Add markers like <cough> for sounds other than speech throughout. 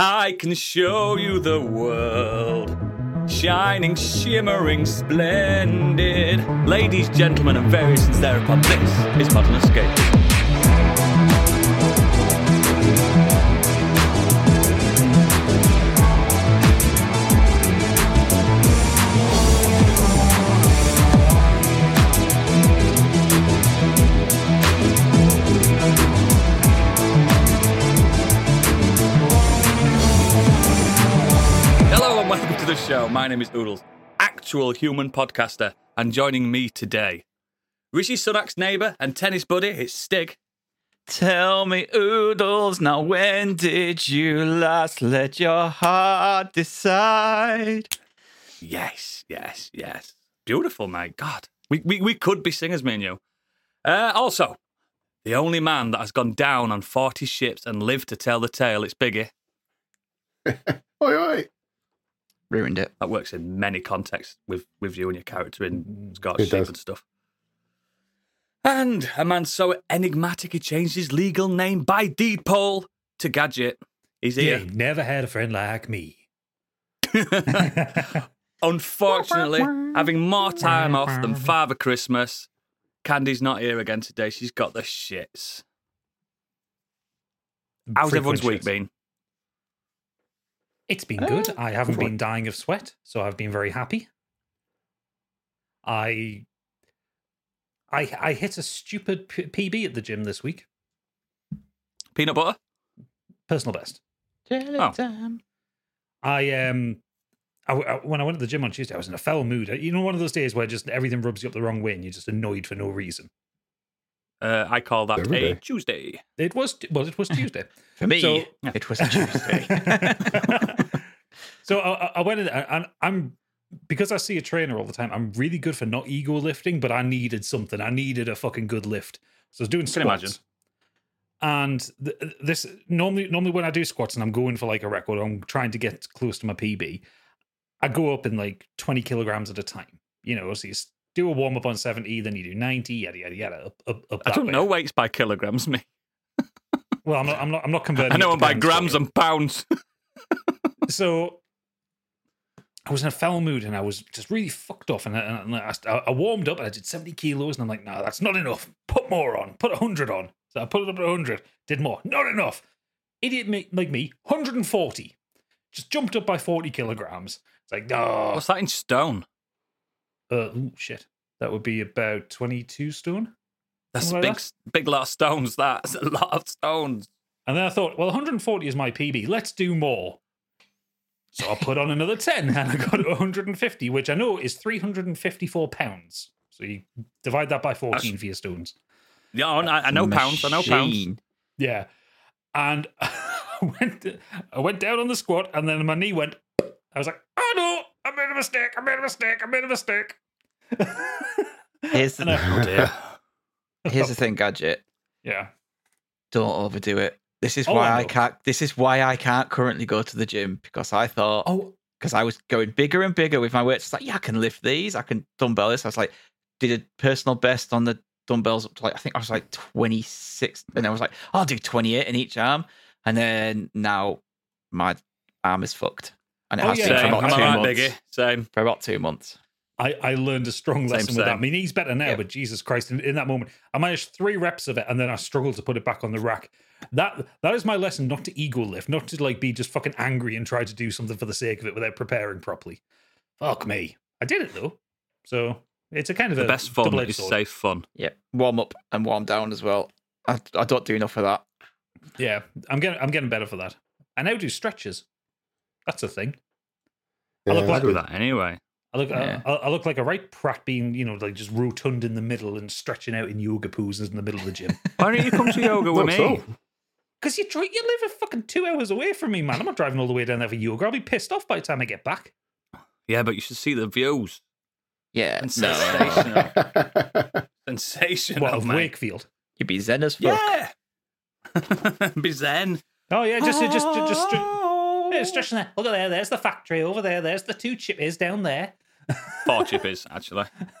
I can show you the world. Shining, shimmering, splendid. Ladies, gentlemen, and variations thereupon, this is Modern Escapism. My name is Oodles, actual human podcaster, and joining me today, Rishi Sunak's neighbour and tennis buddy, it's Stig. Tell me, Oodles, now when did you last let your heart decide? Yes, yes, yes. Beautiful, mate. God, we, we, we could be singers, me and you. Uh, also, the only man that has gone down on 40 ships and lived to tell the tale, it's Biggie. <laughs> Oi, oi. Ruined it. That works in many contexts with, with you and your character in mm, Scorched It Sheep does. and stuff. And a man so enigmatic he changed his legal name by deed poll to Gadget. He's Yeah, here. never had a friend like me. <laughs> Unfortunately, having more time off than Father Christmas, Candy's not here again today. She's got the shits. How's Frequent everyone's week been? It's been good. I haven't been dying of sweat, so I've been very happy. I I I hit a stupid P- PB at the gym this week. Peanut butter? Personal best. Oh. time. I um I, I- when I went to the gym on Tuesday, I was in a foul mood. You know, one of those days where just everything rubs you up the wrong way and you're just annoyed for no reason. Uh, I call that Every a day. Tuesday. It was well, it was <laughs> Tuesday. For me, So- it was a Tuesday. <laughs> so I, I- I went in and I'm because I see a trainer all the time. I'm really good for not ego lifting, but I needed something. I needed a fucking good lift. So I was doing Can squats. imagine. And th- this normally, normally when I do squats and I'm going for like a record, I'm trying to get close to my PB. I go up in like 20 kilograms at a time. You know, so you s- do a warm up on 70, then you do 90, yada yada yada. Up, up, up I don't way. know weights by kilograms, me. <laughs> Well, I'm not. I'm not. I'm not converting. I know them by grams and pounds. <laughs> so I was in a foul mood and I was just really fucked off. And I, and I, I warmed up and I did 70 kilos. And I'm like, no, that's not enough. Put more on. Put 100 on. So I put it up at 100. Did more. Not enough. Idiot ma- like me, 140. Just jumped up by 40 kilograms. It's like, no. What's that in stone? Uh, ooh, shit. That would be about 22 stone. That's a big, like big lot of stones. That's a lot of stones. And then I thought, well, 140 is my PB. Let's do more. So I put on another 10 <laughs> and I got 150, which I know is 354 pounds. So you divide that by 14 for your stones. Yeah, I, I know pounds. I know pounds. Yeah. And <laughs> I went, I went down on the squat and then my knee went, I was like, no, I made a mistake. I made a mistake. I made a mistake. <laughs> Here's the, And Oh <laughs> here's the thing, Gadget. yeah. Don't overdo it. This is Oh, why I I can't. This is why I can't currently go to the gym because I thought Oh, because I was going bigger and bigger with my weights. It's like, yeah, I can lift these. I can dumbbell this. I was like, did a personal best on the dumbbells up to like, I think I was like 26. And I was like, I'll do 28 in each arm. And then now my arm is fucked. And it Oh, has yeah, been for Same. About two right, months. Biggie? Same. For about two months. I, I learned a strong Same, lesson with that. I mean, he's better now, Yeah. but Jesus Christ, in, in that moment, I managed three reps of it and then I struggled to put it back on the rack. That that is my lesson, not to ego lift, not to like be just fucking angry and try to do something for the sake of it without preparing properly. Fuck me. I did it though. So it's a kind of The a best fun double-edged is sword. safe fun. Yeah. Warm up and warm down as well. I, I don't do enough of that. Yeah, I'm getting I'm getting better for that. I now do stretches. That's a thing. I look Yeah, like Do that anyway. I look Yeah. I, I look like a right prat being, you know, like just rotund in the middle and stretching out in yoga poses in the middle of the gym. <laughs> Why don't you come to yoga with Looks me? so. Because you try, you live a fucking two hours away from me, man. I'm not driving all the way down there for yoga. I'll be pissed off by the time I get back. Yeah, but you should see the views. Yeah. And No. sensational. <laughs> Sensational, What of mate. Wakefield? You'd be zen as fuck. Yeah. <laughs> Be zen. Oh yeah, just just just just, just stretching there. Look at there. There's the factory over there. There's the two chippies down there. <laughs> Four chippies, actually. <laughs>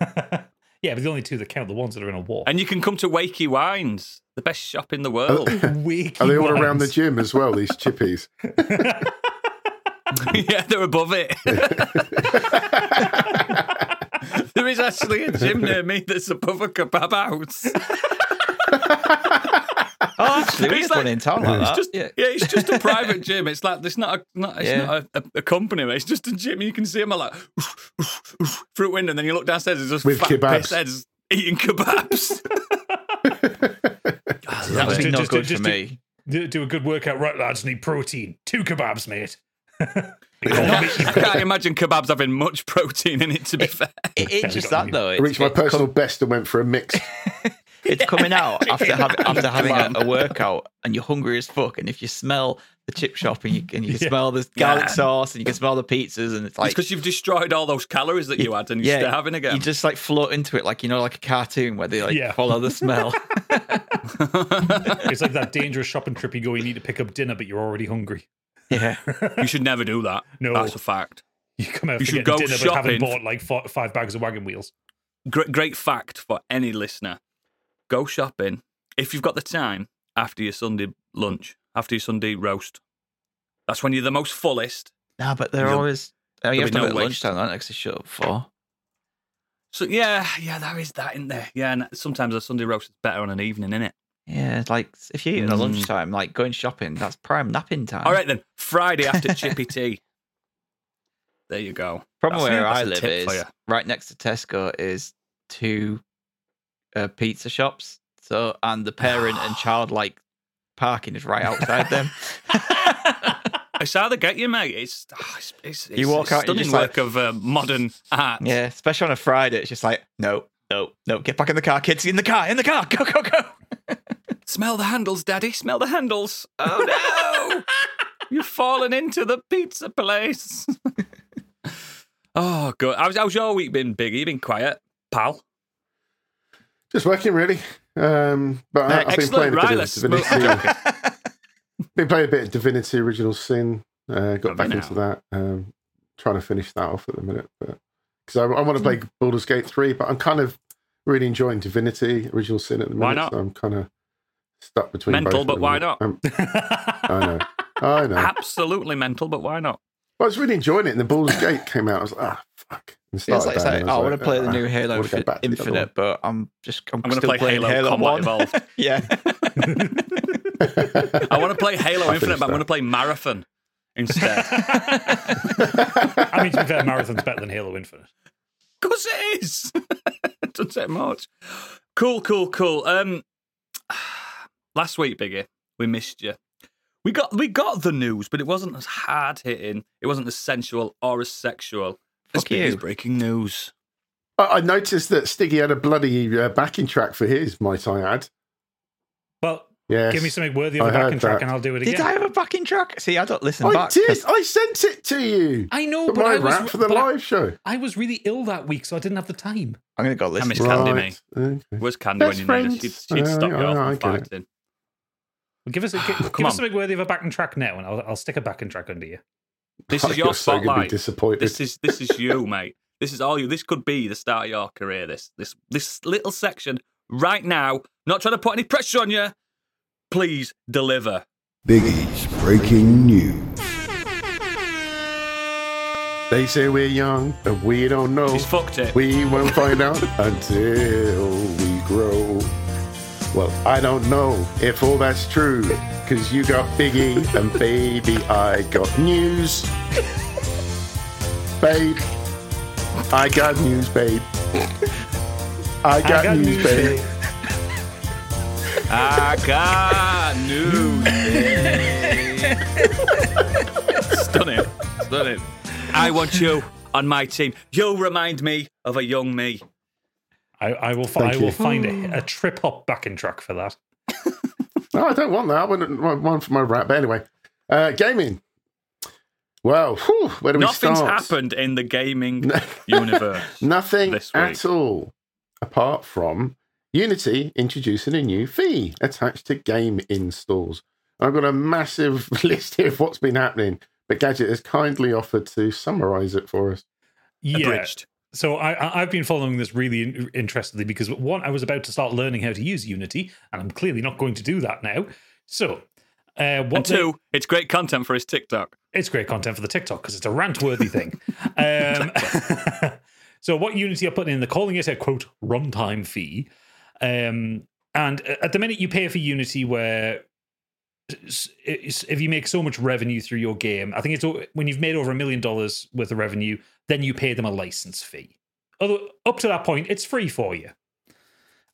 yeah, but the only two that count, the ones that are in a walk. And you can come to Wakey Wines. The best shop in the world. <laughs> Wakey Are they all around the gym as well? These chippies. yeah, they're above it. there is actually a gym near me that's above a kebab house. Oh, <laughs> actually, we It's had one in town like It's that. just yeah. yeah. it's just a private gym. <laughs> It's like it's not a not it's Yeah. not a, a, a company. Mate. It's just a gym. You can see them like <laughs> through window, and then you look downstairs. It's just With fat kebabs. piss heads eating kebabs. I love That's it. not Just- good just- for me. Do, do a good workout, right, lads? Need protein. Two kebabs, mate. <laughs> I can't imagine kebabs having much protein in it. To be fair, It, it's just that me. though. I reached my personal com- best and went for a mix. <laughs> <laughs> it's coming out after having after having a, a workout and you're hungry as fuck. And if you smell the chip shop and you, and you can smell the garlic Yeah. sauce and you can smell the pizzas and it's it's like because you've destroyed all those calories that you had, and you're yeah, starving again. you just like float into it like you know like a cartoon where they like Yeah. follow the smell. It's like that dangerous shopping trip you go. You need to pick up dinner, but you're already hungry. Yeah. <laughs> you should never do that. No. that's a fact. You come out You should go dinner, shopping. having bought like four, five bags of wagon wheels. Great, great fact for any listener: go shopping if you've got the time after your Sunday lunch, after your Sunday roast. That's when you're the most fullest. No, but they're There'll- always oh, you have to no have it at waste. lunchtime, aren't they? 'cause they shut up for. So yeah, yeah, there is that in there. Yeah, and sometimes a Sunday roast is better on an evening, isn't it? Yeah, like if you eat at Mm. lunchtime, like going shopping, that's prime napping time. All right then, Friday after <laughs> Chippy Tea. There you go. Problem That's- where I live is right next to Tesco is two uh, pizza shops. So and the parent and <gasps> child like parking is right outside them. <laughs> <laughs> It's how they get you, mate. It's ah, it's, it's, You walk it's out, you're stunning just like- work of uh, modern art. yeah, especially on a Friday, it's just like no, no, no, get back in the car, kids, in the car, in the car, go, go, go. Smell the handles, Daddy. Smell the handles. Oh no! <laughs> You've fallen into the pizza place. <laughs> oh, good. How's, how's your week been, Biggie? You been quiet, pal? Just working really. Um, but I, I've been Excellent. playing a bit of Divinity. <laughs> been playing a bit of Divinity Original Sin. Uh, got Have you back into that. Um, trying to finish that off at the minute, but because I, I want to play Hmm. Baldur's Gate three, but I'm kind of really enjoying Divinity Original Sin at the minute. Why not? So I'm kind of stuck between Mental, both but why not? Um, I know, I know. <laughs> Absolutely mental, but why not? Well, I was really enjoying it, and the Baldur's Gate came out. I was like, ah, fuck. And Yeah, it's like, it's like, and oh, I was want to play the ah, new Halo wanna go Infinite, to the other one. Infinite but I'm just I'm, I'm going to play Halo, Halo, Combat One. Evolved. <laughs> yeah, <laughs> I want to play Halo I Infinite, finished but I'm going to play Marathon instead. I mean, to be fair, Marathon's better than Halo Infinite. Of course it is. it doesn't take much. Cool, cool, cool. Um, last week, Biggie, we missed you. We got we got the news, but it wasn't as hard hitting. It wasn't as sensual or as sexual as Fuck Biggie's you. breaking news. I I noticed that Stiggy had a bloody uh, backing track for his, might I add. Well, Yes. give me something worthy of I a backing track and I'll do it did. I have a backing track? See, I don't listen I back. did. 'cause- I sent it to you. I know, For but my I was, for the but I- live show. I was really ill that week, so I didn't have the time. I'm gonna go listen. miss to it. Candy, Right. Okay. Where's Candy Best when you need her? She'd, friends. she'd stop Uh, you I- off I from get it. fighting. Well, give us, a, give, <sighs> Come give us something worthy of a backing track now, and I'll, I'll stick a backing track under you. This <laughs> is You're your so be spotlight. disappointed. This is this is you, <laughs> mate. This is all you. This could be the start of your career. This this this little section right now. Not trying to put any pressure on you. Please deliver. Biggie's breaking news. They say we're young, but we don't know. He's fucked it. We won't find out <laughs> until we grow. Well, I don't know if all that's true, because you got Biggie and baby, I got news. babe, I got news, babe. I got, news, babe. I got news. Babe. Stunning. Stunning. I want you on my team. You'll remind me of a young me. I, I will, fi- Thank I will you. find a, a trip hop backing track for that. <laughs> No, I don't want that. I want want one for my rap. But anyway, uh, gaming. Well, whew, where do we start? Nothing's happened in the gaming <laughs> universe. <laughs> Nothing this at all, apart from Unity introducing a new fee attached to game installs. I've got a massive list here of what's been happening, but Gadget has kindly offered to summarize it for us. Yeah. Abridged. So I, I- I've been following this really in- interestedly because one, I was about to start learning how to use Unity, and I'm clearly not going to do that now. So, uh, what And they- two, it's great content for his TikTok. it's great content for the TikTok because it's a rant-worthy thing. <laughs> um, <laughs> so, what Unity are putting in, they're calling it a quote runtime fee, um, and at the minute you pay for Unity, where if you make so much revenue through your game, I think it's when you've made over a million dollars worth of revenue, then you pay them a license fee. Other, up to that point, it's free for you.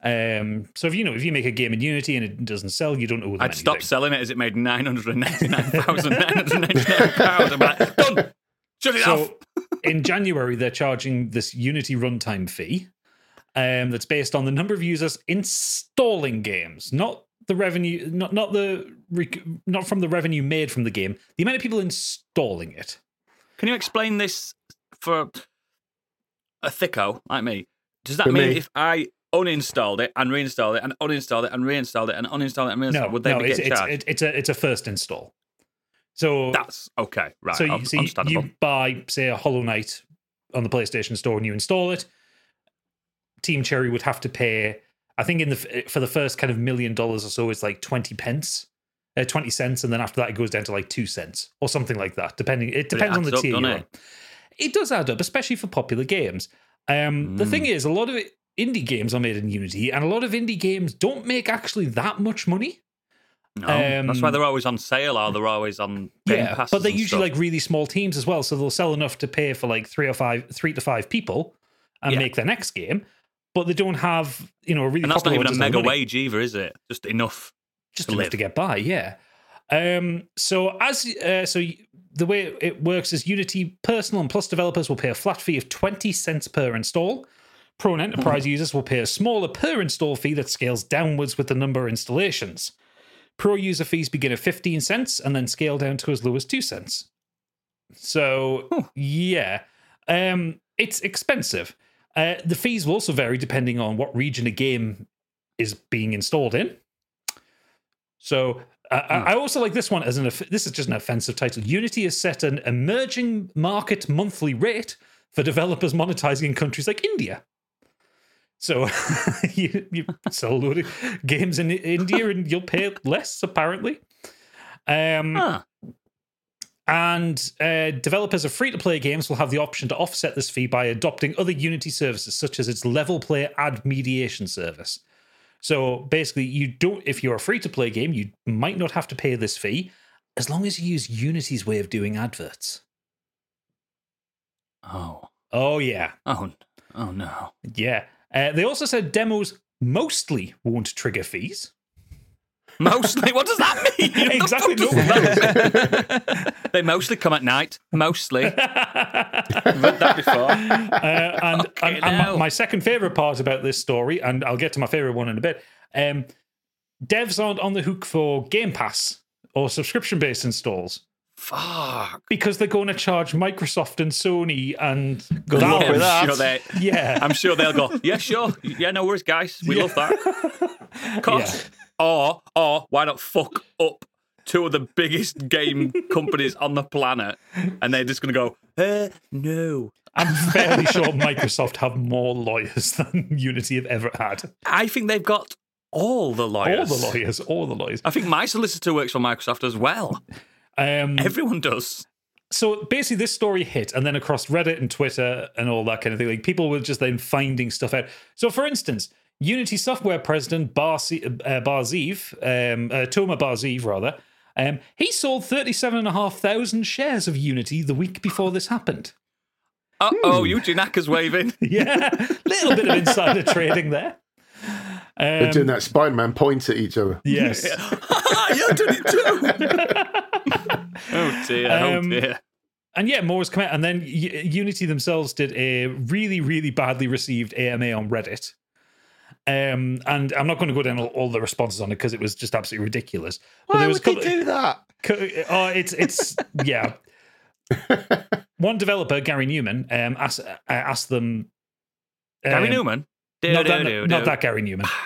Um, so if you know if you make a game in Unity and it doesn't sell, you don't owe them I'd stop selling it as it made nine hundred and ninety nine thousand nine hundred ninety nine pounds. I'm like, <laughs> done. Shut it off. So <laughs> in January, they're charging this Unity runtime fee um, that's based on the number of users installing games, not the revenue, not not the not from the revenue made from the game, the amount of people installing it. Can you explain this for a thicko like me? Does that For mean me. if I uninstalled it and reinstalled it and uninstalled it and reinstalled it and uninstalled it and reinstalled No, it, would they no, be it's getting it's, charged? it's a it's a first install. So That's okay, right? so, you, un- so understandable. you buy say a Hollow Knight on the PlayStation Store and you install it. Team Cherry would have to pay. I think in the for the first kind of million dollars or so, it's like twenty pence, uh, twenty cents, and then after that it goes down to like two cents or something like that. Depending, it But it depends on the up, tier you're it? It does add up, especially for popular games. Um, The Mm. thing is, a lot of it, indie games are made in Unity, and a lot of indie games don't make actually that much money. no, that's why um, they're always on sale or they're always on Yeah, but they're usually stuff. like really small teams as well, so they'll sell enough to pay for like three or five, three to five people, and Yeah. make their next game. But they don't have, you know, a really and that's not even a mega wage either, is it? Just enough. just to enough live. to get by. Yeah. Um. So as uh, so the way it works is Unity Personal and Plus developers will pay a flat fee of twenty cents per install. Pro and Enterprise users will pay a smaller per install fee that scales downwards with the number of installations. Pro user fees begin at 15 cents and then scale down to as low as 2 cents. So, yeah, um, it's expensive. Uh, the fees will also vary depending on what region a game is being installed in. So, uh, I I also like this one as an. This is just an offensive title. Unity has set an emerging market monthly rate for developers monetizing in countries like India. So <laughs> you, you sell a load of games in India and you'll pay less, apparently. Um, Huh. And uh, developers of free to play games will have the option to offset this fee by adopting other Unity services, such as its level play ad mediation service. So basically, you don't, if you're a free to play game, you might not have to pay this fee as long as you use Unity's way of doing adverts. Oh. Oh, yeah. Oh. Oh no. Yeah. Uh, they also said demos mostly won't trigger fees. Mostly. what does that mean? <laughs> exactly. No, that They mostly come at night. Mostly. I've heard that before. uh, and, Fucking and, and my, my second favorite part about this story, and I'll get to my favorite one in a bit. Um, devs aren't on the hook for Game Pass or subscription based installs Fuck. because they're going to charge Microsoft and Sony and Good Valve. luck with that. I'm sure, they, Yeah, I'm sure they'll go, yeah, sure. Yeah, no worries, guys. We love that. <laughs> Of course. Or, or why not fuck up two of the biggest game <laughs> companies on the planet and they're just going to go, uh, no. I'm fairly sure Microsoft have more lawyers <laughs> than Unity have ever had. I think they've got all the lawyers. All the lawyers, all the lawyers. I think my solicitor works for Microsoft as well. Um, Everyone does. so basically this story hit and then across reddit and twitter and all that kind of thing like people were just then finding stuff out so for instance unity software president Barzi, uh, Bar-Zeev um, uh, Tomer Bar-Zeev rather um, he sold 37,500 shares of unity the week before this happened Uh oh, Eugene Acker's waving. <laughs> yeah little bit of insider <laughs> trading there They're um, doing that Spider Man point at each other. yes <laughs> You're doing it too. oh dear, oh Um, dear. And yeah, more has come out. And then Unity themselves did a really, really badly received AMA on Reddit. Um, and I'm not going to go down all, all the responses on it because it was just absolutely ridiculous. But Why there was would a they do that? Oh, it's it's <laughs> yeah. One developer, Garry Newman, um, asked uh, asked them. Garry um, Newman. Not that, Do-do-do-do. not that Gary Numan. <sighs>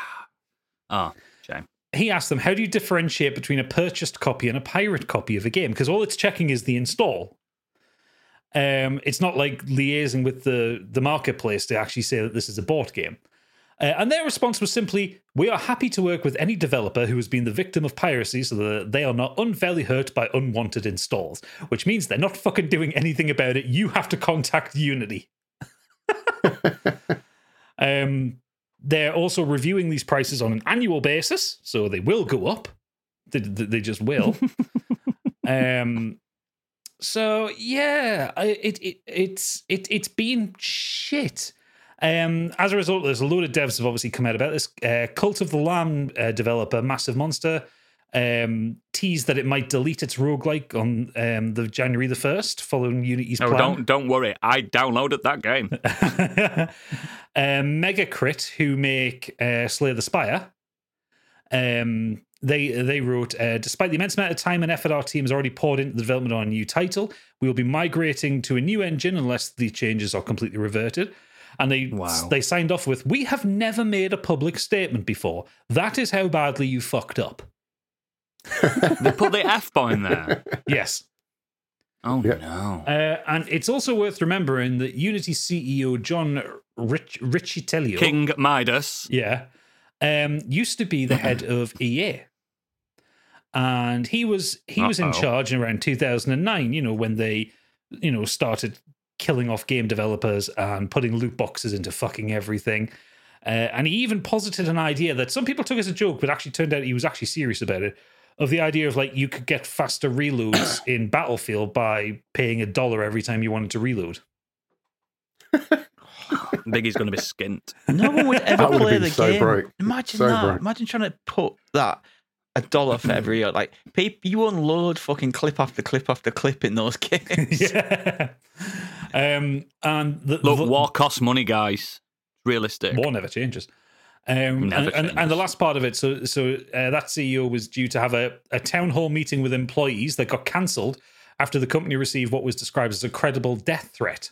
Oh, shame. he asked them, "How do you differentiate between a purchased copy and a pirate copy of a game? Because all it's checking is the install." Um, it's not like liaising with the the marketplace to actually say that this is a bought game. Uh, and their response was simply, "We are happy to work with any developer who has been the victim of piracy, so that they are not unfairly hurt by unwanted installs." Which means they're not fucking doing anything about it. You have to contact Unity. <laughs> um, they're also reviewing these prices on an annual basis, so they will go up. They, they they just will. <laughs> um, so yeah, it, it it's it it's been shit. Um, as a result, there's a load of devs have obviously come out about this. Uh, Cult of the Lamb uh, developer Massive Monster um, teased that it might delete its roguelike on um, the January the first, following Unity's No, plan. don't don't worry. I downloaded that game. <laughs> um, Megacrit, who make uh, Slay the Spire, um, they they wrote, uh, despite the immense amount of time and effort our team has already poured into the development on a new title, we will be migrating to a new engine unless the changes are completely reverted. And they Wow. they signed off with, "We have never made a public statement before. That is how badly you fucked up." <laughs> They put the F bomb there. <laughs> Yes. Oh Yeah. no. Uh, and it's also worth remembering that Unity CEO John Rich, Riccitiello, King Midas. yeah, um, used to be the <laughs> head of EA, and he was he was in charge around 2009. You know when they, you know, started killing off game developers and putting loot boxes into fucking everything. Uh, and he even posited an idea that some people took as a joke, but actually turned out he was actually serious about it. Of the idea of like you could get faster reloads <coughs> in Battlefield by paying a dollar every time you wanted to reload. <laughs> Biggie's going to be skint. No one would ever <laughs> That would've play been the so game. broke. Imagine So that. broke. Imagine trying to put that a dollar for every year. <coughs> Like people, you unload fucking clip after clip after clip in those <laughs> games. yeah. Um, and the, Look, the, war costs money, guys. Realistic. war never changes. Um, Never and, and, and the last part of it, so so uh, that CEO was due to have a, a town hall meeting with employees that got cancelled after the company received what was described as a credible death threat.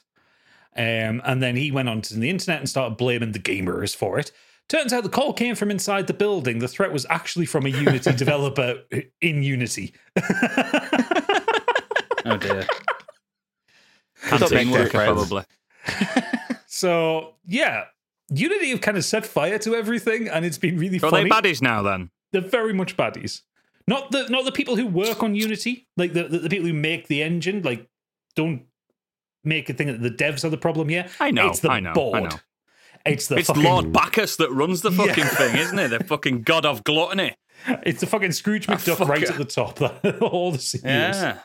Um, and then he went onto the internet and started blaming the gamers for it. Turns out the call came from inside the building. The threat was actually from a Unity <laughs> developer in Unity. <laughs> Oh dear. Stop Canteen worker, probably. <laughs> So yeah, Unity have kind of set fire to everything, and it's been really Are funny. they baddies now then? They're very much baddies. Not the not the people who work on Unity, like the, the, the people who make the engine. Like, don't make a thing that the devs are the problem here. I know, It's the I know, I board. know. It's the It's fucking, Lord Bacchus that runs the fucking Yeah. thing, isn't it? The <laughs> fucking god of gluttony. It's the fucking Scrooge Ah, McDuck fuck right it. at the top. <laughs> All the CEOs. Yeah.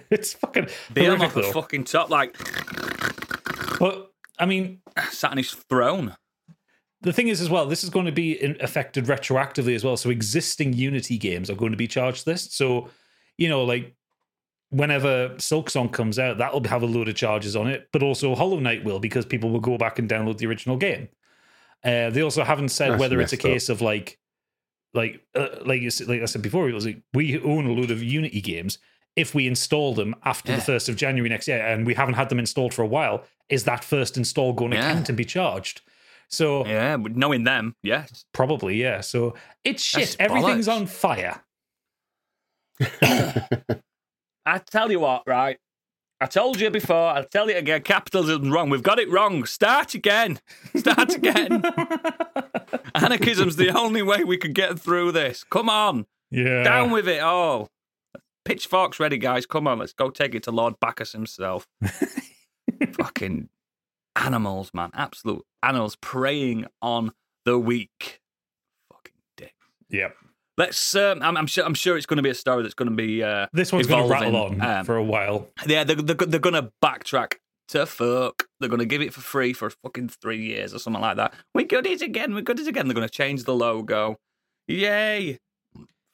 <laughs> It's fucking Beat him horrific off the though. fucking top, like But I mean, sat on his throne. the thing is as well this is going to be affected retroactively as well so existing unity games are going to be charged this so you know like whenever silksong comes out that'll have a load of charges on it but also hollow knight will because people will go back and download the original game uh, they also haven't said That's whether it's a messed up. case of like like uh, like you said, like I said before, it was like we own a load of Unity games. If we install them after the first of January next year, and we haven't had them installed for a while, is that first install going to Yeah. count and be charged? So Yeah, knowing them, yes. Probably, yeah. So it's shit. That's Everything's bollocks. on fire. <coughs> I tell you what, right? I told you before, I'll tell you again, capitalism's wrong. We've got it wrong. Start again. Start again. <laughs> Anarchism's the only way we could get through this. Come on. Yeah. Down with it all. Pitchforks ready, guys. Come on, let's go take it to Lord Bacchus himself. <laughs> Fucking animals, man. Absolute animals preying on the weak. Fucking dick. Yep. Let's. Um, I'm, I'm sure. I'm sure it's going to be a story that's going to be. Uh, This one's going to rattle on Um, for a while. yeah, they're, they're, they're going to backtrack to fuck. They're going to give it for free for fucking three years or something like that. We got it again. We got it again. They're going to change the logo. Yay!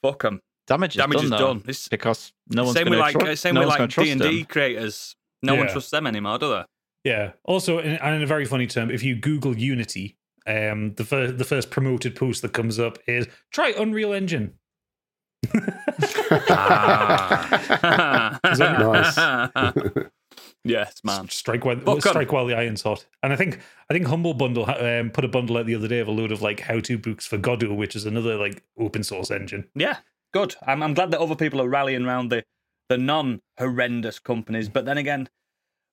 Fuck them. Damage is Damage done is though, done. This- because no one's same going with to like uh, same no with like D and D creators. No one trusts them anymore, do they? Yeah. Also, in, and in a very funny term, if you Google Unity, um, the first the first promoted post that comes up is try Unreal Engine. Ah. <laughs> Nice. <laughs> yes, man. Strike while Fuck 'em. strike while the iron's hot. And I think I think Humble Bundle um, put a bundle out the other day of a load of like how to books for Godot, which is another like open source engine. Yeah, good. I'm, I'm glad that other people are rallying around the the non horrendous companies. But then again,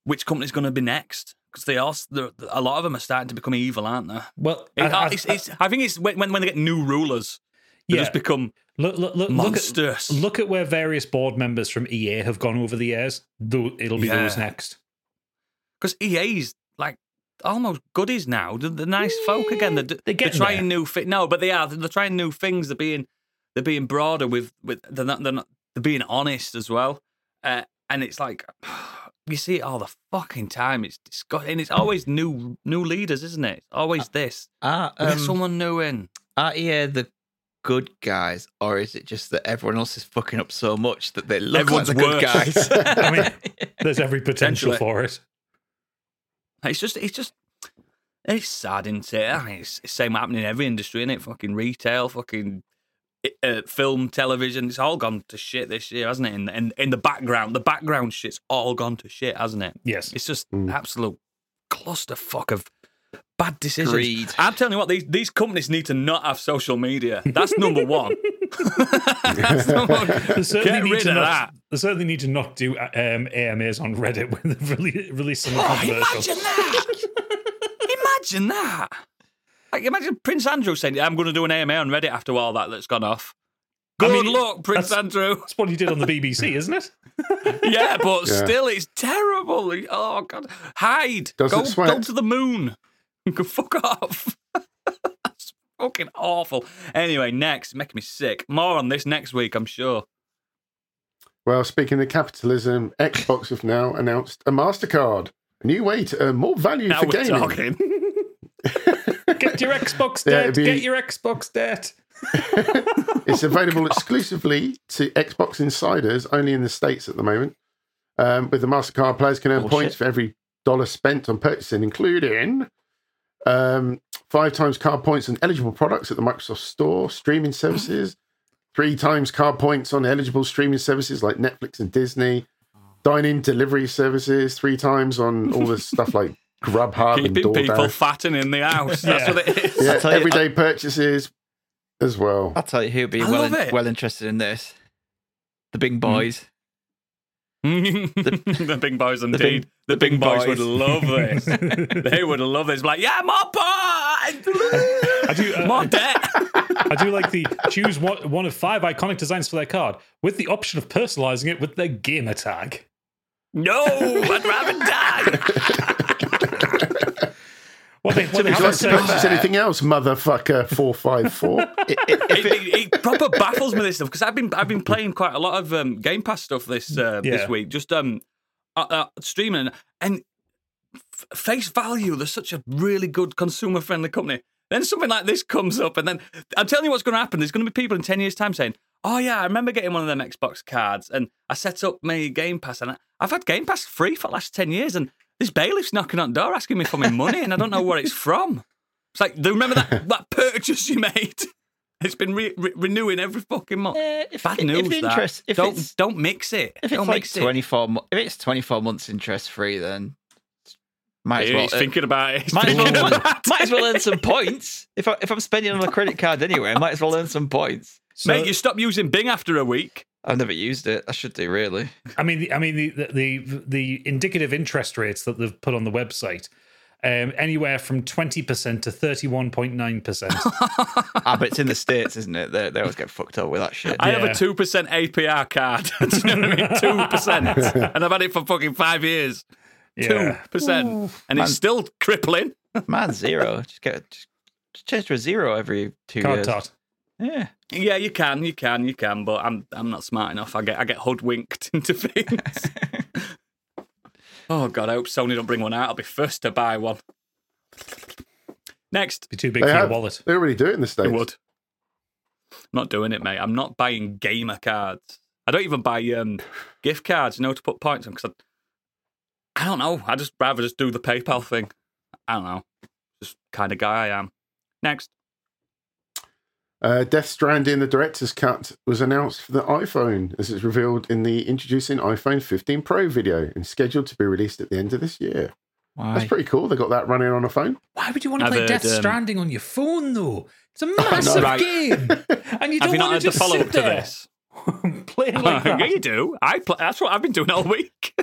which company's going to be next because they are a lot of them are starting to become evil, aren't they? Well, It- I, I- it's, it's, I think it's when, when when they get new rulers, they yeah. just become Look, look, look, look monsters. at look at where various board members from EA have gone over the years. Though it'll be those next. because EA's like almost goodies now. They're, they're nice folk again. They're, they're they're trying there. new fi- No, but they are. They're trying new things. They're being they're being broader with with. They're not. They're not. They're being honest as well. Uh, and it's like <sighs> you see it all the fucking time. It's disgusting. And it's always new new leaders, isn't it? It's always this. Are, We um, someone new in. are EA the good guys, or is it just that everyone else is fucking up so much that they look Everyone's like the good worse. guys? <laughs> I mean, <laughs> there's every potential for it. It's just, it's just, it's sad, isn't it? I mean, it's the same happening in every industry, isn't it? Fucking retail, fucking uh, film, television. It's all gone to shit this year, hasn't it? In, in, in the background, the background shit's all gone to shit, hasn't it? Yes. It's just Mm. absolute clusterfuck of bad decisions. Greed. I'm telling you what, these, these companies need to not have social media. That's number one. <laughs> That's number one. They certainly Get need rid to of not, that. They certainly need to not do um, AMAs on Reddit <laughs> when they release, release some Oh, controversial. imagine that! <laughs> imagine that! Like, imagine Prince Andrew saying, "I'm going to do an AMA on Reddit after all that that's gone off." I Good mean, luck, Prince that's- Andrew. That's what he did on the BBC, <laughs> isn't it? yeah, but Yeah. still, it's terrible. Oh God, hide. Doesn't go, sweat. go to the moon. <laughs> Go fuck off. <laughs> that's fucking awful. Anyway, next, making me sick. More on this next week, I'm sure. Well, speaking of capitalism, Xbox have now announced a MasterCard, a new way to earn more value Now for we're gaming. Talking. <laughs> Get your Xbox Yeah, debt. it'd be- Get your Xbox debt. <laughs> it's available exclusively to Xbox insiders, only in the States at the moment. Um, with the MasterCard, players can earn Bullshit. points for every dollar spent on purchasing, including um, five times card points on eligible products at the Microsoft Store, streaming <gasps> services, three times card points on eligible streaming services like Netflix and Disney, dine-in delivery services, three times on all the stuff like <laughs> Grubhub and Keeping people DoorDash. fatting in the house. That's Yeah. what it is. Yeah, I'll tell you- everyday purchases as well. I'll tell you who'd be I well love it. well interested in this. The big boys. <laughs> the, big boys, the indeed. big- the, the big, big boys, boys. would love this. <laughs> they would love this. Like, yeah, more <laughs> I pot, do, uh, more debt. I do like the choose one, one of five iconic designs for their card with the option of personalizing it with their gamer tag. no, I'd rather die. What they, what they Would haven't you like to said, purchase anything else, motherfucker? Four five four. <laughs> it, it, it proper baffles me this stuff because I've been I've been playing quite a lot of um, Game Pass stuff this uh, Yeah. this week, just um uh, uh, streaming and f- face value. They're such a really good consumer friendly company. Then something like this comes up, and then I'm telling you what's going to happen. There's going to be people in ten years' time saying, "Oh yeah, I remember getting one of them Xbox cards, and I set up my Game Pass, and I, I've had Game Pass free for the last ten years, and this bailiff's knocking on the door asking me for my money, and I don't know where it's from." It's like, do you remember that <laughs> that purchase you made? It's been re- re- renewing every fucking month. Eh, if, Bad if news. that. interest, if don't it's don't mix it. if it's don't like mix it. twenty four, if it's twenty four months interest free, then might as well. He's uh, thinking about it. Might as, thinking well, about might as well earn some points. If I, if I'm spending on a credit card anyway, I might as well earn some points. so, Mate, you stop using Bing after a week. I've never used it. I should do really. I mean, the, I mean the, the the the indicative interest rates that they've put on the website, um, anywhere from twenty percent to thirty one point nine percent. ah, but it's in the states, isn't it? They, they always get fucked up with that shit. I have a two percent APR card. <laughs> Do you know what I mean? <laughs> Two percent, and I've had it for fucking five years. Two Yeah, percent, and Man. it's still crippling. Man, zero. Just get just, just change to a zero every two card years. tot. Yeah. Yeah, you can, you can, you can, but I'm I'm not smart enough. I get I get hoodwinked <laughs> into things. <laughs> oh god, I hope Sony don't bring one out. I'll be first to buy one. Next, Be too big They for your wallet. They already do it in the I states. would. I'm not doing it, mate. I'm not buying gamer cards. I don't even buy um, gift cards, you know, to put points on because I, I don't know. I just rather just do the PayPal thing. I don't know. Just kind of guy I am. Next. Uh, Death Stranding, the director's cut, was announced for the iPhone, as it's revealed in the introducing iPhone 15 Pro video and scheduled to be released at the end of this year. Why? That's pretty cool. They got that running on a phone. Why would you want to I've play heard, Death um, Stranding on your phone though? It's a <laughs> massive Right. game, <laughs> and you Have don't you not want had to the just follow up to this? <laughs> playing like yeah, that. you do. I play, That's what I've been doing all week.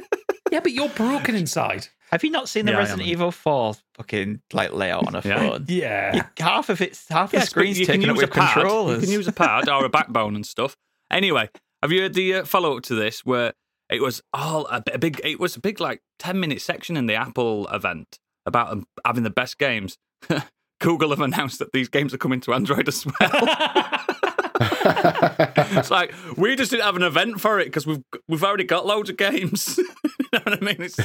Yeah, but you're broken inside. Have you not seen the Yeah, Resident. Evil 4 fucking like layout on a Yeah. phone? Yeah. You- half of it's half Yes, the screen's but you can taken up with pad. controllers. You can use a pad or a <laughs> backbone and stuff. Anyway, have you heard the uh, follow up to this where it was all a, a big? It was a big like ten minute section in the Apple event about um, having the best games. <laughs> Google have announced that these games are coming to Android as well. <laughs> it's like we just didn't have an event for it because we've we've already got loads of games. you know what I mean? It's,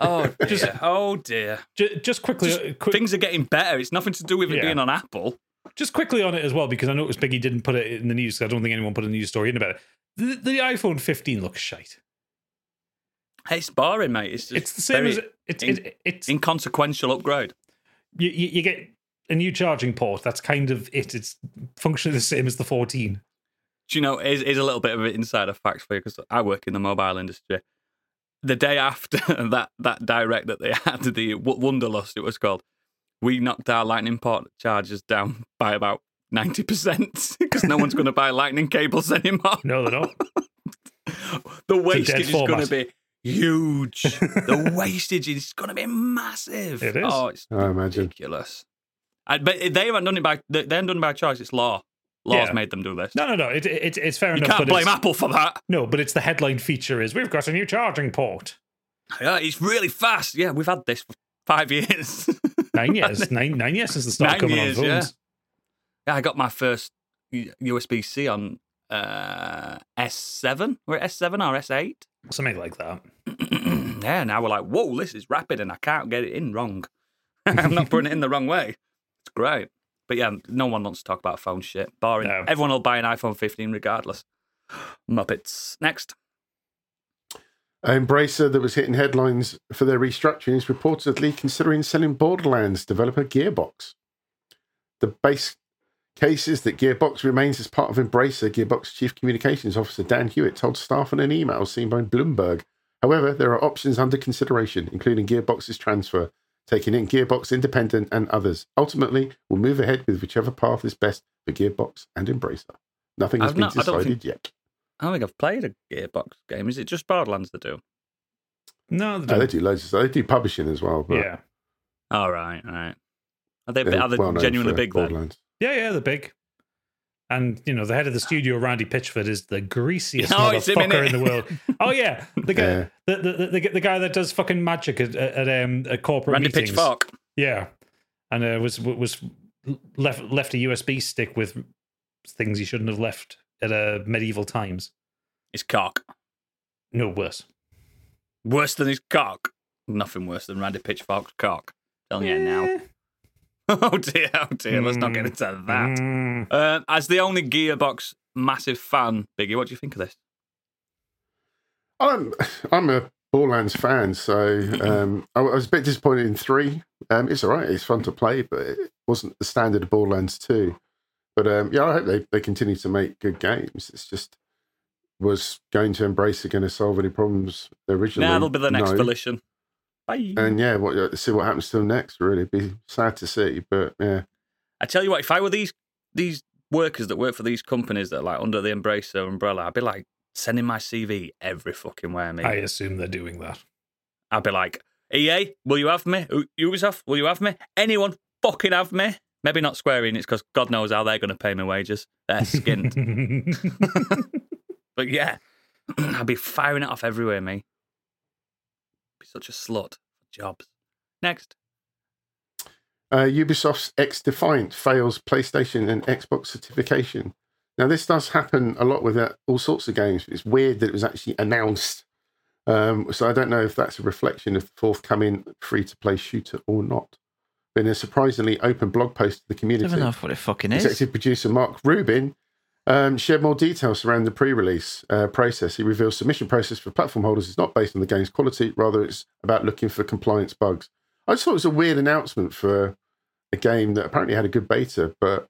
oh <laughs> dear, oh dear. Ju- just quickly, Just uh, quick, Things are getting better. It's nothing to do with it Yeah. being on Apple. just quickly on it as well, because I noticed Biggie didn't put it in the news. I don't think anyone put a news story in about it. The, the iPhone 15 looks shite. It's boring, mate. It's, just It's the same as it's in- it, it's inconsequential upgrade. you, you, you get a new charging port. That's kind of it. It's functionally the same as the 14. Do you know, is is a little bit of an insider fact for you because I work in the mobile industry. The day after <laughs> that that direct that they <laughs> had, the Wonderlust it was called, we knocked our lightning port charges down <laughs> by about ninety percent because no one's going to buy lightning cables anymore. No, they're not. The wastage is going to be huge. the wastage is going to be massive. It is. Oh, it's I imagine. ridiculous. I, but they haven't done it by they they haven't done it by choice. It's law. Law's Yeah. made them do this. No, no, no. It, it, it's fair you enough. You can't blame Apple for that. No, but it's the headline feature is we've got a new charging port. Yeah, it's really fast. Yeah, we've had this for five years. <laughs> Nine years, nine nine years since the start Nine coming years, on yeah. phones. yeah, I got my first USB C on uh, S7. We're at S7 or S8. Something like that. <clears throat> yeah, now we're like, whoa, this is rapid and I can't get it in wrong. <laughs> I'm not putting it in the wrong way. It's great. But yeah, no one wants to talk about phone shit. Boring. No. Everyone will buy an iPhone 15 regardless. Muppets. Next. Embracer, that was hitting headlines for their restructuring, is reportedly considering selling Borderlands developer Gearbox. The base case is that Gearbox remains as part of Embracer. Gearbox Chief Communications Officer Dan Hewitt told staff in an email seen by Bloomberg. However, there are options under consideration, including Gearbox's transfer, taking in Gearbox Independent and others. Ultimately, we'll move ahead with whichever path is best for Gearbox and Embracer. Nothing has I've been not- I decided think- yet. I don't think I've played a Gearbox game. Is it just Borderlands that do? No, they No, they don't. do loads of stuff. They do publishing as well. But yeah, All right, all right. Are they, they're they well genuinely big then? Yeah, yeah. They're big. And you know, the head of the studio, Randy Pitchford, is the greasiest <laughs> Oh, motherfucker innit? in the world. Oh yeah, the guy, Yeah. the, the, the, the guy that does fucking magic at, at, um, at corporate Randy meetings. Pitchfork. Yeah, and uh, was was left left a USB stick with things he shouldn't have left at uh, medieval times. His cock. No worse. Worse than his cock. Nothing worse than Randy Pitchfork's cock. Telling you now. <laughs> Oh dear, oh dear. Let's not get into that. Mm. Uh, as the only Gearbox massive fan, Biggie, what do you think of this? I'm I'm a Borderlands fan, so um, I was a bit disappointed in three. Um, it's all right; it's fun to play, but it wasn't the standard of Borderlands two. But um, yeah, I hope they, they continue to make good games. It's just was going to embrace it going to solve any problems originally. Nah, that'll be the next No. volition. Bye. And yeah, what uh, see what happens to them next. Really, be sad to see, but yeah, I tell you what, if I were these these workers that work for these companies that are like under the Embracer umbrella, I'd be like sending my CV every fucking where, me. I assume they're doing that. I'd be like, EA, will you have me? U- Ubisoft, will you have me? Anyone fucking have me? Maybe not Square Enix because God knows how they're going to pay me wages. They're skinned. <laughs> <laughs> but yeah, <clears throat> I'd be firing it off everywhere, me. Be such a slut for jobs. Next. Uh, Ubisoft's X Defiant fails PlayStation and Xbox certification. Now, this does happen a lot with uh, all sorts of games. It's weird that it was actually announced. Um, so I don't know if that's a reflection of the forthcoming free to play shooter or not. But in a surprisingly open blog post to the I community, don't know what it fucking is. executive producer Mark Rubin um, shared more details around the pre-release uh, process. He reveals submission process for platform holders is not based on the game's quality, rather it's about looking for compliance bugs. I just thought it was a weird announcement for a game that apparently had a good beta, but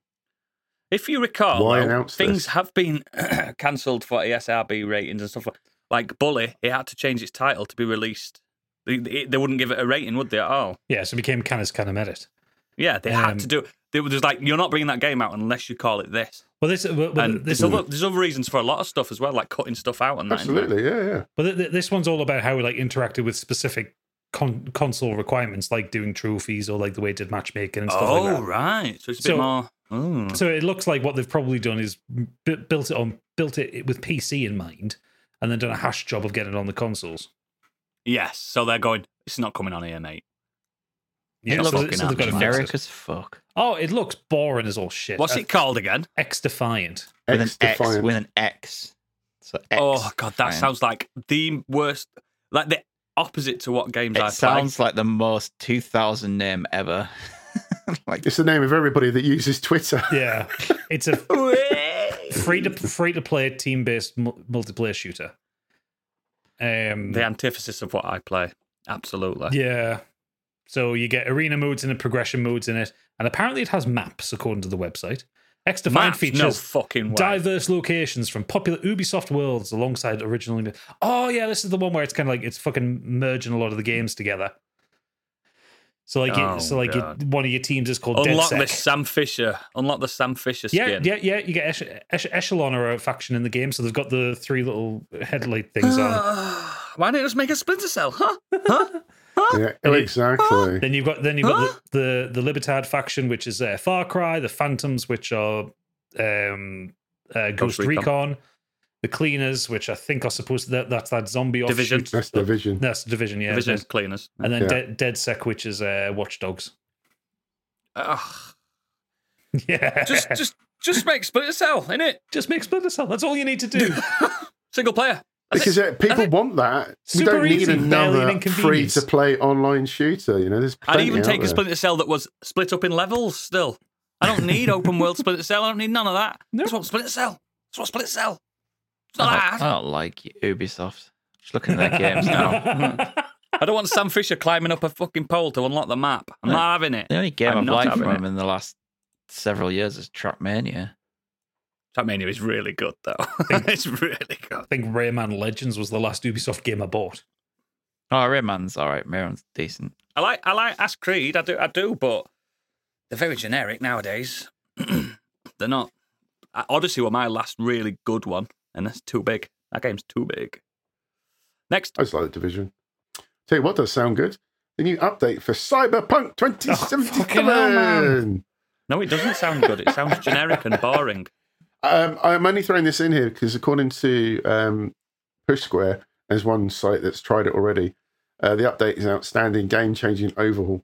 If you recall, Why though, things this? have been <clears throat> cancelled for ESRB ratings and stuff like like Bully. It had to change its title to be released. They, they they wouldn't give it a rating, would they at all? yeah, so it became Canis Canem Edit. Yeah, they had Um, to do it. They were just like, you're not bringing that game out unless you call it this. Well, this, well, well, and this, there's other, there's other reasons for a lot of stuff as well, like cutting stuff out and that. isn't? Absolutely, yeah, yeah. But th- th- this one's all about how we like interacted with specific con- console requirements, like doing trophies or like the way it did matchmaking and stuff Oh, like that. right. So it's a So- bit more. Mm. So it looks like what they've probably done is b- built it on built it with PC in mind, and then done a hash job of getting it on the consoles. Yes. So they're going, it's not coming on here, mate. Yeah, looks so, fucking so they've got to fix it. as fuck. Oh, it looks boring as all shit. What's Uh, it called again? X Defiant. With an X. Defiant. With an X. So X. oh, God, that Defiant. sounds like the worst, like the opposite to what games I It play. sounds like the most 2000 name ever. <laughs> like It's the name of everybody that uses Twitter. <laughs> Yeah, it's a <laughs> free to free to play team based multiplayer shooter. Um, the antithesis of what I play. Absolutely. yeah. So you get arena modes and progression modes in it, and apparently it has maps according to the website. X Maps? features no fucking way. diverse locations from popular Ubisoft worlds alongside original. Oh yeah, this is the one where it's kind of like it's fucking merging a lot of the games together. So like, Oh, you, so like you, God. one of your teams is called Unlock the Sam Fisher. Unlock the Sam Fisher Yeah, yeah, yeah. You get Ech- Ech- Echelon or a faction in the game, so they've got the three little headlight things on. <sighs> Why didn't it just make a Splinter Cell? Huh? Huh? <laughs> Yeah, exactly. Then you've got then you've got the, the the Libertad faction, which is uh, Far Cry, the Phantoms, which are um, uh, Ghost, Recon. Recon. the Cleaners, which I think are supposed to that, that's that zombie Division. offshoot. That's Division. That's the division, yeah. Division cleaners. and then Yeah. De- DedSec, which is uh, Watch Dogs. Ugh. <laughs> Yeah, Just, just, just make Splinter Cell, innit? just make Splinter Cell. That's all you need to do. <laughs> Single player. That's Because it. uh, people That's want that. We Super don't need easy, barely another free to play online shooter. You know, there's I'd even out take a. Splinter Cell that was split up in levels. Still, I don't need <laughs> open world Splinter Cell. I don't need none of that. No. That's what Splinter Cell. That's what Splinter Cell. It's not I that. don't, I don't like Ubisoft. Just looking at their games now. <laughs> I don't want Sam Fisher climbing up a fucking pole to unlock the map. I'm not having it. The only game I'm I've liked from it. them in the last several years is Trackmania. Trackmania is really good though. <laughs> it's really good. I think Rayman Legends was the last Ubisoft game I bought. Oh, Rayman's all right. Rayman's decent. I like I like Ask Creed. I do I do, but they're very generic nowadays. <clears throat> they're not. Uh, Odyssey were my last really good one, and that's too big. That game's too big. Next, I just like the Division. Tell you what does sound good. The new update for Cyberpunk fucking hell, 2077. no, it doesn't sound good. It sounds generic and boring. Um, I'm only throwing this in here because, according to um, Push Square, there's one site that's tried it already. Uh, the update is an outstanding, game-changing overhaul.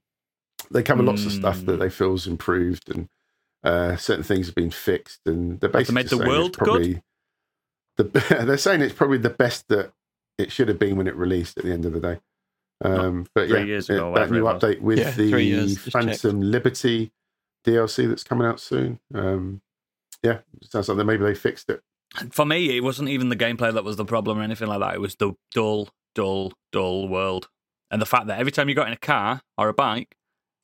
They cover lots of stuff that Hmm. they feel's improved, and uh, certain things have been fixed. And they're basically made the saying it's good? probably The, <laughs> they're saying it's probably the best that it should have been when it released. At the end of the day, um, but three yeah, years it- ago, that new update with Yeah, the years, just Phantom Liberty DLC that's coming out soon. Um, yeah, it sounds like maybe they fixed it. For me, it wasn't even the gameplay that was the problem or anything like that. It was the dull, dull, dull world, and the fact that every time you got in a car or a bike,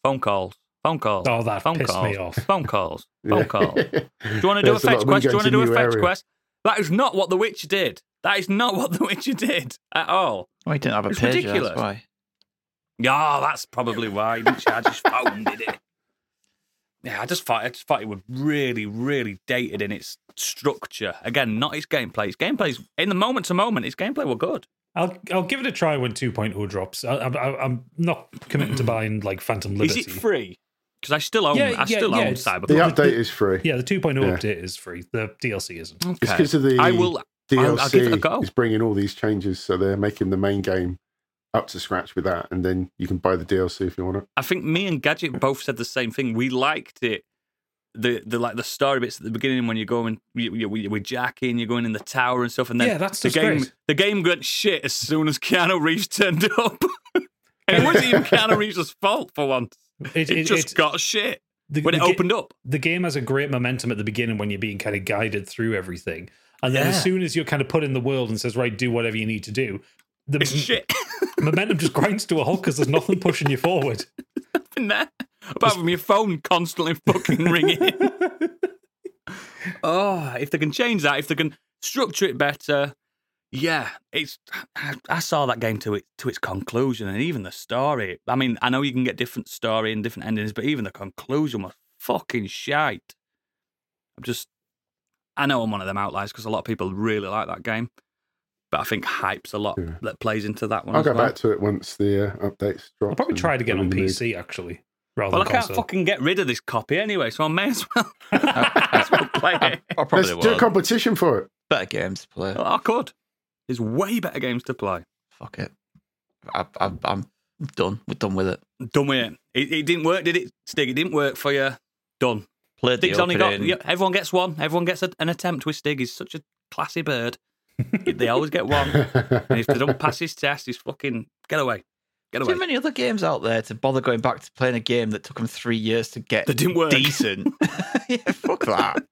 phone calls, phone calls, Oh, that phone pissed calls, me off. phone calls, <laughs> phone calls. Do you want <laughs> to do a There's lot fetch when quest? Do you want to do a fetch area. quest? That is not what The Witcher did. That is not <laughs> what The Witcher did at all. Oh, he didn't have a It's page. ridiculous. That's why. Yeah, that's probably why. He didn't charge his phone, did it? Yeah, I just thought I just thought it was really, really dated in its structure. Again, not its gameplay. Its gameplay's in the moment to moment. Its gameplay were good. I'll I'll give it a try when 2.0 drops. I, I, I'm not committing to <clears throat> buying like Phantom Liberty. Is it free? Because I still own. Yeah, I yeah, still yeah, own Cyberpunk. The the- update is free. Yeah, the 2.0 Yeah. update is free. The DLC isn't. Okay. It's because of the I will. DLC I'll- I'll give it a go. is bringing all these changes, so they're making the main game up to scratch with that, and then you can buy the DLC if you want it. I think me and Gadget both said the same thing. We liked it. The, the like the story bits at the beginning when you're going you, you, you, with Jackie and you're going in the tower and stuff and then Yeah, that's the game great. the game got shit as soon as Keanu Reeves turned <laughs> up and it wasn't even Keanu Reeves' fault for once It, it, it- just it's- got shit the, when it the ga- opened up the game has a great momentum at the beginning when you're being kind of guided through everything. And then Yeah. as soon as you're kind of put in the world and says, right, do whatever you need to do, the it's shit <laughs> momentum just grinds to a halt because there's nothing pushing you forward. in there apart from your phone constantly fucking ringing <laughs> oh if they can change that if they can structure it better Yeah, it's. I, I saw that game to it to its conclusion, and even the story. I mean, I know you can get different story and different endings, but even the conclusion was fucking shite. I'm just. I know I'm one of them outliers because a lot of people really like that game, but I think hype's a lot Yeah. that plays into that one. I'll as go well. back to it once the uh, updates drop. I'll probably and try it again I'm on in the. PC actually, rather Well, I than can't fucking get rid of this copy anyway, so I may as well, may as well play I, it. I probably Let's do a competition for it. Better games to play. Well, I could. There's way better games to play. Fuck it. I, I, I'm done. We're done with it. Done with it. It, it didn't work, did it, Stig? It didn't work for you. Done. Played the Stig's only got. yeah, everyone gets one. Everyone gets a, an attempt with Stig. He's such a classy bird. They always get one. And if they don't pass his test, he's fucking get away. Get away. Too many other games out there to bother going back to playing a game that took them three years to get That didn't work. decent. <laughs> <laughs> yeah, fuck that.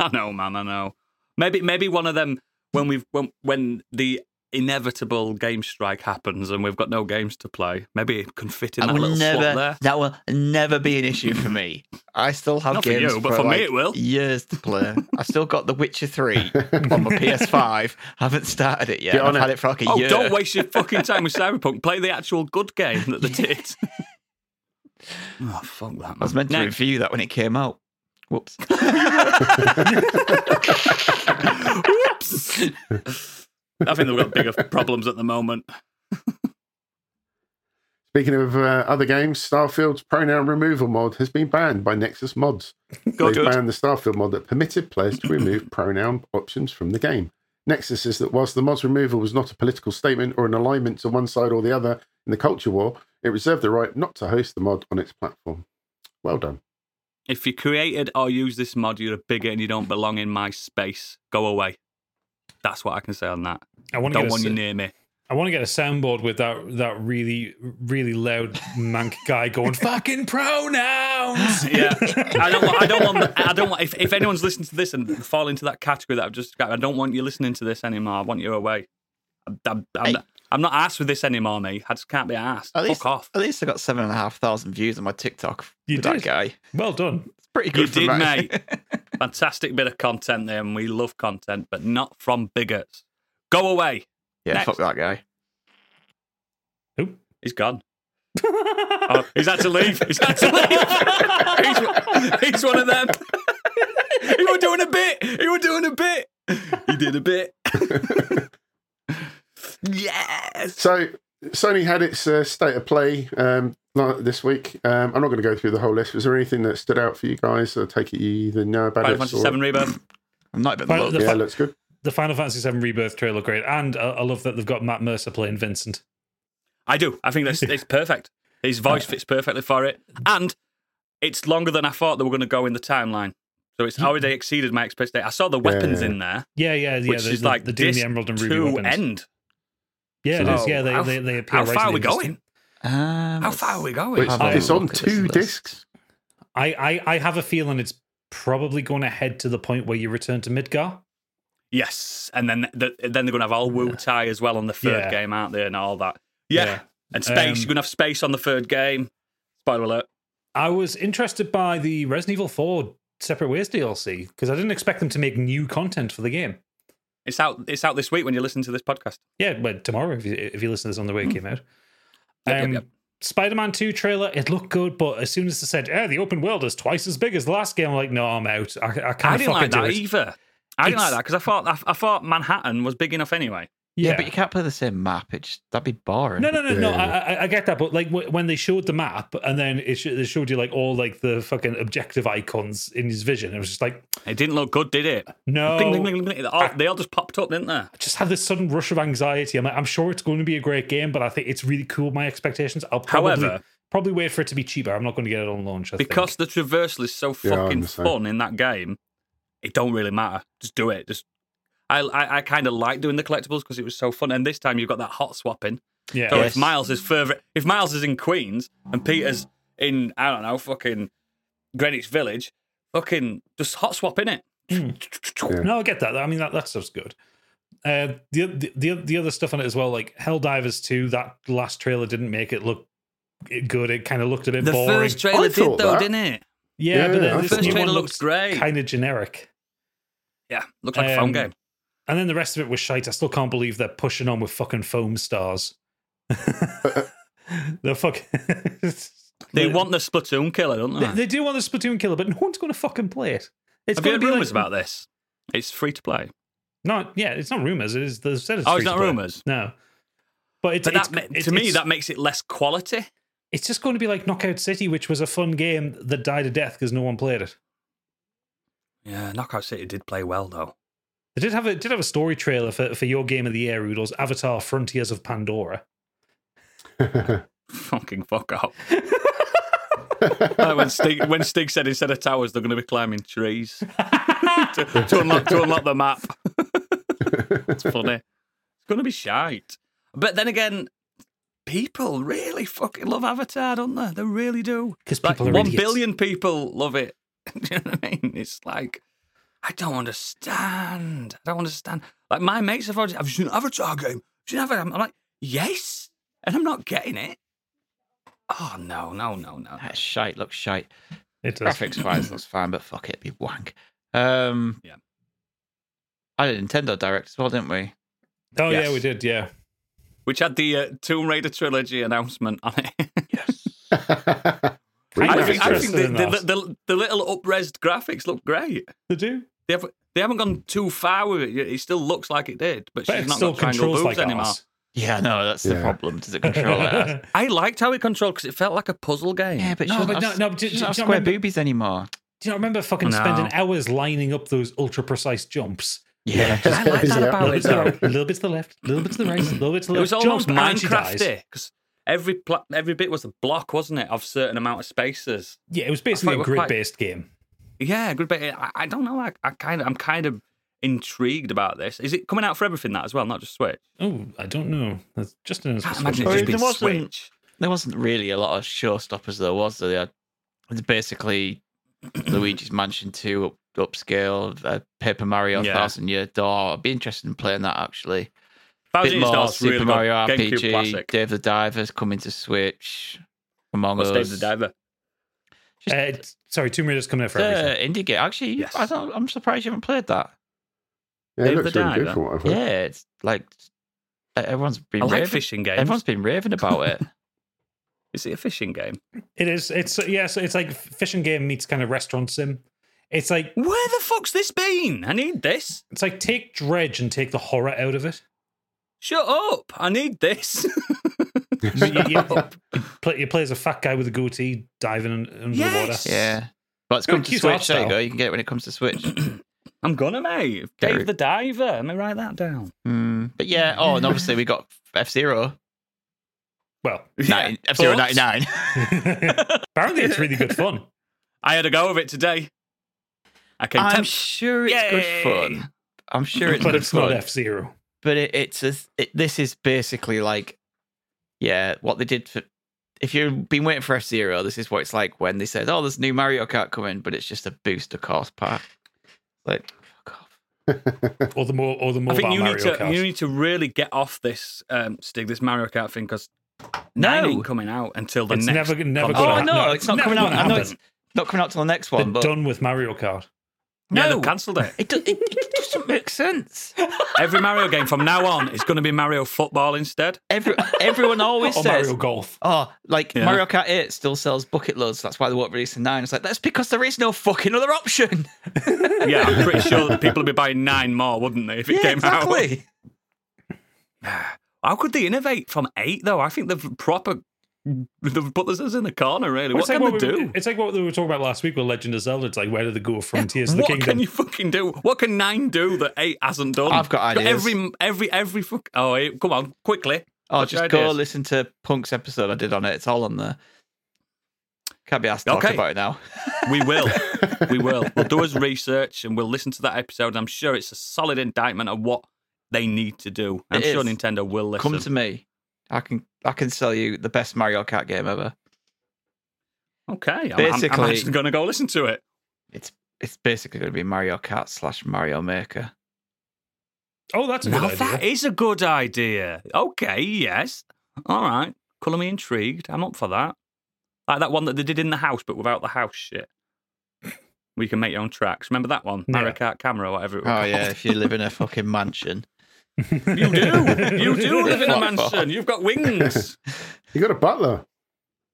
I know, man. I know. Maybe, maybe one of them when we've when when the inevitable game strike happens and we've got no games to play. Maybe it can fit in That that will little slot never. there. That will never be an issue for me. <laughs> I still have Not for games you, but for me like it will. years to play. <laughs> I've still got The Witcher Three on my PS5. <laughs> haven't started it yet. I've had it. it for like a Oh, year. don't waste your fucking time with Cyberpunk. Play the actual good game that they did. oh, fuck that. Man. I was meant to Next. review that when it came out. Whoops. Whoops. I think they've got bigger <laughs> problems at the moment. Speaking of uh, other games, Starfield's pronoun removal mod has been banned by Nexus Mods. They've banned the Starfield mod that permitted players to remove <clears throat> pronoun options from the game. Nexus says that whilst the mod's removal was not a political statement or an alignment to one side or the other in the culture war, it reserved the right not to host the mod on its platform. Well done. If you created or use this mod, you're a bigot and you don't belong in my space. Go away. That's what I can say on that. I want to Don't get a, want you near me. I want to get a soundboard with that that really really loud mank guy going <laughs> fucking pronouns. <laughs> Yeah, I don't. Want, I don't want. I don't want. If, if anyone's listening to this and fall into that category that I've just, described, I don't want you listening to this anymore. I want you away. I'm, I'm, I'm, Hey. not, I'm not asked with this anymore, mate. I just can't be asked. At Fuck least, off. at least I got seven and a half thousand views on my TikTok You with that guy. Well done. It's pretty You good for did, me. mate. <laughs> Fantastic bit of content there, and we love content, but not from bigots. Go away. yeah, Next. fuck that guy. Who? He's gone. <laughs> Oh, he's had to leave. He's had to leave. <laughs> he's, he's one of them. he was doing a bit. He was doing a bit. He did a bit. yes. So, Sony had its uh, state of play um, this week. Um, I'm not going to go through the whole list. Was there anything that stood out for you guys? I take it you either know about Final it Fantasy or... Seven Rebirth. <clears throat> I'm not even Final- the Yeah, fa- looks good. The Final Fantasy VII Rebirth trailer great, and I, I love that they've got Matt Mercer playing Vincent. I do. I think that's it's perfect. His voice fits perfectly for it, and it's longer than I thought they were going to go in the timeline. So it's already exceeded my expectation. I saw the weapons Yeah. in there, Yeah, yeah, yeah. which the, is the, like the doing the Emerald and Ruby to weapons. end. Yeah, it So is. Yeah, they how- they, they appear How right far in are we going? Um, How far are we going? It's, it's on look at this two discs. I, I I have a feeling it's probably going to head to the point where you return to Midgar. Yes, and then the, then they're going to have all Wutai as well on the third Yeah. game, aren't they? And all that. Yeah, Yeah. and space. Um, you're going to have space on the third game. Spoiler alert. I was interested by the Resident Evil 4 Separate Ways DLC because I didn't expect them to make new content for the game. It's out. It's out this week when you listen to this podcast. Yeah, but tomorrow if you, if you listen to this on the way it came out. Yep, yep, Um, yep. Spider-Man 2 trailer, it looked good, but as soon as they said, "Yeah, the open world is twice as big as the last game," I'm like, "No, I'm out. I, I can't I didn't like that it." either. I didn't like that because I thought I, I thought Manhattan was big enough anyway. Yeah, Yeah, but you can't play the same map. It just, that'd be boring. No, no, no, no. I, I, I get that, but like w- when they showed the map and then it, sh- they showed you like all like the fucking objective icons in his vision, it was just like, It didn't look good, did it? no. Ding, ding, ding, ding, ding. They all, they all just popped up, didn't they? I just had this sudden rush of anxiety. I'm like, I'm sure it's going to be a great game, but I think it's really cool. My expectations. I'll probably However- probably wait for it to be cheaper. I'm not going to get it on launch. I think. Because the traversal is so fucking the same. fun in that game, it don't really matter. Just do it. Just I I, I kind of like doing the collectibles because it was so fun. And this time you've got that hot swapping. yeah, So Yes. if Miles is further, if Miles is in Queens and Peter's in I don't know fucking Greenwich Village, fucking just hot swap in it. Yeah. No, I get that. I mean, that, that stuff's good. Uh, the, the the the other stuff on it as well, like Helldivers two. That last trailer didn't make it look good. It kind of looked a bit boring. The boring. first trailer I did though, that. didn't it? yeah, Yeah, but the, the first one trailer looks looked great. kind of generic. Yeah, looked like a phone Um, game. And then the rest of it was shite. I still can't believe they're pushing on with fucking Foamstars. <laughs> the fuck. <laughs> They want the Splatoon killer, don't They, they? they do want the Splatoon killer, but no one's going to fucking play it. It's Have you going heard to be rumours like, about this? It's free to play. No, yeah, it's not rumors. It is. They said it's Oh, free it's to not play. rumours? No, but it's, But it's, that, it's- to me, it's- that makes it less quality. it's just going to be like Knockout City, which was a fun game that died a death because no one played it. Yeah, Knockout City did play well though. They did have a did have a story trailer for, for your game of the year, Oodles, Avatar: Frontiers of Pandora. <laughs> Fucking fuck up. When Stig when Stig said instead of towers they're going to be climbing trees <laughs> to, to unlock to unlock the map. <laughs> it's funny. It's going to be shite. But then again, people really fucking love Avatar, don't they? They really do. 'Cause like people one idiots. billion people love it. Do you know what I mean? It's like I don't understand. I don't understand. Like my mates have already, have you seen an Avatar game? Have you seen Avatar? I'm like, yes, and I'm not getting it. Oh no, no, no, no. That shite looks shite. It does. Graphics wise looks fine, but fuck it, it'd be wank. Um, Yeah. I had a Nintendo Direct as well, didn't we? Oh yeah, we did. Yeah, Which had the uh, Tomb Raider trilogy announcement on it. <laughs> Yes. <laughs> I think, I think interested the, the, the, the little upresed graphics look great. they do. They haven't, they haven't gone too far with it. Yet. It still looks like it did, but, But she's it not still got triangle controls boobs like anymore. ours. Yeah, no, that's the problem. Does it control it? <laughs> I liked how it controlled because it felt like a puzzle game. Yeah, but No, she doesn't but have, no, no, but she do- doesn't do- do you square remember- boobies anymore. Do you not remember fucking No. spending hours lining up those ultra precise jumps? Yeah, <laughs> I like that Yeah. about it bit to the though. a <laughs> little bit to the left, a little bit to the right, a little bit to the left. It was almost Jump, and. Minecrafty because every pla- every bit was a block, wasn't it, of certain amount of spaces. Yeah, it was basically a it was quite- grid-based game. Yeah, good bit. I, I don't know. I, I kind of, I'm kind of intrigued about this. Is it coming out for everything that as well, not just Switch? Oh, I don't know. That's just an Can't imagine Or it even just there being wasn't- Switch. there wasn't really a lot of showstoppers though, was there? They had- It's basically <clears throat> Luigi's Mansion 2 up, upscale, uh, Paper Mario Yeah. Thousand Year Door. I'd be interested in playing that actually. Thousand Bit Years more Super really. Mario GameCube RPG, classic. Dave the Divers coming to Switch, Among What's Us. Dave the Diver? Just- Uh, it's- sorry, Tomb Raider's coming out for It's everything. a indie game. Actually, Yes. I don't, I'm surprised you haven't played that. Yeah, it Dave looks the really good Diver. from what I've heard. Yeah, it's like everyone's been I like raving. fishing games. Everyone's been raving about it. <laughs> Is it a fishing game? It is. It's yeah. So it's like fishing game meets kind of restaurant sim. It's like Where the fuck's this been? I need this. it's like take Dredge and take the horror out of it. Shut up! I need this. <laughs> You, you, you, <laughs> you play, you play as a fat guy with a goatee diving un- under Yes. the water. yeah, but it's Very come to Switch. art There you go. You can get it when it comes to Switch. <clears throat> I'm gonna, mate. Dave it. the Diver. Let me write that down. Mm, but yeah. Oh, and obviously we got F Zero. Well, Yeah, F Zero thoughts? ninety nine. <laughs> <laughs> apparently it's really good fun. I had a go of it today. I can I'm temp- sure it's good fun. I'm sure it's but good it's fun. not F Zero. but it, it's a, it, this is basically like yeah what they did for if you've been waiting for F Zero, this is what it's like when they said, "Oh, there's a new Mario Kart coming," but it's just a booster course pack. Like, fuck off. <laughs> Or the more or the more. I think you Mario need to Kart. you need to really get off this um, Stig, this Mario Kart thing, because No. nine ain't coming out until the It's next. never- never console. Oh gonna no, no, it's not coming out. gonna I know it's not coming out till the next one. They're one, but done with Mario Kart. Yeah, no, they've cancelled it. it, do, it, it doesn't make sense. Every Mario game from now on is going to be Mario Football instead. Every, everyone always Or says, Mario Golf. "Oh, like Yeah. Mario Kart 8 still sells bucket loads. That's why they won't release a nine." It's like that's because there is no fucking other option. <laughs> Yeah, I'm pretty sure that people would be buying nine more, wouldn't they, if it yeah, came exactly. out? <sighs> How could they innovate from eight though? I think they've proper they've put themselves in the corner. Really, Well, what it's can like they we- do? It's like what we were talking about last week with Legend of Zelda. It's like where do they go? Frontiers of the what Kingdom. can you fucking do? What can nine do that eight hasn't done? I've got ideas. Every every every fuck. Oh, hey, come on, quickly. Oh, What's just go ideas? listen to Punk's episode I did on it. It's all on there. Can't be asked to talk Okay. about it now. <laughs> We will. <laughs> we will. We'll do us research and we'll listen to that episode. I'm sure it's a solid indictment of what they need to do. I'm It sure is. Nintendo will listen. Come to me. I can I can sell you the best Mario Kart game ever. okay, I'm- I'm, I'm actually going to go listen to it. It's it's basically going to be Mario Kart slash Mario Maker. oh, that's a good Now idea. that is a good idea. Okay, yes. All right. Colour me intrigued. I'm up for that. Like that one that they did in the house, but without the house shit. where you can make your own tracks. Remember that one? Yeah. Mario Kart camera whatever it was Oh called. yeah, if you live in a fucking mansion. You do. You do <laughs> live in a mansion. You've got wings. You got a butler.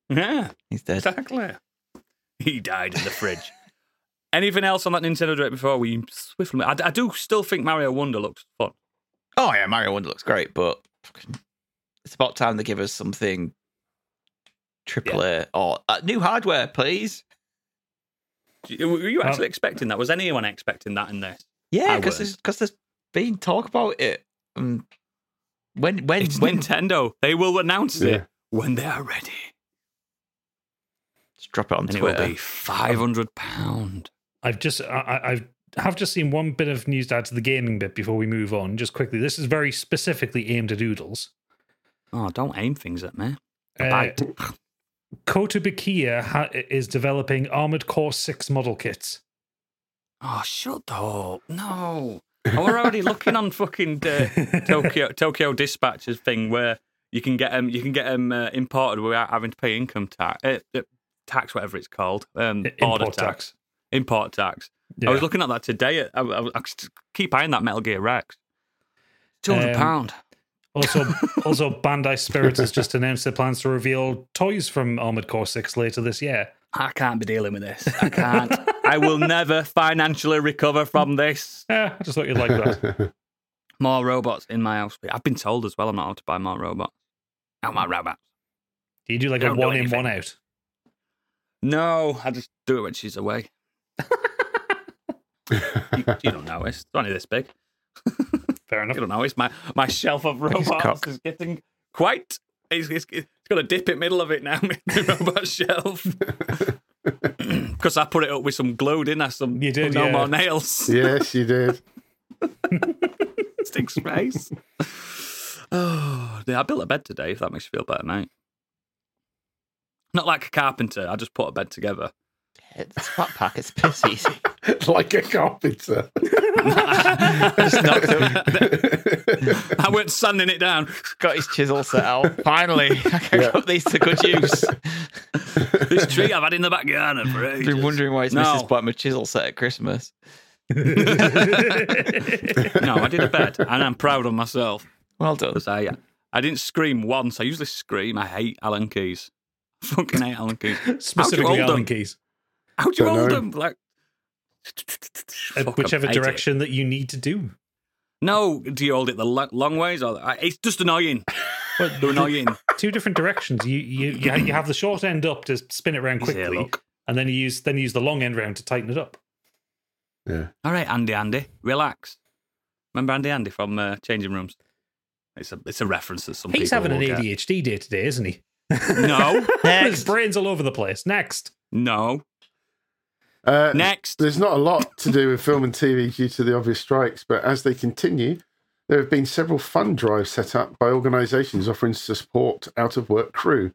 yeah, He's dead. exactly. He died in the fridge. Anything else on that Nintendo Direct before we swiftly? I, I do still think Mario Wonder looks fun. Oh yeah, Mario Wonder looks great, but it's about time they give us something triple A or uh, new hardware, please. Were you actually Well- expecting that? Was anyone expecting that in this? Yeah, because there's because there's been talk about it. Um, when when It's when Nintendo. They will announce Yeah. it when they are ready, just drop it on and it will be five hundred pound. I've just I, I- I've have just seen one bit of news to add to the gaming bit before we move on. Just quickly, this is very specifically aimed at oodles. Oh, don't aim things at me. Uh, Bite. <laughs> Kotobukiya ha- is developing Armored Core Six model kits. Oh, shut up! No, we're already looking on fucking uh, Tokyo Tokyo Dispatches thing where you can get them you can get them uh, imported without having to pay income tax, uh, uh, tax whatever it's called, um, border Import tax. import tax. Yeah. I was looking at that today. I, I, I keep eyeing that Metal Gear Rex. Two hundred Um, pound. Also, <laughs> also, Bandai Spirits has just announced their plans to reveal toys from Armored Core Six later this year. I can't be dealing with this. I can't. I will never financially recover from this. Yeah, I just thought you'd like that. <laughs> More robots in my house. I've been told as well I'm not allowed to buy more robots. Not my robots. Do you do like a Don't one in, one out? No, I just do it when she's away. <laughs> you, you don't know. It's only this big. <laughs> Fair enough. You don't know. It's my, my shelf of robots is getting quite. It's, it's, it's got a dip in middle of it now, my robot shelf. <clears throat> Because I put it up with some glue, didn't I? Some You did, no yeah. more nails. <laughs> yes, you did. <laughs> Stinks space. <sighs> oh, yeah, I built a bed today. If that makes you feel better, mate. Not like a carpenter. I just put a bed together. It's fat pack. It's piss easy. <laughs> like a carpenter. <laughs> Just. <laughs> I went sanding it down. Got his chisel set out. Finally, I can Yeah. put these to good use. This tree I've had in the back garden for ages. Been wondering why his No. missus bought him a chisel set at Christmas. No, I did a bed, and I'm proud of myself Well done. because I I didn't scream once. I usually scream. I hate Alan keys. Fucking hate Allen keys. Specifically, hold Allen keys. How do you Don't hold know. them? Like Uh, Fuck 'em, whichever hate direction that you need to do. No, do you hold it the lo- long ways or I- it's just annoying? <laughs> But They're annoying. two different directions. You you you ha- you have the short end up to spin it around Easy, quickly, look. and then you use then you use the long end round to tighten it up. yeah. All right, Andy, Andy, relax. Remember Andy, Andy from uh, Changing Rooms? It's a it's a reference that some He's people having an will get. ADHD day today, isn't he? No, <laughs> His brain's all over the place. Next, no. Uh, Next. There's not a lot to do with film and TV due to the obvious strikes, but as they continue, there have been several fund drives set up by organisations offering to support out of work crew.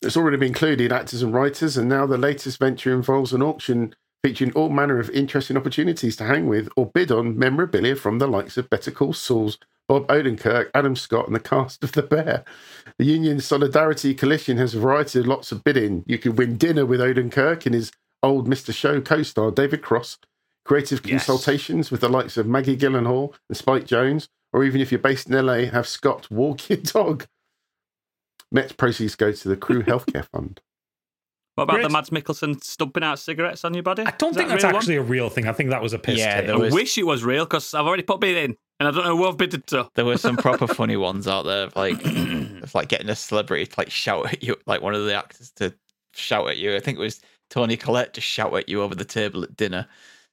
It's already been included actors and writers, and now the latest venture involves an auction featuring all manner of interesting opportunities to hang with or bid on memorabilia from the likes of Better Call Saul's Bob Odenkirk, Adam Scott, and the cast of The Bear. The Union Solidarity Coalition has a variety of lots of bidding. You could win dinner with Odenkirk in his old Mr. Show co-star David Cross, creative Yes. consultations with the likes of Maggie Gyllenhaal and Spike Jonze, or even if you're based in LA, have Scott walk your dog. Met proceeds go to the Crew <laughs> Healthcare Fund. What about Great. the Mads Mikkelsen stumping out cigarettes on your body? I don't Is think that that's real one? actually a real thing. I think that was a piss Yeah, take. there I was- wish it was real because I've already put bid in and I don't know who I've bidded to. There were some proper funny <laughs> ones out there, like of like getting a celebrity to like shout at you, like one of the actors to shout at you. I think it was Toni Collette just shout at you over the table at dinner.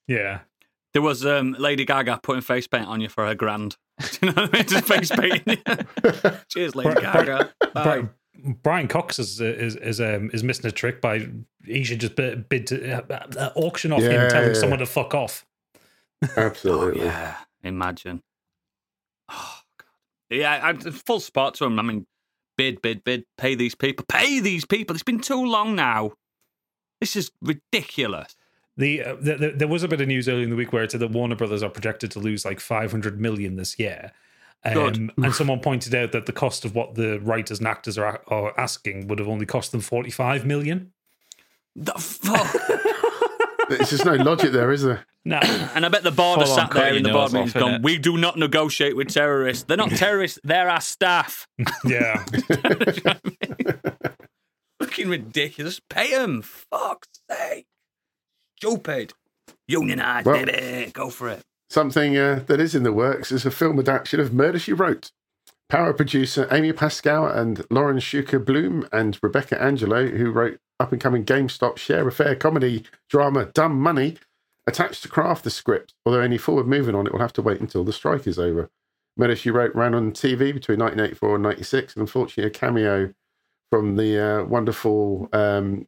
Yeah. There was um, Lady Gaga putting face paint on you for a grand. <laughs> Do you know what I mean? Just face painting. <laughs> Cheers, Lady Bri- Gaga. Bye. Bri- Brian Cox is is is um is missing a trick by he should just bid, bid to, uh, uh, auction off Yeah, him telling yeah. someone to fuck off. Oh, Absolutely. yeah. Imagine. Oh, God. Yeah, I, I- full spot to him. I mean, bid, bid, bid. Pay these people. Pay these people. It's been too long now. This is ridiculous. The, uh, the, the there was a bit of news earlier in the week where it said that Warner Brothers are projected to lose like 500 million this year. Um, and someone pointed out that the cost of what the writers and actors are, are asking would have only cost them 45 million. The fuck? <laughs> There's just no logic there, is there? No. <coughs> And I bet the board Full are on sat there in the your board meeting off, gone, innit? we do not negotiate with terrorists. They're not <laughs> terrorists, they're our staff. Yeah. <laughs> Fucking ridiculous. Pay them. Fuck's sake. Stupid. Unionize, Well- baby. Go for it. Something uh, that is in the works is a film adaptation of Murder She Wrote. Power producer Amy Pascal and Lauren Schuker Bloom and Rebecca Angelo, who wrote up and coming GameStop share a fair comedy drama Dumb Money, attached to craft the script. Although any forward movement on it will have to wait until the strike is over. Murder She Wrote ran on TV between 1984 and 96, and unfortunately, a cameo from the uh, wonderful um,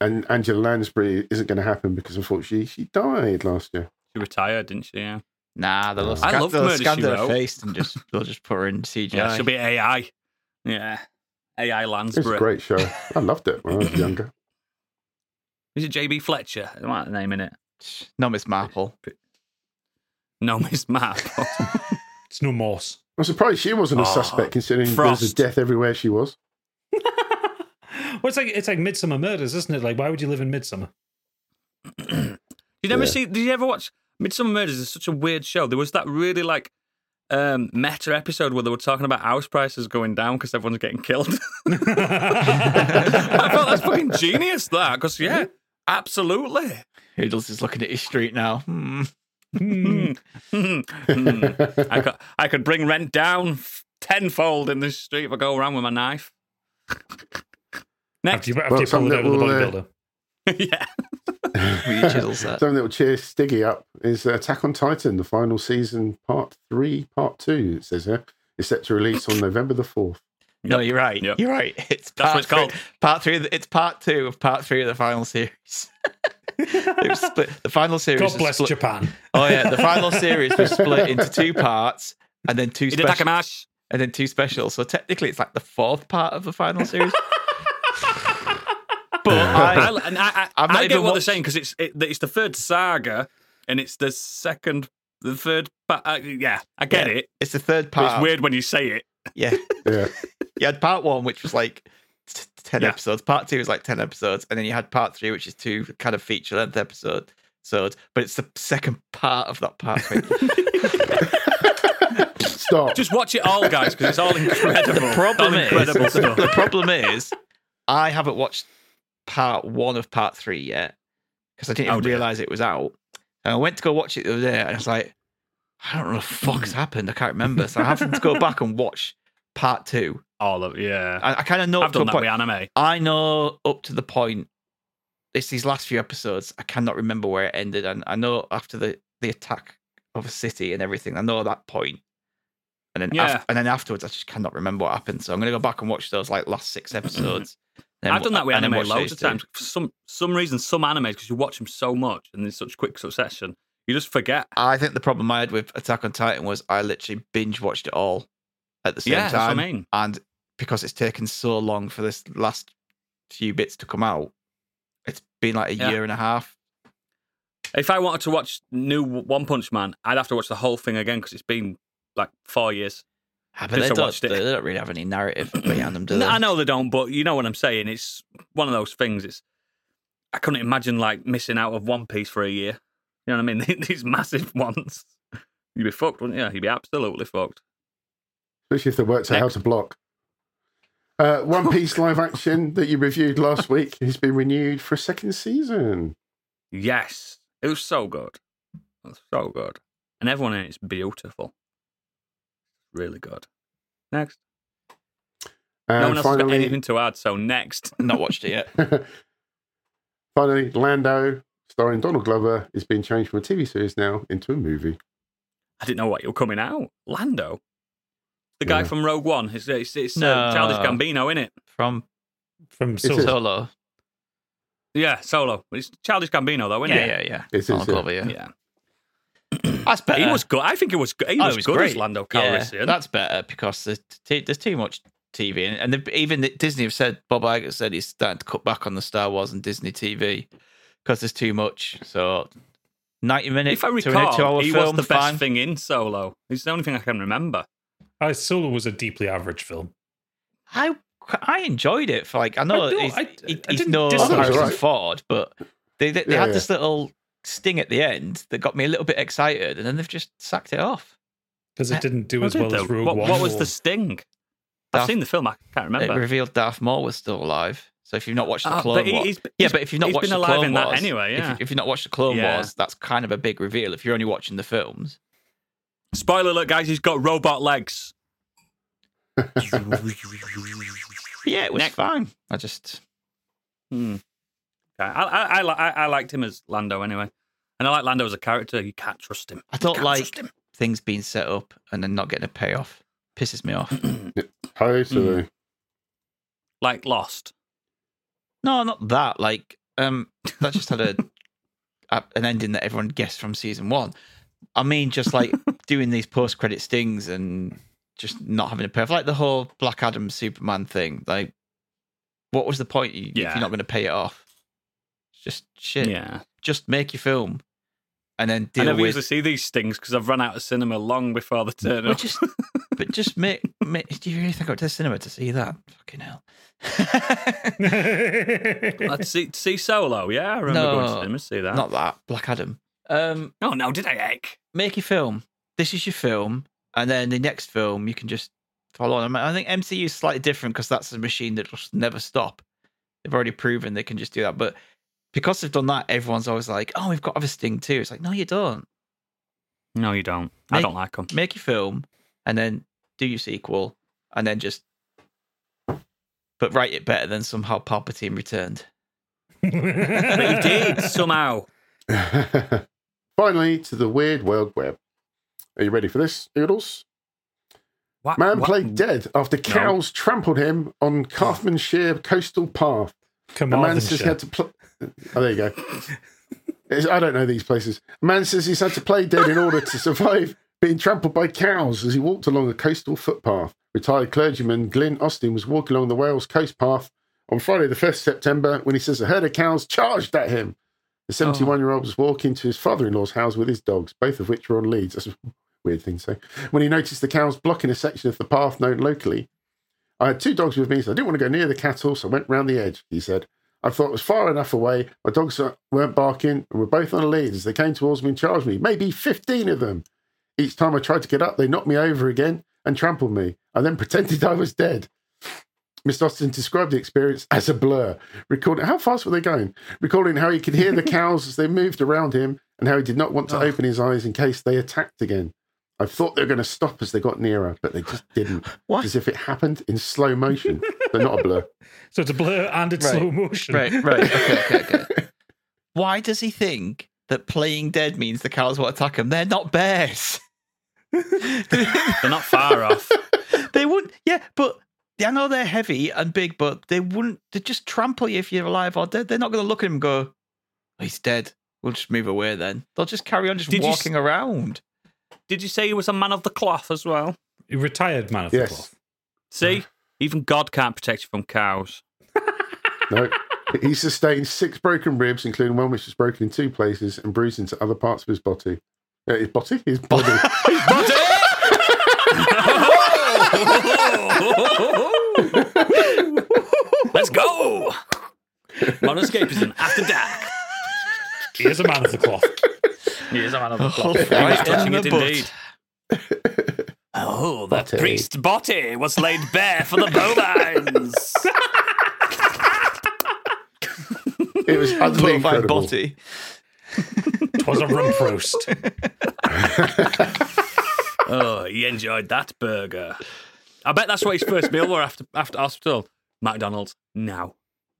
and Angela Lansbury isn't going to happen because unfortunately she died last year. She retired, didn't she? Yeah. Nah, they'll, I scan, love they'll Murder, scan She her Wrote. face and just <laughs> they'll just put her in CGI. Yeah, she'll be AI. Yeah. AI It was Lansbury. a great show. I loved it when I was younger. <laughs> Is it JB Fletcher? I might name in it. no Miss Marple. No, Miss Marple. <laughs> It's no Morse. I'm surprised she wasn't a Oh, suspect considering there was a death everywhere she was. <laughs> well, it's like it's like Midsomer Murders, isn't it? Like, why would you live in Midsomer? you never Yeah. see? Did you ever watch Midsomer Murders? Is such a weird show. There was that really like um, meta episode where they were talking about house prices going down because everyone's getting killed. <laughs> I thought that's fucking genius. That because yeah, absolutely. Hoodles is looking at his street now. Hmm. Hmm. <laughs> Hmm. Hmm. I could I could bring rent down tenfold in this street if I go around with my knife. Next, After you, after Well, you some pull it out with the little, uh, bodybuilder. <laughs> <laughs> yeah. With your chisel set. Something that will cheer Stiggy up is Attack on Titan, the final season, part three, part two, it says here, is set to release on November the 4th. No, you're right. Yep. You're right. It's That's part what it's three- called. Part three. the- It's part two of part three of the final series. <laughs> it was split. The final series. God bless split- Japan. Oh yeah, the final series was split into two parts, and then two special, Itadakimasu. And then two specials. So technically, it's like the fourth part of the final series. but I, I, and I, I, I've not I get even what they're saying because it's it, it's the third saga and it's the second, the third. pa- Uh, yeah, I get Yeah. it. it's the third But part. it's weird when you say it. Yeah, <laughs> Yeah. you had part one, which was like t- ten Yeah. episodes. Part two was like ten episodes, and then you had part three, which is two kind of feature length episode. So, but it's the second part of that part. <laughs> <laughs> Stop. Just watch it all, guys, because it's all incredible. the problem All is, incredible the, stuff. the problem is, I haven't watched part one of part three yet because I didn't Oh, even realize it was out. And I went to go watch it the other day, and I was like, I don't know what the fuck's happened. I can't remember. So I have to go <laughs> back and watch part two. All of yeah. I, I kind of know I've done that point. with anime. I know up to the point. It's these last few episodes. I cannot remember where it ended, and I know after the the attack of a city and everything. I know that point. And then, Yeah. af- and then afterwards, I just cannot remember what happened. So I'm going to go back and watch those like last six <clears throat> episodes. I've done that with anime loads of times. For some some reason, some animes because you watch them so much and in such quick succession, you just forget. I think the problem I had with Attack on Titan was I literally binge watched it all at the same Yeah, that's what I time, mean. and because it's taken so long for this last few bits to come out, it's been like a Yeah. year and a half. If I wanted to watch new One Punch Man, I'd have to watch the whole thing again because it's been like four years. Ah, But they Since I don't, watched it. they don't really have any narrative behind them, do they? I know they don't, but you know what I'm saying. It's one of those things. It's I couldn't imagine like missing out of One Piece for a year. You know what I mean? <laughs> These massive <laughs> ones. You'd be fucked, wouldn't you? You'd be absolutely fucked. Especially if they worked out how to block. Uh, One Piece live action that you reviewed last week has been renewed for a second season. Yes, it was so good. It was so good, and everyone in it's beautiful. Really good. Next, And no one else has got anything to add. So next, Not watched it yet. <laughs> finally, Lando, starring Donald Glover, is being changed from a TV series now into a movie. I didn't know what you were coming out. Lando, the guy Yeah. from Rogue One. It's, it's, it's No. uh, Childish Gambino, in it? From From Solo. is. Solo. Yeah, Solo. It's Childish Gambino, though, isn't Yeah, it? yeah, yeah. It is, Donald yeah. Glover, yeah. Yeah. That's better. He was good. I think it was good. He Oh, was, it was good great. as Lando Yeah, Calrissian. that's better because there's, t- there's too much TV, and, and they've- even Disney have said Bob Iger said he's starting to cut back on the Star Wars and Disney TV because there's too much. So ninety minutes if I to an recall, two-hour he film, was the best thing in Solo. It's the only thing I can remember. Uh, Solo was a deeply average film. I I enjoyed it. For like I know I don't- he's, I- he- I he's no dislike it. Harrison Right. Ford, but They they, they Yeah, had yeah. this little sting at the end that got me a little bit excited, and then they've just sacked it off. Because it didn't do What as did well they- as Rogue what, One. what was the sting? I've seen the film. I can't remember. It revealed Darth Maul was still alive. So if you've not watched the Ah, Clone but he- Wars, he's- yeah, but if you've not watched been the alive Clone in that Wars, anyway, if, yeah. you, if you've not watched the Clone Yeah. Wars, that's kind of a big reveal. If you're only watching the films, Spoiler alert, guys! He's got robot legs. <laughs> yeah, it was Next. fine. I just Hmm. Okay. I, I, I, I, I liked him as Lando anyway, and I like Lando as a character. You can't trust him. I You don't like him. things being set up and then not getting a payoff. Pisses me off. <clears throat> Totally. like Lost. No, not that. Like, um, that just had a, a an ending that everyone guessed from season one. I mean, just like <laughs> doing these post credit stings and just not having a payoff, like the whole Black Adam Superman thing. Like, what was the point? You, If Yeah. you're not going to pay it off, it's just shit. Yeah, Just make your film, and then deal I never with. usually see these stings because I've run out of cinema long before the turn But up. just, <laughs> but just make, make. Do you really think I go to the cinema to see that? Fucking hell. <laughs> Let's see, see Solo. Yeah, I remember going to cinema to see that. Not that Black Adam. Um, Oh no, did I, Egg? make your film. This is your film, and then the next film you can just follow on. I, I think MCU is slightly different because that's a machine that just never stop. They've already proven they can just do that, but because they've done that, everyone's always like, "Oh, we've got other have a sting too." It's like, no, you don't. No, you don't. I don't like them. Make your film, and then do your sequel, and then just, but write it better than somehow Palpatine returned. But he did somehow. <laughs> Finally, to the weird world web. Are you ready for this, Oodles? What, Man what- played dead after cows trampled him on Carmarthenshire coastal path. Come A on, man says he had to play. Oh, there you go. It's- I don't know these places. A man says he's had to play dead in order to survive being trampled by cows as he walked along a coastal footpath. Retired clergyman Glyn Austin was walking along the Wales coast path on Friday, the 1st September, when he says a herd of cows charged at him. The 71 year old was walking to his father in law's house with his dogs, both of which were on leads. That's a weird thing to say. When he noticed the cows blocking a section of the path known locally, I had two dogs with me, so I didn't want to go near the cattle, so I went round the edge, he said. I thought it was far enough away. My dogs weren't barking and were both on a lead as they came towards me and charged me. Maybe 15 of them. Each time I tried to get up, they knocked me over again and trampled me. I then <laughs> pretended I was dead. Mr. Austin described the experience as a blur, recording how fast were they going? Recording how he could hear the <laughs> cows as they moved around him and how he did not want to open his eyes in case they attacked again. I thought they were going to stop as they got nearer, but they just didn't. <laughs> What? As if it happened in slow motion. They're not a blur. <laughs> So it's a blur and it's Right. slow motion. Right, right. Okay, okay, okay. <laughs> Why does he think that playing dead means the cows will attack him? They're not bears. They're not far off. they wouldn't. Yeah, but I know they're heavy and big, but they wouldn't. They just trample you if you're alive or dead. They're not going to look at him and go, "Oh, "He's dead." We'll just move away then. They'll just carry on just Did you walking around. Did you say he was a man of the cloth as well? A retired man of the Yes. cloth. See, even God can't protect you from cows. <laughs> <laughs> No. He sustained six broken ribs, including one which was broken in two places and bruised into other parts of his body. Uh, his body? His <laughs> body. His body! Let's go. Monoscape is an after dark. He is a man of the cloth. He is a <laughs> man <laughs> of oh, the Oh, cloth. right He's touching it indeed. Oh, that Body. priest's body was laid bare for the bovines. It was <laughs> utterly Bovine incredible. body. Twas a rump roast. oh, he enjoyed that burger. I bet that's what his first meal were after after hospital. McDonald's now.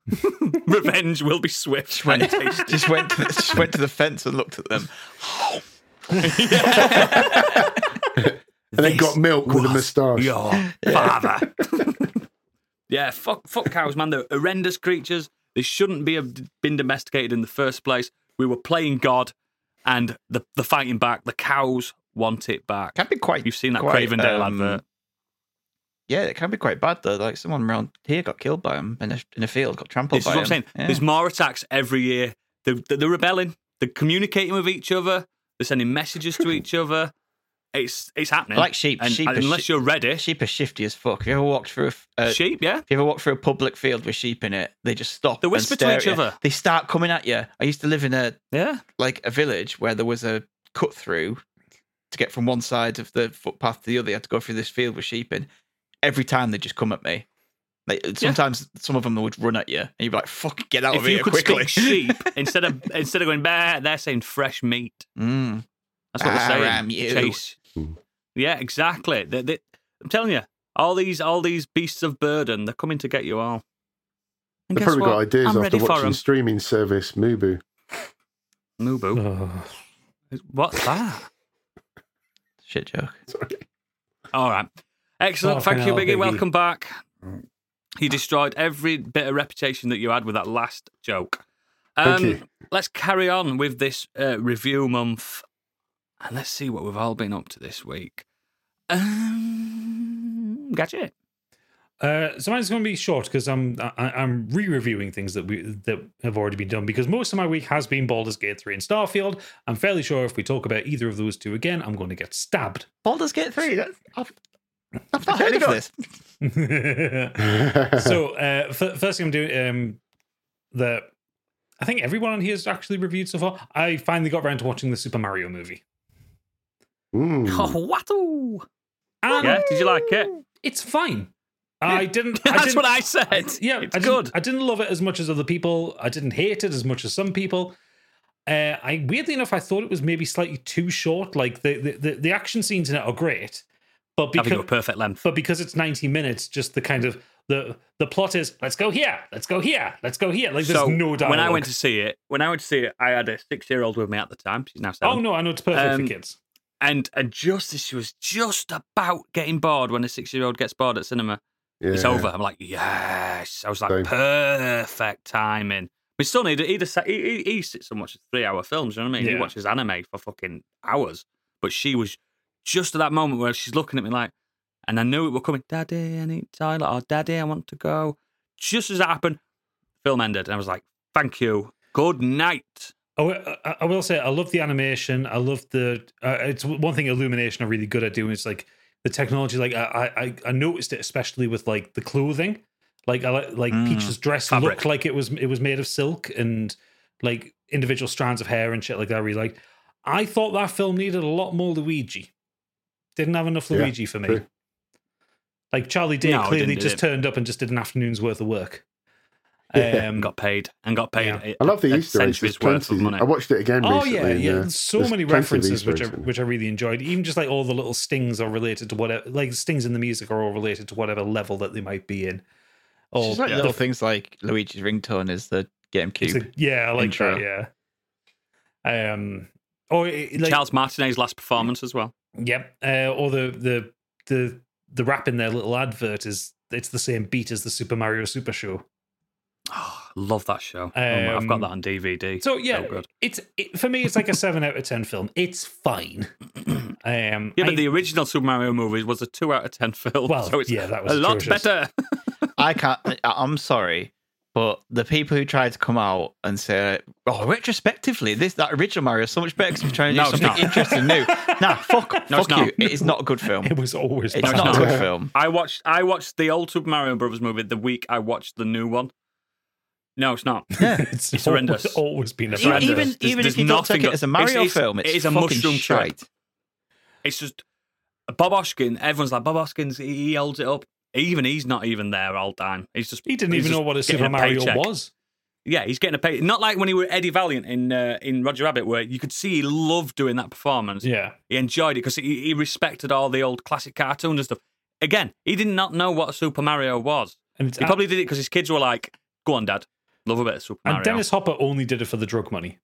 <laughs> Revenge will be swift Just and went, tasty. just went to the, just went to the fence and looked at them. And then got milk with a moustache. Your father. <laughs> yeah, fuck, fuck cows, man. They're horrendous creatures. They shouldn't be have been domesticated in the first place. We were playing God, and the the fighting back. The cows want it back. Can be quite. You've seen that quite, Cravendale um, advert. Yeah, it can be quite bad though. Like someone around here got killed by him in a in a field, got trampled This is by what I'm saying. Yeah. There's more attacks every year. They're, they're rebelling. They're communicating with each other. They're sending messages to each other. it's it's happening. Like sheep. And, Sheep and unless shi- you're ready, Sheep are shifty as fuck. Have you ever walked through a, uh, sheep, yeah. If you ever walked through a public field with sheep in it, they just stop. They whisper to each other. They start coming at you. I used to live in a Yeah. like a village where there was a cut through to get from one side of the footpath to the other. You had to go through this field with sheep in. Every time they just come at me. Like sometimes some of them would run at you, and you'd be like, "Fuck, get out If of you here could quickly!" speak sheep <laughs> instead of instead of going bah, they're saying fresh meat. Mm. That's what they're saying. Aram you. Chase. Yeah, exactly. They, they, I'm telling you, all these all these beasts of burden, they're coming to get you all. And They've probably what? got ideas I'm after ready for watching 'em. streaming service Mubu. Mubu. Oh. <sighs> What's that? Shit joke. Sorry. All right. Excellent. Fucking Thank you, Biggie. Biggie. Welcome back. You destroyed every bit of reputation that you had with that last joke. Thank Um, you. Let's carry on with this uh, review month and let's see what we've all been up to this week. Um, gadget. Uh, so mine's going to be short because I'm I, I'm re-reviewing things that we that have already been done because most of my week has been Baldur's Gate three and Starfield. I'm fairly sure if we talk about either of those two again, I'm going to get stabbed. Baldur's Gate three. That's, I've, I've not heard of this. <laughs> so uh, f- first thing I'm doing um, the I think everyone on here has actually reviewed so far. I finally got around to watching the Super Mario movie. Mm. Oh, <laughs> what? And Yeah, did you like it? It's fine. <laughs> I didn't. I That's didn't, what I said. yeah, it's I didn't- good. I didn't love it as much as other people. I didn't hate it as much as some people. Uh, I weirdly enough, I thought it was maybe slightly too short. Like the the, the, the action scenes in it are great, but I think it because perfect length. but because it's ninety minutes, just the kind of the the plot is let's go here, let's go here, let's go here. Like there's so no dialogue. when I went to see it, when I went to see it, I had a six-year-old with me at the time. She's now seven. oh no, I know it's perfect Um, for kids. And and just as she was just about getting bored when a six-year-old gets bored at cinema, Yeah. it's over. I'm like, yes. I was like, Same. perfect timing. My son, he'd, he'd, he, he, he sits and watches three-hour films. You know what I mean? He watches anime for fucking hours. But she was just at that moment where she's looking at me like, and I knew it was coming. Daddy, I need toilet. Or Daddy, I want to go. Just as that happened, film ended, and I was like, thank you. Good night. Oh, I, I will say I love the animation. I love the. Uh, it's one thing Illumination are really good at doing. Is like the technology. Like I, I, I noticed it especially with like the clothing. Like I like like Mm, Peach's dress fabric. looked like it was it was made of silk and like individual strands of hair and shit like that. I really like. I thought that film needed a lot more Luigi. Didn't have enough Yeah, Luigi for me. true. Like Charlie Day No, clearly just turned up and just did an afternoon's worth of work. Yeah. Um, got paid and got paid. Yeah. a- I love the a Easter eggs. century's There's worth of money. I watched it again Oh yeah, and, yeah. uh, so many references which I eggs in it. which I really enjoyed. Even just like all the little stings are related to whatever, like stings in the music are all related to whatever level that they might be in. It's Or just like the- little things like Luigi's ringtone is the GameCube. a- yeah, I like intro. that. Yeah. Um. Or like Charles Martinet's last performance as well. Yep. Uh, or the the the the rap in their little advert is it's the same beat as the Super Mario Super Show. Oh, <gasps> love that show. Oh, I've got Um, that on DVD. So yeah, good. it's it, for me. It's like a seven out of ten film. It's fine. <clears throat> Um, Yeah, I- but the original Super Mario movie was a two out of ten film. Well, so it's yeah, that was a lot better. I can't. I'm sorry, but the people who tried to come out and say, "Oh, retrospectively, this that original Mario is so much better because we're trying to do it's something interesting new." <laughs> Nah, fuck, No, it's fuck you. not. It is not a good film. <laughs> it was always It's bad. not a good <laughs> film. I watched I watched the old Super Mario Brothers movie the week I watched the new one. No, it's not. it's, It's horrendous. Always, always been a It's horrendous. Even There's- even there's if you don't take it as a Mario it's- it's- film, it's it is a fucking mushroom trip. shite. It's just Bob Hoskins. Everyone's like Bob Hoskins. He, he holds it up. Even he's not even there all the time. He's just He didn't even know what a getting Super Mario paycheck. was. Yeah, he's getting a pay. Not like when he were Eddie Valiant in uh, in Roger Rabbit, where you could see he loved doing that performance. Yeah. He enjoyed it because he, he respected all the old classic cartoons and stuff. Again, he did not know what Super Mario was. And, it's, He probably did it because his kids were like, "Go on, Dad, love a bit of Super and Mario." Dennis Hopper only did it for the drug money.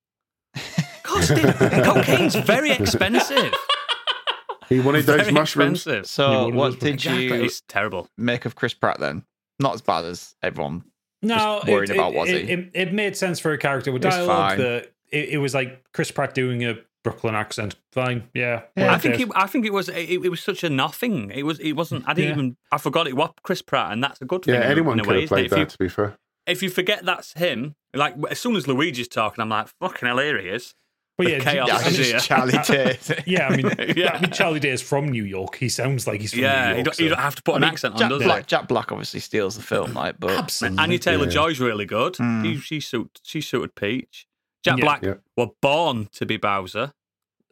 Of course, he did. <laughs> cocaine's very expensive. He wanted those very mushrooms. expensive. So, what did Exactly. you It's terrible. make of Chris Pratt then? Not as bad as everyone. No, Just worried it, about it, was it, he? it, it made sense for a character with It's dialogue. fine. That it, it was like Chris Pratt doing a Brooklyn accent. Fine, yeah. Yeah. I think out. it, I think it was it, it was such a nothing. It was it wasn't. I didn't Yeah. even. I forgot it was Chris Pratt, and that's a good thing. Yeah, in a- anyone in a could way, have isn't played If you, that. To be fair, if you forget that's him, like as soon as Luigi's talking, I'm like, fucking hell, here he is. But yeah, chaos I Yeah, is mean, <laughs> Charlie <laughs> Tate. yeah, I mean, <laughs> Yeah. I mean, Charlie Day is from New York. He sounds like he's from Yeah, New you York. don't, you so- don't have to put an mean, accent on, Jack does Black, it? Jack Black obviously steals the film, like, but Absolutely. Anya Taylor Yeah. Joy's really good. Mm. She, she, suit, she suited Peach. Jack Yeah. Black Yeah. were born to be Bowser.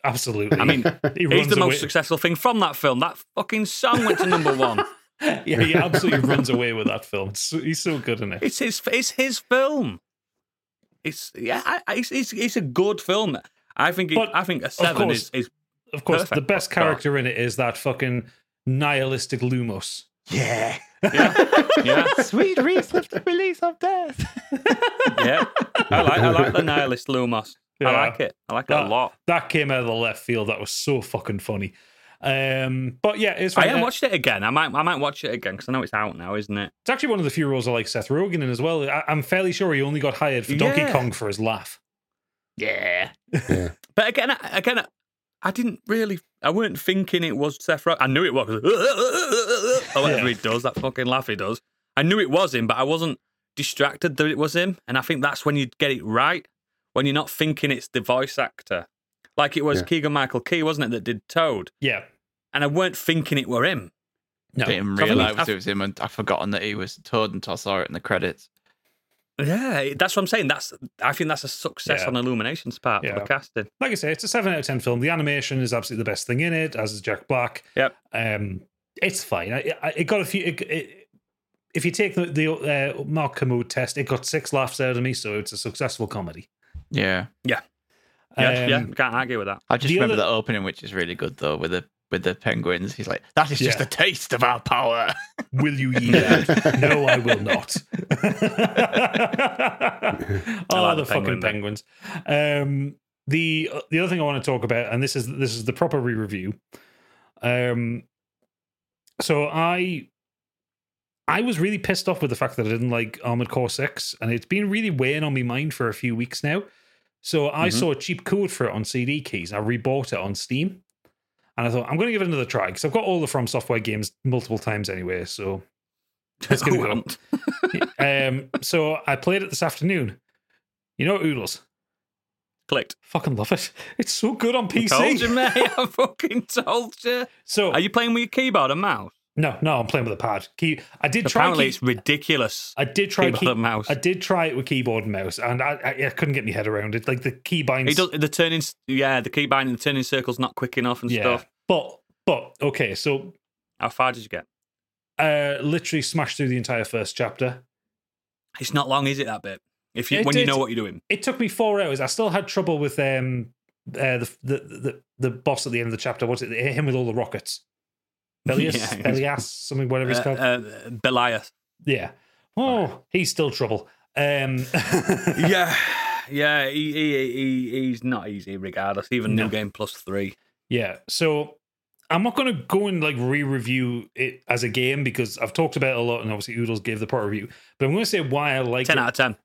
Absolutely. I mean, he He's runs the away. most successful thing from that film. That fucking song went to number one. yeah, he absolutely runs away with that film. So, he's so good in it. It's his. It's his film. It's yeah. I, I- it's, it's it's a good film. I think. It, But, I think a seven course, is, is Of course, perfect. the best character in it is that fucking nihilistic Lumos. yeah. yeah <laughs> yeah Sweet Reese with the release of death. yeah. I like I like the nihilist Lumos. Yeah. I like it. I like it That- a lot. That came out of the left field. That was so fucking funny. Um, but yeah, it's I fine. haven't Uh, watched it again. I might I might watch it again because I know it's out now, isn't it? It's actually one of the few roles I like Seth Rogen in as well. I, I'm fairly sure he only got hired for Donkey Yeah. Kong for his laugh. Yeah. Yeah. <laughs> But again, I- again, I- I didn't really. I weren't thinking it was Seth Rogen. I knew it was. Or whatever Yeah. he does, that fucking laugh he does. I knew it was him, but I wasn't distracted that it was him. And I think that's when you get it right. When you're not thinking it's the voice actor, like it was Yeah. Keegan Michael Key, wasn't it, that did Toad? Yeah. And I weren't thinking it were him. No. Didn't I think realise I've- it was him, and I've forgotten that he was Toad until I saw it in the credits. Yeah, that's what I'm saying. That's I think that's a success Yeah. on Illumination's part Yeah. for the casting. Like I say, it's a seven out of ten film. The animation is absolutely the best thing in it, as is Jack Black. Yep. Um, it's fine. I, I, it got a few. It, it, if you take the, the uh, Mark Kermode test, it got six laughs out of me, so it's a successful comedy. Yeah. Yeah, yeah, Um, can't argue with that. I just The remember other- the opening, which is really good though, with the with the penguins. He's like, "That is just Yeah. a taste of our power." <laughs> Will you yield? no, I will not. <laughs> <laughs> oh, like the, the fucking penguin penguins. Um, the the other thing I want to talk about, and this is this is the proper re-review. Um, so I I was really pissed off with the fact that I didn't like Armored Core Six, and it's been really weighing on my mind for a few weeks now. So I Mhm. saw a cheap code for it on CD keys. I rebought it on Steam, and I thought I'm going to give it another try because I've got all the From Software games multiple times anyway. So Let's give it a go. Um, so I played it this afternoon. You know what, Oodles? Clicked. Fucking love it. <laughs> It's so good on I told you, PC. mate. <laughs> I fucking told you. So Are you playing with your keyboard and mouse? No, no, I'm playing with a pad. Key. I did try. Apparently, it's ridiculous. I did try. keyboard Key, and mouse. I did try it with keyboard and mouse, and I, I, I couldn't get my head around it. Like the key binds. Does, the turning, yeah, the key binding, the turning circle's not quick enough and yeah, stuff. but but okay. So How far did you get? uh, literally smashed through the entire first chapter. It's not long, is it? That bit. If you It when you know what you're doing. It took me four hours. I still had trouble with um uh, the, the the the boss at the end of the chapter. What's it? Him with all the rockets. Belias, <laughs> Yeah. Belias, something whatever he's Uh, called. uh, Belias. yeah. Oh, he's still trouble. Um, <laughs> yeah, yeah. He, he, he, he's not easy, regardless. Even No. new game plus three. yeah. So I'm not going to go and like re-review it as a game because I've talked about it a lot, and obviously Oodles gave the proper review. But I'm going to say why I like Ten it. out of ten.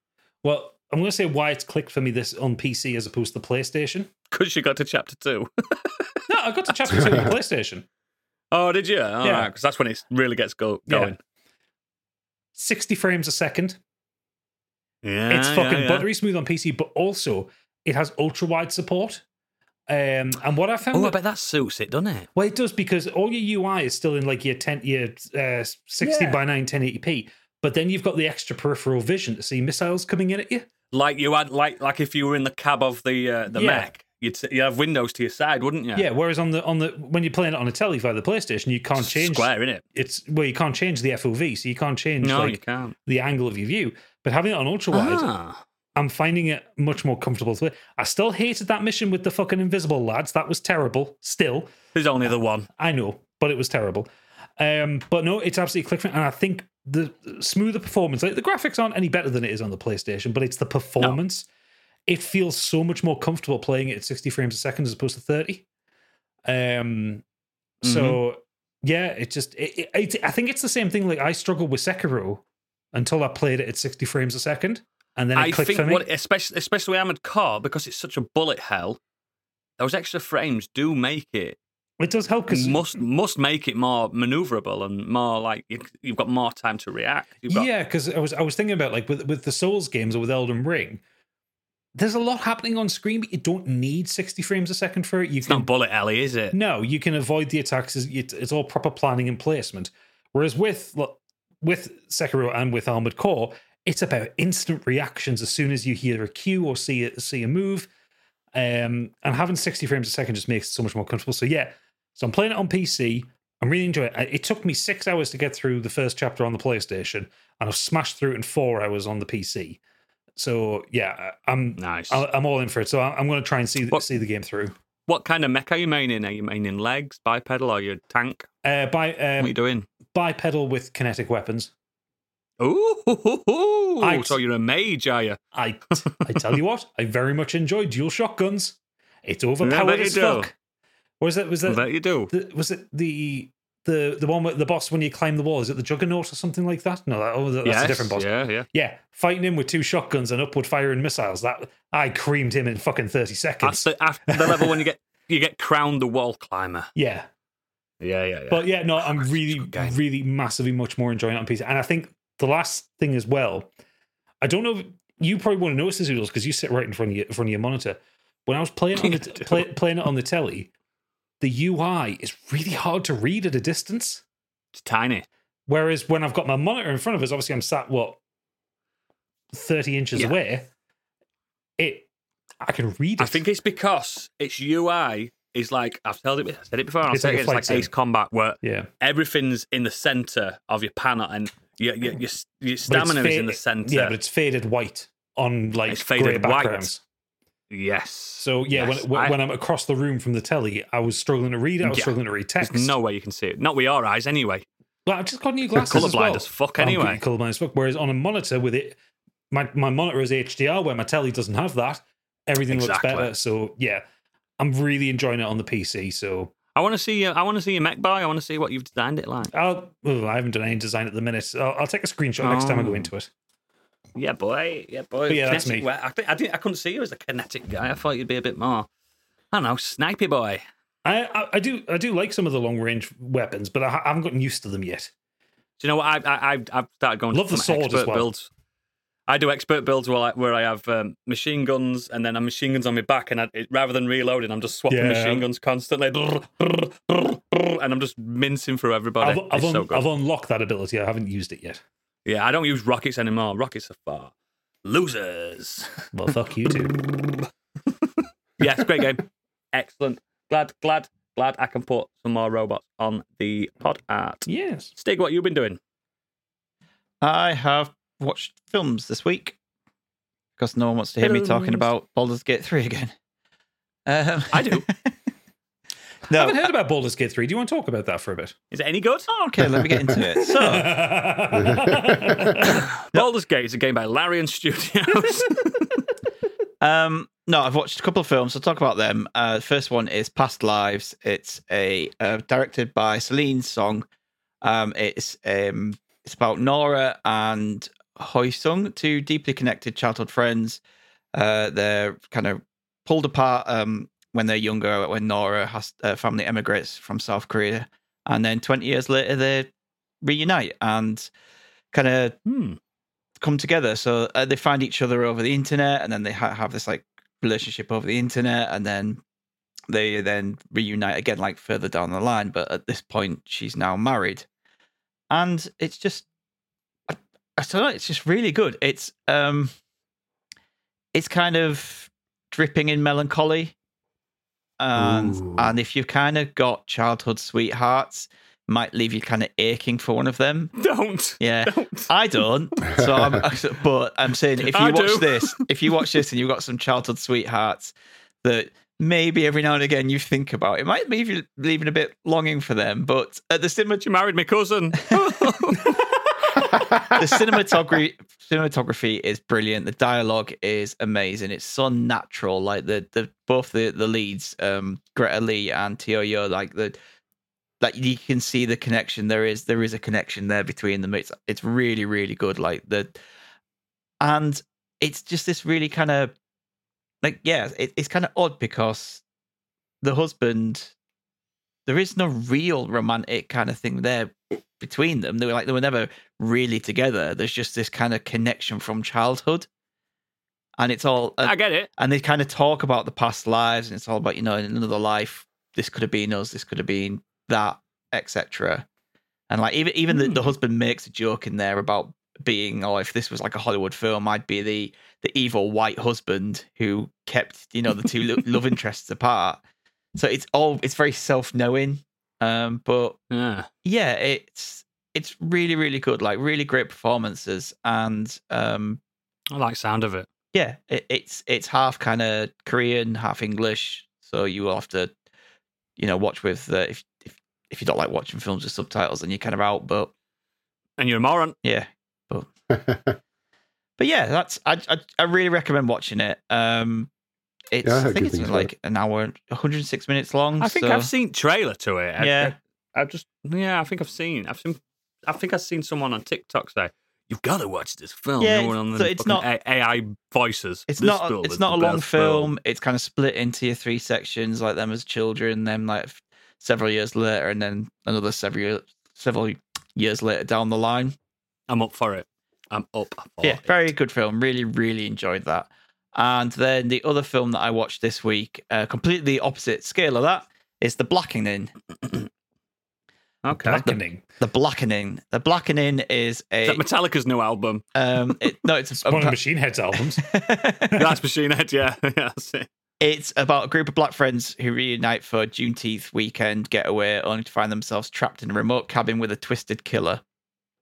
Well, I'm going to say why it's clicked for me this on PC as opposed to the PlayStation. <laughs> Because you got to chapter two. No, I got to chapter two on PlayStation. Oh, did you? All Yeah. Because that's when it really gets go- Yeah. going. 60 frames a second. Yeah, it's fucking yeah, yeah. buttery smooth on PC, but also it has ultra wide support. Um, and what I found, Oh, I that- bet that suits it, doesn't it? well, it does because all your UI is still in like your 10, your uh, 60 Yeah. by 9, 1080p, but then you've got the extra peripheral vision to see missiles coming in at you. Like you had, like, like if you were in the cab of the uh, the Yeah. mech, you'd you have windows to your side, wouldn't you? Yeah. Whereas on the on the when you're playing it on a telly via the PlayStation, you can't change Square, innit? it's well, you can't change the FOV, so you can't change No, you can't. the angle of your view. But having it on ultra wide, Ah. I'm finding it much more comfortable to play. I still hated that mission with the fucking invisible lads. That was terrible. Still, There's only the one. I know, but it was terrible. Um, but no, it's absolutely click and I think the smoother performance, like the graphics aren't any better than it is on the PlayStation, but it's the performance. It feels so much more comfortable playing it at 60 frames a second as opposed to 30. Um, so yeah, it just it, it, it, I think it's the same thing. Like I struggled with Sekiro until I played it at 60 frames a second, and then it I clicked think for me. what, especially especially with Armored Core, because it's such a bullet hell. Those extra frames do make it it does help because must must make it more maneuverable and more like you, you've got more time to react. Got, Yeah, because I was I was thinking about like with with the Souls games or with Elden Ring, there's a lot happening on screen, but you don't need 60 frames a second for it. You It's can not bullet alley, is it? no, you can avoid the attacks. It's it's all proper planning and placement. Whereas with with Sekiro and with Armored Core, it's about instant reactions as soon as you hear a cue or see a, see a move. Um, and having 60 frames a second just makes it so much more comfortable. So yeah, so I'm playing it on PC. I'm really enjoying it. It took me six hours to get through the first chapter on the PlayStation, and I've smashed through it in four hours on the PC. So yeah, I'm Nice. I- I'm all in for it. So I'm I'm going to try and see What- see the game through. What kind of mech are you maining? Are you maining legs, bipedal, or your tank? Uh, by What are um, you doing? bipedal with kinetic weapons. Ooh, I- so you're a mage, are you? I I tell you what, I very much enjoy dual shotguns. It's overpowered as do. fuck. Was it was I bet you do. the, was it the the the one with the boss when you climb the wall? Is it the Juggernaut or something like that? No, that, oh, that's yes, a different boss. Yeah, yeah. Yeah, fighting him with two shotguns and upward firing missiles. That I creamed him in fucking thirty That's seconds. the, after the level when you get you get crowned the wall climber. <laughs> yeah, Yeah, yeah, yeah. But yeah, no, I'm really, really massively much more enjoying it on PC. And I think the last thing as well, I don't know if you probably want to notice this, Oodles, because you sit right in front of your, in front of your monitor. When I was playing on the <laughs> play, playing it on the telly, the UI is really hard to read at a distance. it's tiny. Whereas when I've got my monitor in front of us, obviously I'm sat what thirty inches Yeah. away. It, I can read it. I think it's because its UI is like I've told it, I said it before. I'll It's say like it, it's like. Ace Combat, where yeah, everything's in the center of your panel, and your your your, your stamina is in the center. Yeah, but it's faded white on like It's faded white. backgrounds. Yes. So yeah, Yes, when when, I- I'm across the room from the telly, I was struggling to read. it. I was Yeah. struggling to read text. There's no way you can see it. Not with your eyes, anyway. Well, I've just got new glasses. Colourblind as, well. as fuck I'm anyway. Colorblind as fuck. Whereas on a monitor with it, my my monitor is HDR, where my telly doesn't have that. Everything Exactly. looks better. So yeah, I'm really enjoying it on the PC. So I want to see. you. I want to see your mech boy. I want to see what you've designed it like. I'll. oh, I haven't done any design at the minute. I'll, I'll take a screenshot next time I go Oh. into it. Yeah, boy. Yeah, boy. But yeah, that's Kinetic- me. well, I, think, I, didn't, I couldn't see you as a kinetic guy. I thought you'd be a bit more. I don't know, snipey boy. I, I I do I do like some of the long range weapons, but I, I haven't gotten used to them yet. Do you know what? I, I, I've, started going Love to the sword as well. builds. I do expert builds where I, where I have um, machine guns and then I have machine guns on my back, and I, it, rather than reloading, I'm just swapping Yeah. machine guns constantly, and I'm just mincing through everybody. I've, I've, it's so. I've unlocked that ability. I haven't used it yet. Yeah, I don't use rockets anymore. Rockets are far. losers. <laughs> Well, fuck you too. <laughs> yes, great game. Excellent. Glad, glad, glad I can put some more robots on the pod art. Yes. Stig, what you been doing? I have watched films this week because no one wants to hear me talking Films. about Baldur's Gate 3 again. Um, I do. <laughs> I haven't heard about Baldur's Gate 3. Do you want to talk about that for a bit? Is it any good? Oh, okay, let me get into it. <laughs> So, <laughs> Baldur's Gate is a game by Larian Studios. <laughs> Um, no, I've watched a couple of films. I'll talk about them. Uh, first one is Past Lives. It's a uh, directed by Celine Song. Um, it's um, it's about Nora and Hae Sung, two deeply connected childhood friends. Uh, they're kind of pulled apart um, when they're younger. When Nora has uh, family emigrates from South Korea, and then twenty years later they reunite and kind of hmm. come together. So uh, they find each other over the internet, and then they ha- have this like relationship over the internet, and then they then reunite again, like further down the line. But at this point, she's now married, and it's just, I, I don't know, it's just really good. It's um, it's kind of dripping in melancholy, and Ooh. and if you've kind of got childhood sweethearts, might leave you kind of aching for one of them. Don't. Yeah. Don't. I don't. So, I'm, <laughs> <laughs> but I'm saying if you I watch do. this, if you watch this and you've got some childhood sweethearts that maybe every now and again you think about, it might leave you leaving a bit longing for them. But at the cinema, You married my cousin. <laughs> the cinematography cinematography is brilliant. The dialogue is amazing. It's so natural. Like the the both the the leads, um, Greta Lee and Teo Yoo, like the like you can see the connection. There is there is a connection there between them. It's it's really really good. Like the and it's just this really kind of like yeah, it, it's kind of odd because the husband there is no real romantic kind of thing there between them. They were like they were never really together. There's just this kind of connection from childhood. and it's all I get it. and they kind of talk about the past lives and it's all about you know in another life this could have been us this could have been that etc and like even even the, the husband makes a joke in there about being oh if this was like a hollywood film i'd be the the evil white husband who kept you know the two lo- love <laughs> interests apart so it's all it's very self-knowing um but Yeah. yeah it's it's really really good like really great performances and um I like sound of it. yeah, it, it's it's half kind of Korean, half English. So you will have to, you know, watch with uh, if if if you don't like watching films with subtitles, then you're kind of out. But And you're a moron. yeah, but <laughs> but yeah, that's I I, I really recommend watching it. Um, it's Yeah I I, think it's things about like an hour, 106 minutes long. I think so- I've seen trailer to it. I- Yeah. I, have just yeah, I think I've seen I've seen I think I've seen someone on TikTok say, You've got to watch this film. Yeah, You know, on so it's not- A- AI voices. It's This not. film It's not a long best film. It's kind of split into your three sections, like them as children, them like several years later, and then another several years, several years later down the line. I'm up for it. I'm up for yeah, it. very good film. Really, really enjoyed that. And then the other film that I watched this week, uh, completely opposite scale of that, is The Blackening. <clears throat> Okay. Blackening. The Blackening. The Blackening is Is a that Metallica's new album? um, <laughs> it, no, it's It's one of Machine Head's albums. <laughs> That's Machine Head, yeah. <laughs> yeah that's it. It's about a group of black friends who reunite for a Juneteenth weekend getaway, only to find themselves trapped in a remote cabin with a twisted killer.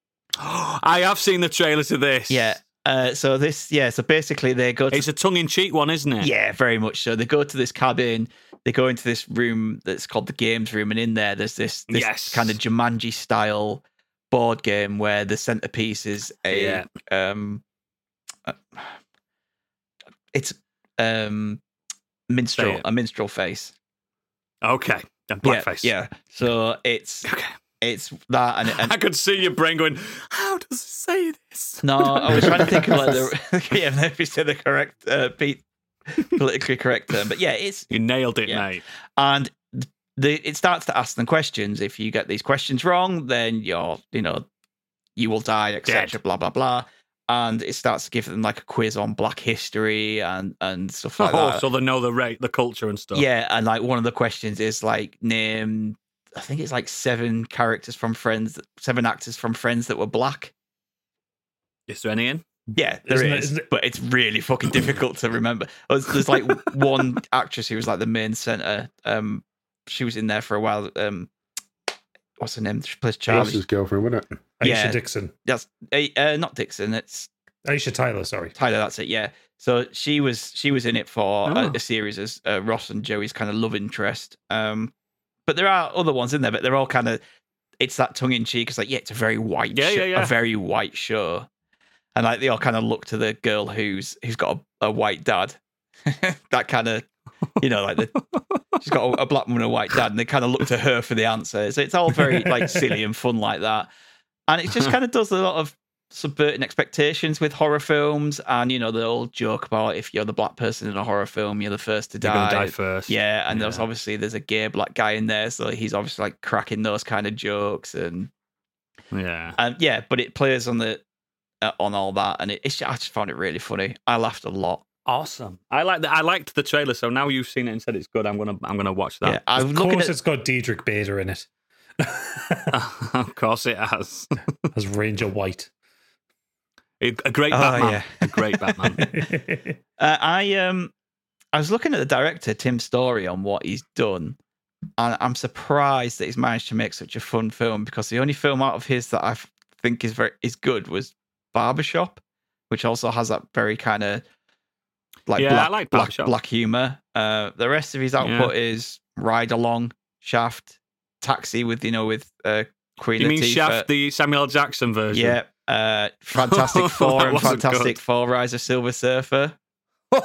<gasps> I have seen the trailer to this. Yeah. Uh, so this, yeah. So basically, they go to It's a tongue in cheek one, isn't it? Yeah, very much so. They go to this cabin. They go into this room that's called the games room, and in there, there's this this Yes. kind of Jumanji style board game where the centerpiece is a Yeah. um, uh, it's um minstrel, a minstrel face. Okay. And Yeah, blackface. Yeah, So it's Okay. It's that, and, and <laughs> I could see your brain going, How does it say this? No, I <laughs> was trying to think of like the <laughs> yeah, maybe say the correct uh, Pete, politically correct term, but yeah, it's You nailed it, Yeah. mate. and the it starts to ask them questions. If you get these questions wrong, then you're you know you will die, etc. Blah blah blah. And it starts to give them like a quiz on Black history and and stuff like oh, that. so they know the rate, the culture and stuff. Yeah, and like one of the questions is like name. I think it's like seven characters from Friends, seven actors from Friends that were black. Is there any in? Yeah, there Isn't it- is, isn't it- but it's really fucking difficult to remember. There's, there's like <laughs> one actress who was like the main center. Um, she was in there for a while. Um, what's her name? She plays Charlie. Alice's girlfriend, wasn't it? Aisha Yeah. Dixon. That's uh, uh, not Dixon. It's Aisha Tyler, sorry. Tyler. That's it. Yeah. So she was she was in it for Oh. a, a series as uh, Ross and Joey's kind of love interest. Um, but there are other ones in there, but they're all kind of it's that tongue in cheek. It's like yeah, it's a very white, Yeah, show, yeah, yeah. a very white show, and like they all kind of look to the girl who's who's got a, a white dad. <laughs> that kind of you know like the she's got a, a black woman and a white dad, and they kind of look to her for the answer. So it's all very like <laughs> silly and fun like that, and it just kind of does a lot of subverting expectations with horror films, and you know the old joke about if you're the black person in a horror film, you're the first to You're die. die first. Yeah, and there's obviously there's a gay black guy in there, so he's obviously like cracking those kind of jokes, and Yeah. and yeah, but it plays on the uh, on all that, and it, it's I just found it really funny. I laughed a lot. Awesome. I like the, I liked the trailer, so now you've seen it and said it's good. I'm gonna I'm gonna watch Yeah, that. I was Of course, at it's got Diedrich Bader in it <laughs> of course it has. <laughs> as Ranger White. A great Oh, Batman. yeah. A great Batman. <laughs> Uh, I um, I was looking at the director Tim Story on what he's done, and I'm surprised that he's managed to make such a fun film because the only film out of his that I think is very is good was Barbershop, which also has that very kind of like Yeah, I black, like black, black humor. Uh, the rest of his output is Ride Along, Shaft, Taxi with you know with uh, Queen you mean. Shaft, the Samuel Jackson version? Yeah. Uh, Fantastic <laughs> Four and Fantastic good. Four Rise of Silver Surfer. <laughs> yeah.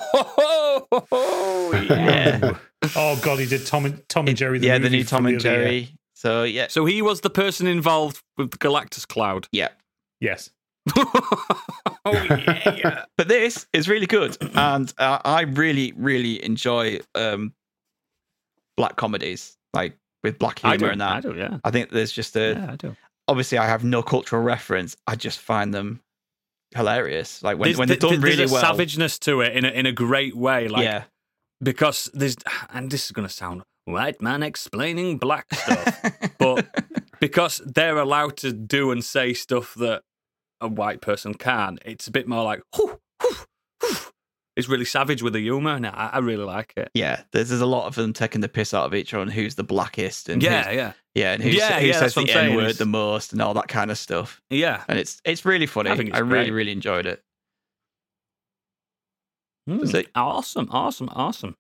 oh God, he did Tom and Tom and Jerry. The yeah, the new Tom and the other year. Jerry. So yeah, So he was the person involved with the Galactus cloud. yeah. Yes. <laughs> oh yeah, yeah. But this is really good, and uh, I really, really enjoy um, black comedies, like with black humor and that. I do. Yeah. I think there's just a Yeah, I do. Obviously I have no cultural reference. I just find them hilarious. Like when There's- when they're th- done there's really a well. savageness to it in a, in a great way. Like, yeah, because there's, and this is going to sound white man explaining black stuff, but <laughs> because they're allowed to do and say stuff that a white person can, it's a bit more like, "Whew, whew, whew." It's really savage with the humor, and I, I really like it. yeah. There's, there's a lot of them taking the piss out of each other and who's the blackest and Yeah, yeah, yeah, and who's, Yeah, who yeah, says the N word the most and all that kind of stuff. yeah. And it's it's really funny. I I, really really enjoyed it. Mm, So- awesome, awesome, awesome.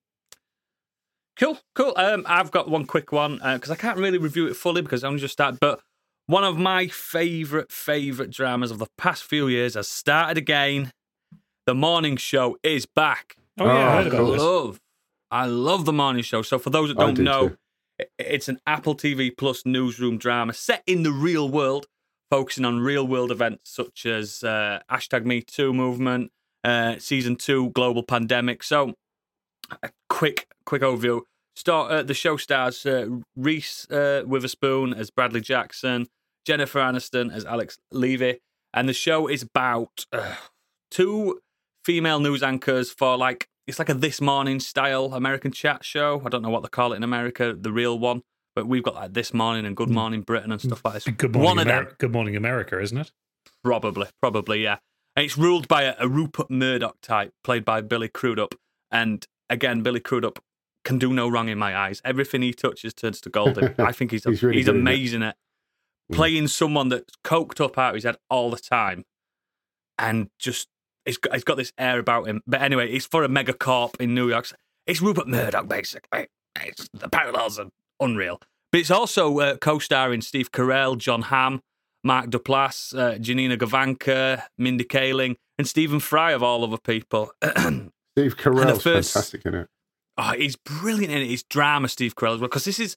Cool, cool. Um, I've got one quick one because I can't really review it fully because I only just started. But one of my favorite, favorite dramas of the past few years has started again. The morning show is back. Oh, yeah, I heard Oh, about this. love, I love the morning show. So for those that I don't do know, too. it's an Apple TV Plus newsroom drama set in the real world, focusing on real world events such as uh, hashtag Me Too movement, uh, season two global pandemic. So, a quick quick overview. Start uh, the show stars uh, Reese uh, Witherspoon as Bradley Jackson, Jennifer Aniston as Alex Levy, and the show is about uh, two female news anchors for like it's like a This Morning style American chat show. I don't know what they call it in America, the real one, but we've got like This Morning and Good Morning Britain and stuff like this. Good morning, One of them, America. Good morning, America, isn't it? Probably, probably, yeah. And it's ruled by a, a Rupert Murdoch type, played by Billy Crudup. And again, Billy Crudup can do no wrong in my eyes. Everything he touches turns to gold. I think he's <laughs> He's really he's amazing at Mm. playing someone that's coked up out of his head all the time, and just he's got, he's got this air about him. But anyway, it's for a megacorp in New York. It's Rupert Murdoch, basically. It's, the parallels are unreal. But it's also uh, co-starring Steve Carell, Jon Hamm, Mark Duplass, uh, Janina Gavankar, Mindy Kaling, and Stephen Fry of all other people. <clears throat> Steve Carell's first- fantastic in it. Oh, he's brilliant in it. He's drama, Steve Carell, as well, because this is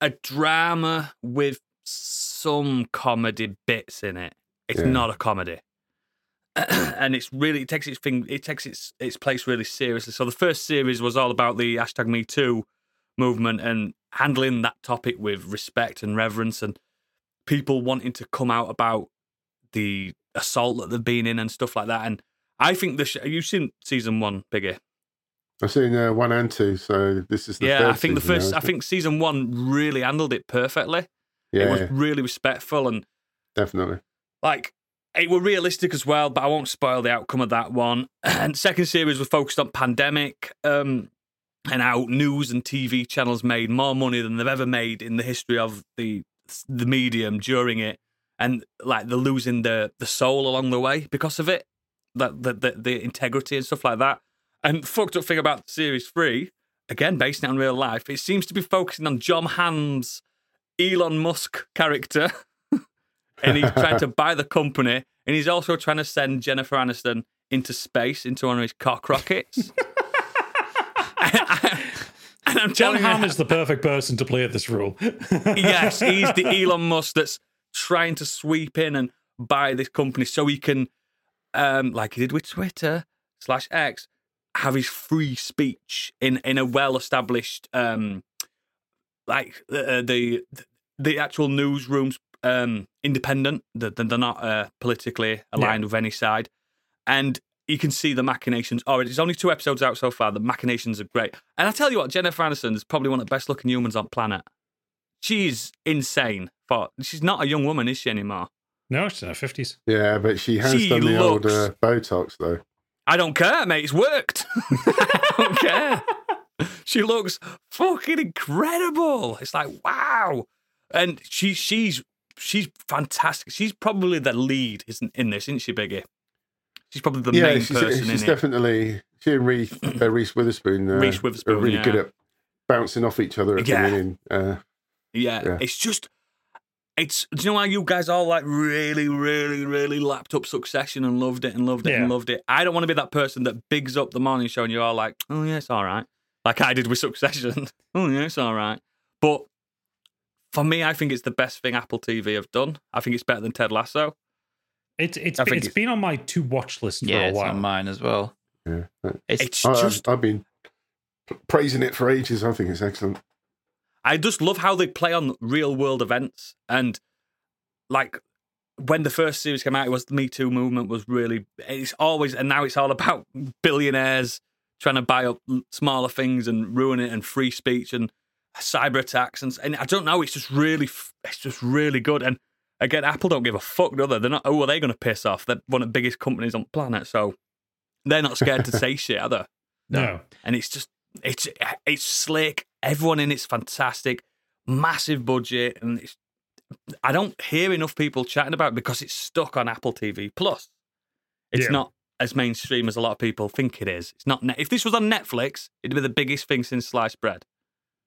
a drama with some comedy bits in it. It's Yeah. not a comedy, <clears throat> and it's really it takes its thing. It takes its its place really seriously. So the first series was all about the hashtag Me Too movement and handling that topic with respect and reverence, and people wanting to come out about the assault that they've been in and stuff like that. And I think the sh- you've seen season one, Biggie. I've seen uh, one and two, so this is the yeah, I think the season now, first, I think season one really handled it perfectly. yeah, it was really respectful and definitely. like it were realistic as well. But I won't spoil the outcome of that one. <clears throat> And second series was focused on pandemic um, and how news and TV channels made more money than they've ever made in the history of the the medium during it, and like they're losing the the soul along the way because of it, that the, the the integrity and stuff like that. And fucked up thing about series three, again based on real life, it seems to be focusing on Jon Hamm's Elon Musk character, <laughs> and he's trying to buy the company, and he's also trying to send Jennifer Aniston into space into one of his cock rockets. <laughs> <laughs> and I'm Jon telling Hamm you, is the perfect person to play at this role. <laughs> yes, he's the Elon Musk that's trying to sweep in and buy this company so he can, um, like he did with Twitter slash X, have his free speech in in a well established, um, like uh, the the actual newsrooms, um, independent. They're, they're not uh, politically aligned with any side, and you can see the machinations. Oh, it's only two episodes out so far. The machinations are great, and I tell you what, Jennifer Aniston is probably one of the best looking humans on planet. She's insane. For she's not a young woman, is she anymore? no, she's in her fifties. Yeah, but she has She done the old uh, Botox though. I don't care, mate. It's worked. <laughs> I don't care. She looks fucking incredible. It's like wow, and she she's she's fantastic. She's probably the lead, isn't in this, isn't she, Biggie? She's probably the yeah, main she's, person she's in it. definitely she and Reese, uh, <clears throat> Reese Witherspoon, uh, Reese Witherspoon, are really yeah. good at bouncing off each other at Yeah. the beginning. Uh, Yeah, Yeah. it's just, it's. Do you know how you guys all like really, really, really lapped up Succession and loved it and loved it Yeah. and loved it? I don't want to be that person that bigs up the morning show and you're all like, oh yeah, it's all right, like I did with Succession. <laughs> oh yeah, it's all right. But for me, I think it's the best thing Apple TV have done. I think it's better than Ted Lasso. It's it's I been, think it's it's- been on my to watch list for Yeah, a it's while. on mine as well. yeah, It's, It's I, I've- just, I've been praising it for ages. I think it's excellent. I just love how they play on real world events and like when the first series came out, it was the Me Too movement was really. It's always and now it's all about <laughs> billionaires trying to buy up smaller things and ruin it and free speech and cyber attacks and and I don't know. It's just really it's just really good and. Again, Apple don't give a fuck, do they? They're not. Oh, are they going to piss off? They're one of the biggest companies on the planet, so they're not scared to <laughs> say shit, are they? No. and it's just it's it's slick. Everyone in it's fantastic, massive budget, and it's. I don't hear enough people chatting about it because it's stuck on Apple TV Plus. It's Yeah. not as mainstream as a lot of people think it is. It's not. Net- if this was on Netflix, it'd be the biggest thing since sliced bread.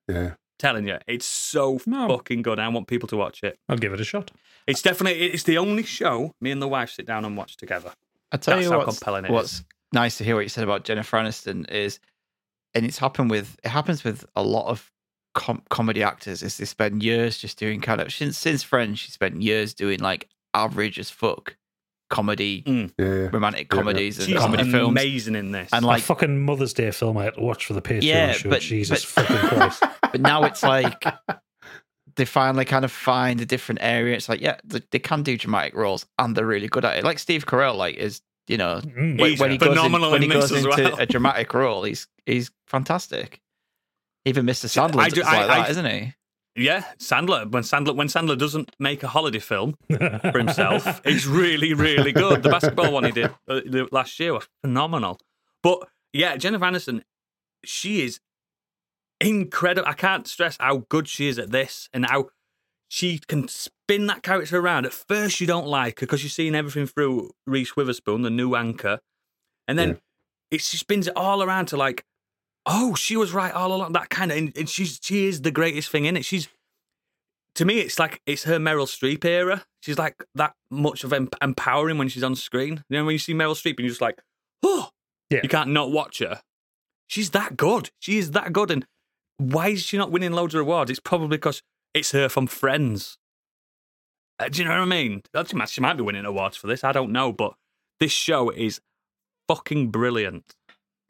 Yeah. Telling you, it's so No. fucking good. I want people to watch it. I'll give it a shot. It's definitely it's the only show me and the wife sit down and watch together. I tell That's you how what's, compelling it what's nice to hear what you said about Jennifer Aniston is, and it's happened with it happens with a lot of com- comedy actors. Is they spend years just doing kind of since since Friends, she spent years doing like average as fuck comedy, Mm. Yeah. yeah. romantic Yeah, yeah. comedies and She's comedy films. amazing in this. And Like like, fucking Mother's Day film I had to watch for the Patreon Yeah, show. but- Jesus but- fucking Christ. <laughs> but now it's like they finally kind of find a different area. It's like yeah, they, they can do dramatic roles and they're really good at it. Like Steve Carell, like is you know Mm. when, He's when he goes, in, phenomenal when he goes into well. a dramatic role, he's he's fantastic. Even Mr. Sandler is I- like I- that, isn't he? Yeah, Sandler. When Sandler when Sandler doesn't make a holiday film for himself, <laughs> it's really really good. The basketball one he did uh, last year was phenomenal. But yeah, Jennifer Aniston, she is incredible. I can't stress how good she is at this and how she can spin that character around. At first, you don't like her because you're seeing everything through Reese Witherspoon, the new anchor, and then Yeah. it she spins it all around to like, oh, she was right all along. That kind of, and and she's she is the greatest thing in it. She's to me, it's like it's her Meryl Streep era. She's like that much of em- empowering when she's on screen. You know, when you see Meryl Streep and you're just like, oh, Yeah. you can't not watch her. She's that good. She is that good. And why is she not winning loads of awards? It's probably because it's her from Friends. Uh, do you know what I mean? She might, she might be winning awards for this. I don't know, but this show is fucking brilliant.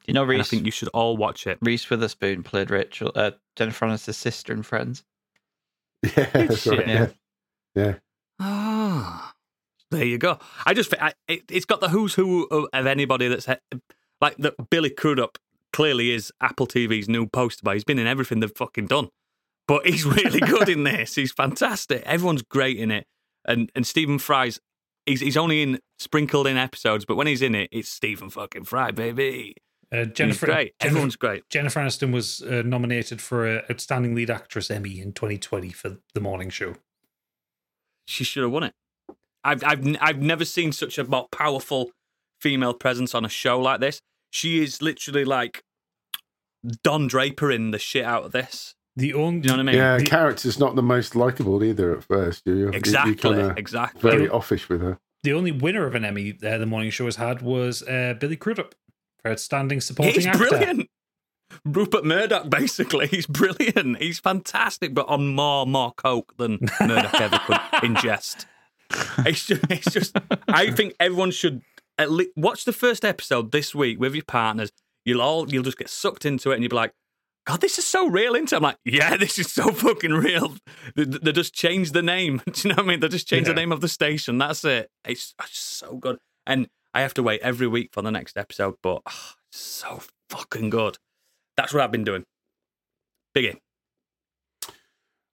You know, And I think you should all watch it. Reese Witherspoon played Rachel, uh, Jennifer Aniston's sister in Friends. <laughs> Yeah. That's right. Yeah. Yeah. Ah, there you go. I just I, it, it's got the who's who of, of anybody that's like that. Billy Crudup clearly is Apple TV's new poster boy. He's been in everything they've fucking done, but he's really good in this. He's fantastic. Everyone's great in it, and and Stephen Fry's. He's, he's only in sprinkled in episodes, but when he's in it, it's Stephen fucking Fry, baby. Uh, Jennifer, great. Jennifer, Everyone's great. Jennifer Aniston was uh, nominated for a Outstanding Lead Actress Emmy in 2020 for The Morning Show. She should have won it. I've I've I've never seen such a more powerful female presence on a show like this. She is literally like Don Draper in the shit out of this. The only, you know what I mean? Yeah. the- Character's not the most likable either at first, do you? You- Exactly. You kind exactly. very offish with her. the only winner of an Emmy uh, The Morning Show has had was uh, Billy Crudup for Outstanding Supporting He's Actor. brilliant. Rupert Murdoch, basically, he's brilliant. He's fantastic, but on more more coke than Murdoch ever could <laughs> ingest. It's just, it's just. I think everyone should at least watch the first episode this week with your partners. You'll all you'll just get sucked into it, and you'll be like, "God, this is so real." Into I'm like, "Yeah, <laughs> this is so fucking real." They, they just changed the name. <laughs> Do you know what I mean? They just changed Yeah. the name of the station. That's it. It's, it's so good, and I have to wait every week for the next episode, but ah, it's so fucking good. That's what I've been doing. Biggie.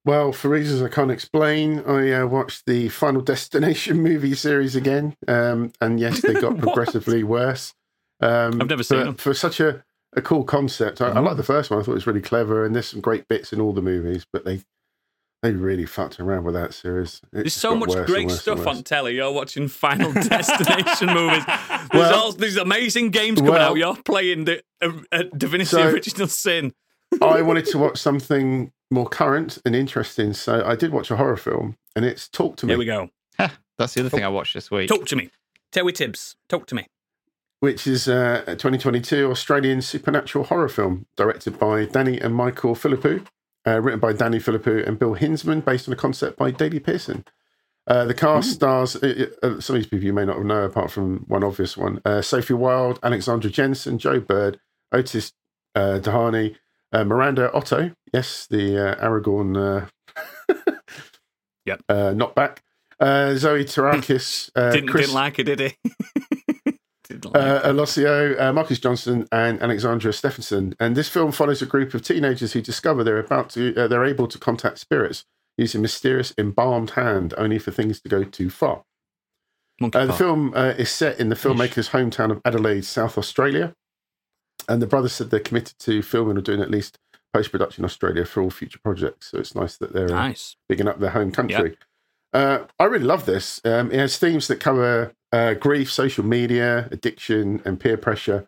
Well, for reasons I can't explain, I uh, watched the Final <laughs> Destination movie series again, um, and yes, they got <laughs> progressively worse. Um, I've never seen them. For such a, a cool concept, I, I like the first one. I thought it was really clever, and there's some great bits in all the movies, but they they really fucked around with that series. There's so much great stuff on telly. You're watching Final <laughs> Destination movies. There's Well- all these amazing games coming Well- out. You're playing the uh, uh, Divinity So- Original Sin. I wanted to watch something more current and interesting, so I did watch a horror film, and it's Talk to Me. Here we go. <laughs> That's the other thing I watched this week. Talk to me. Terry Tibbs. Talk to me. which is uh, a 2022 Australian supernatural horror film directed by Danny and Michael Philippou, uh, written by Danny Philippou and Bill Hinzman, based on a concept by Daley Pearson. Uh, the cast stars uh, uh, some of these people you may not know, apart from one obvious one: uh, Sophie Wilde, Alexandra Jensen, Joe Bird, Otis uh, Dahani, uh, Miranda Otto, yes, the uh, Aragorn uh, <laughs> Yep. uh, knockback, Uh, Zoe Terakes, <laughs> uh, didn't, Chris didn't like it, did he? <laughs> didn't like uh. Alosio, uh, Marcus Johnson, and Alexandra Stephenson. And this film follows a group of teenagers who discover they're about to uh, they're able to contact spirits using mysterious embalmed hand, only for things to go too far. Uh, the film uh, is set in the filmmaker's hometown of Adelaide, South Australia. And the brothers said they're committed to filming or doing at least post production in Australia for all future projects. So it's nice that they're uh, Nice. bigging up their home country. Uh, I really love this. Um, it has themes that cover uh, grief, social media, addiction, and peer pressure.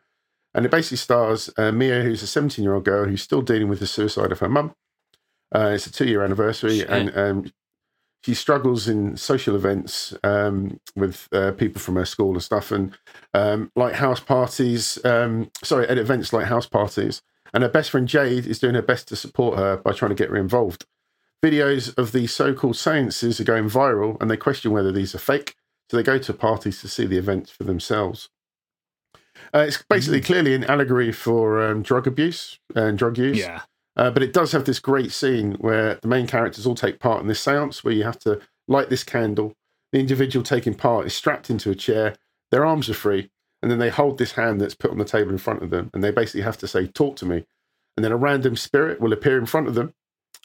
And it basically stars uh, Mia, who's a 17 year old girl who's still dealing with the suicide of her mum. Uh, it's a two year anniversary, Shit. and um, she struggles in social events um, with uh, people from her school and stuff, and um, like house parties. Um, sorry, at events like house parties. And her best friend Jade is doing her best to support her by trying to get her involved videos of these so-called seances are going viral and they question whether these are fake so they go to parties to see the events for themselves uh, it's basically clearly an allegory for um, drug abuse and drug use Yeah. Uh, but it does have this great scene where the main characters all take part in this seance where you have to light this candle. The individual taking part is strapped into a chair. Their arms are free. And then they hold this hand that's put on the table in front of them. And they basically have to say talk to me. And then a random spirit will appear in front of them.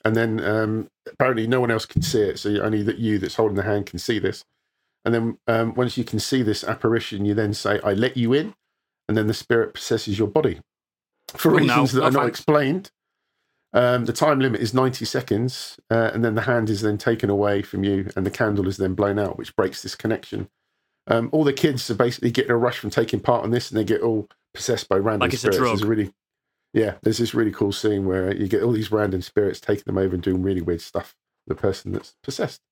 And then um, apparently no one else can see it. So only that you that's holding the hand can see this. And then um, once you can see this apparition you then say i let you in. And then the spirit possesses your body. For Oh, no. reasons that are not explained um, the time limit is 90 seconds uh, and then the hand is then taken away from you and the candle is then blown out which breaks this connection um, all the kids are basically getting a rush from taking part in this and they get all possessed by random Like it's a spirits drug. There's really yeah, there's this really cool scene where you get all these random spirits taking them over and doing really weird stuff. The person that's possessed.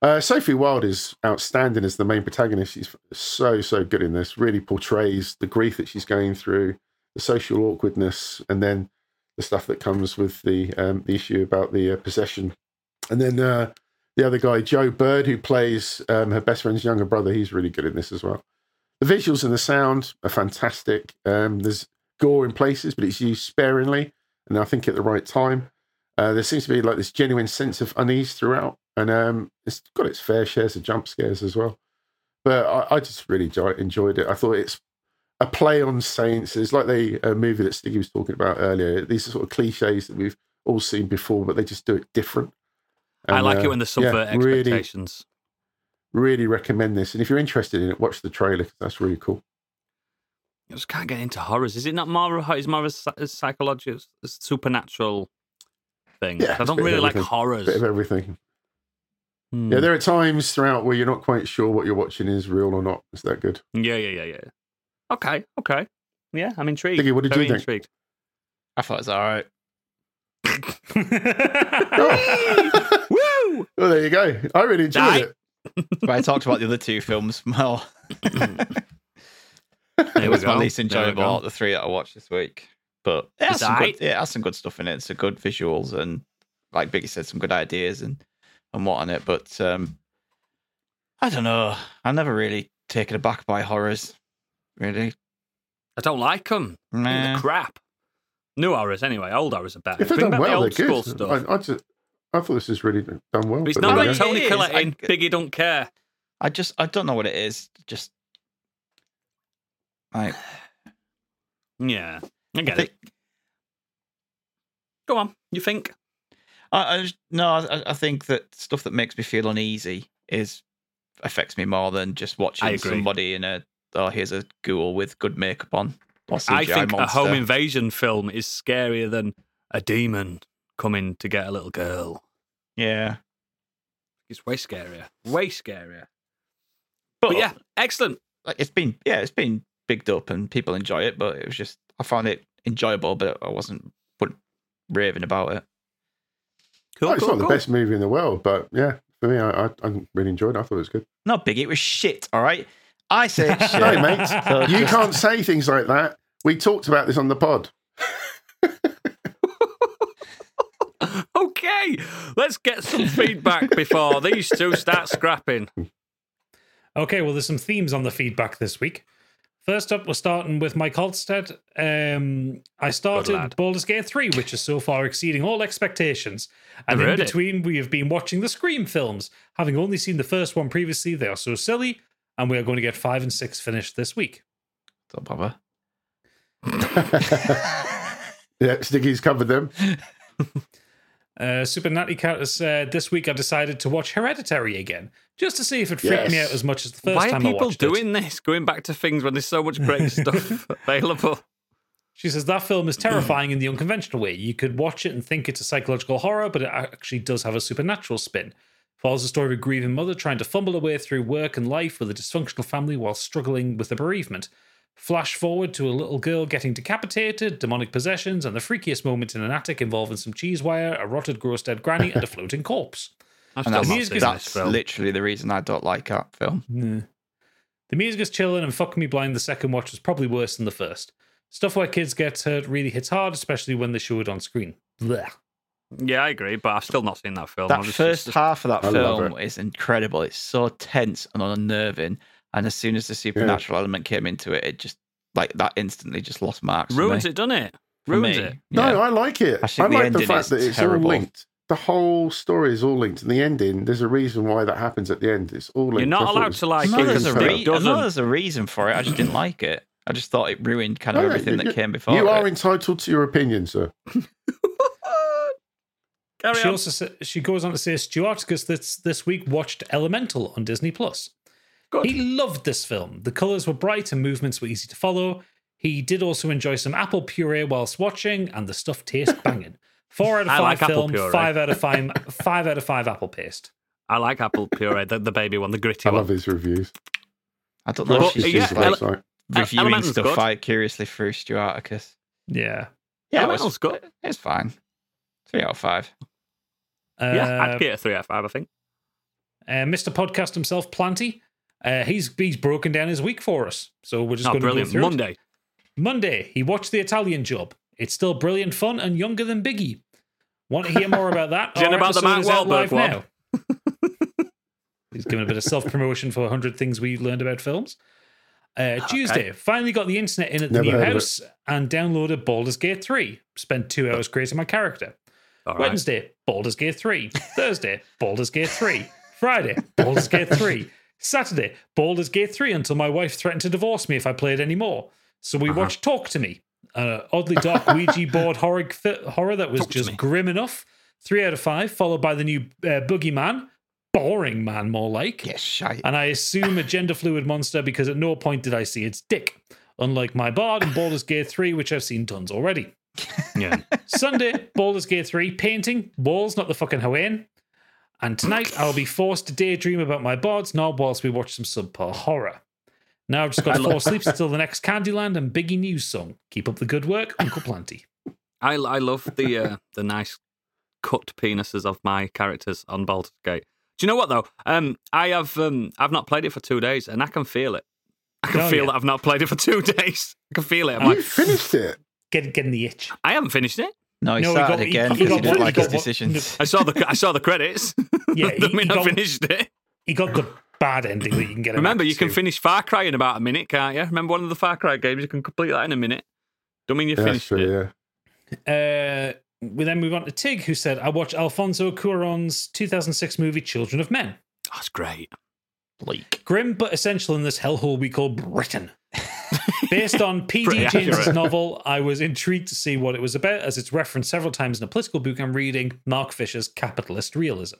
Uh, Sophie Wilde is outstanding as the main protagonist. She's so so good in this. Really portrays the grief that she's going through, the social awkwardness, and then the stuff that comes with the um, the issue about the uh, possession. And then uh, the other guy, Joe Bird, who plays um, her best friend's younger brother, he's really good in this as well. The visuals and the sound are fantastic. Um, there's gore in places, but it's used sparingly and I think at the right time. Uh, there seems to be like this genuine sense of unease throughout, and um, it's got its fair shares of jump scares as well. But I, I just really enjoy, enjoyed it. I thought it's a play on saints. It's like the uh, movie that Stiggy was talking about earlier. These are sort of cliches that we've all seen before, but they just do it different. I And, like uh, it when they subvert yeah, really, expectations. really recommend this. And if you're interested in it, watch the trailer 'cause that's really cool. I just can't get into horrors. Is it not more? of a- Is more of a psychological, supernatural thing? Yeah, I don't really like horrors. Bit of everything. Hmm. Yeah, there are times throughout where you're not quite sure what you're watching is real or not. Is that good? yeah, yeah, yeah, yeah. Okay, okay. Yeah, I'm intrigued. Diggy, what did you think? Intrigued. I thought it was all right. <laughs> Woo! <laughs> Well, there you go. I really enjoyed Die. it. <laughs> But I talked about the other two films more. There it we was my least enjoyable out of the three that I watched this week. But it has, some aight. good, yeah, it has some good stuff in it. Some good visuals and, like Biggie said, some good ideas and and what on it. But um, I don't know. I'm never really taken aback by horrors. Really, I don't like them. Nah. crap. New horrors, anyway. Old horrors are better. If they're Bring done back the well, they're old school good. stuff. I, I, just, I thought this was really done well. But it's but not there like. Toni It is. Collette in Biggie Don't Care. I just I don't know what it is. Just like <sighs> Yeah, I I get think, it. Go on. You think? I, I just, no, I, I think that stuff that makes me feel uneasy is affects me more than just watching somebody in a oh here's a ghoul with good makeup on. I think monster. a home invasion film is scarier than a demon coming to get a little girl. Yeah, It's way scarier. Way scarier. but, But yeah, excellent. like it's been yeah it's been bigged up and people enjoy it, but it was just I found it enjoyable, but I wasn't but raving about it. Cool, Oh, it's cool, not cool. the best movie in the world, but yeah, for me, I, I, I really enjoyed it. I thought it was good. Not big, it was shit. All right, I say it's <laughs> shit. No, mate, <laughs> So you just- can't say things like that. We talked about this on the pod. <laughs> Okay, let's get some feedback before these two start scrapping. Okay, well, there's some themes on the feedback this week. First up, we're starting with Mike Halstead. Um, I started lad. Baldur's Gate 3, which is so far exceeding all expectations. And I've in heard it. between, we have been watching the Scream films. Having only seen the first one previously, they are so silly, and we are going to get five and six finished this week. Don't bother. <laughs> yeah, Stiggy's covered them. <laughs> Uh, Super Natty Cat has said, This week I decided to watch Hereditary again, just to see if it freaked me out as much as the first Why time I people watched it. people doing this? Going back to things when there's so much great <laughs> stuff available. She says that film is terrifying in the unconventional way. You could watch it and think it's a psychological horror, but it actually does have a supernatural spin. Follows the story of a grieving mother trying to fumble her way through work and life with a dysfunctional family while struggling with the bereavement. Flash forward to a little girl getting decapitated, demonic possessions, and the freakiest moment in an attic involving some cheese wire, a rotted, gross dead granny, and a <laughs> floating corpse. And that's, not music is- that's literally the reason I don't like that film. Nah. The music is chilling and fuck me blind. The second watch was probably worse than the first. Stuff where kids get hurt really hits hard, especially when they show it on screen. Blech. Yeah, I agree, but I've still not seen that film. That just- first just- half of that I film is incredible. It's so tense and unnerving. And as soon as the supernatural element came into it, it just like that instantly just lost marks. for ruins it, doesn't it? For Ruins me. it. No, Yeah. I like it. I I, think the like the fact that it's terrible. all linked. The whole story is all linked. And the ending, there's a reason why that happens at the end. It's all linked. You're not I allowed to like I it know, there's a it freaking re- I know there's a reason for it. I just didn't like it. I just thought it ruined kind of No, no, everything you- that came before. You are it. entitled to your opinion, sir. <laughs> Carry She on. also sa- she goes on to say Stuarticus this this week watched Elemental on Disney Plus. Good. He loved this film. The colors were bright and movements were easy to follow. He did also enjoy some apple puree whilst watching, and the stuff tastes <laughs> banging. Four out of five like film, five out of five, five out of five apple paste. I like apple puree, the, the baby one, the gritty one. I one. love his reviews. I don't know Well, if she's uh, yeah, just His like ele- website. reviewing Elemental's stuff good. I curiously through Stuarticus. Yeah, Yeah, it Elemental's was good. It's fine. Three out of five. Uh, yeah, I'd get a three out of five, I think. uh, Mr. Podcast himself, Planty. Uh, he's he's broken down his week for us, so we're just Oh, going to go brilliant. through it. Monday. Monday, he watched The Italian Job. It's still brilliant fun and younger than Biggie. Want to hear more about that? Do you know Our about the episode Mark Wahlberg one? now. <laughs> He's given a bit of self promotion for 100 things we learned about films. Uh, Tuesday, finally got the internet in at the Never new house and downloaded Baldur's Gate 3. Spent two hours creating my character. All right. Wednesday, Baldur's Gate 3. Thursday, Baldur's Gate 3. Friday, Baldur's Gate 3. Saturday, Baldur's Gate 3 until my wife threatened to divorce me if I played any more. So we Uh-huh. watched Talk to Me, an oddly dark <laughs> Ouija board horror, horror that was Talk just grim enough. Three out of five, followed by the new uh, Boogeyman. Boring man, more like. Yes, shite. And I assume a gender fluid monster because at no point did I see its dick. Unlike my Bard and Baldur's Gate 3, which I've seen tons already. Yeah. Sunday, Baldur's Gate 3, painting, walls, not the fucking Hawaiian. And tonight, I'll be forced to daydream about my Bard's knob whilst we watch some subpar horror. Now I've just got four sleeps until the next Candyland and Biggie News song. Keep up the good work, Uncle Planty. I, I love the uh, the nice cut penises of my characters on Baldur's Gate. Do you know what though? Um, I have um, I've not played it for two days, and I can feel it. I can Oh, feel yeah. that I've not played it for two <laughs> days. I can feel it. I'm You like, finished it. Get, getting the itch. I haven't finished it. No, he No, he started got- he- again he because he, got didn't like he his got decisions. I saw the I saw the credits. <laughs> Yeah, <laughs> I he- mean he I finished it. He got the bad ending that you can get. Remember, back you can finish Far Cry in about a minute, can't you? Remember one of the Far Cry games? You can complete that in a minute. Don't mean you Yeah, finished true, it. yeah. Uh, we then move on to Tig, who said, I watched Alfonso Cuarón's 2006 movie Children of Men. That's great. Bleak. Grim but essential in this hellhole we call Britain. <laughs> Based on P.D. <laughs> Pretty James's novel, I was intrigued to see what it was about, as it's referenced several times in a political book I'm reading, Mark Fisher's Capitalist Realism.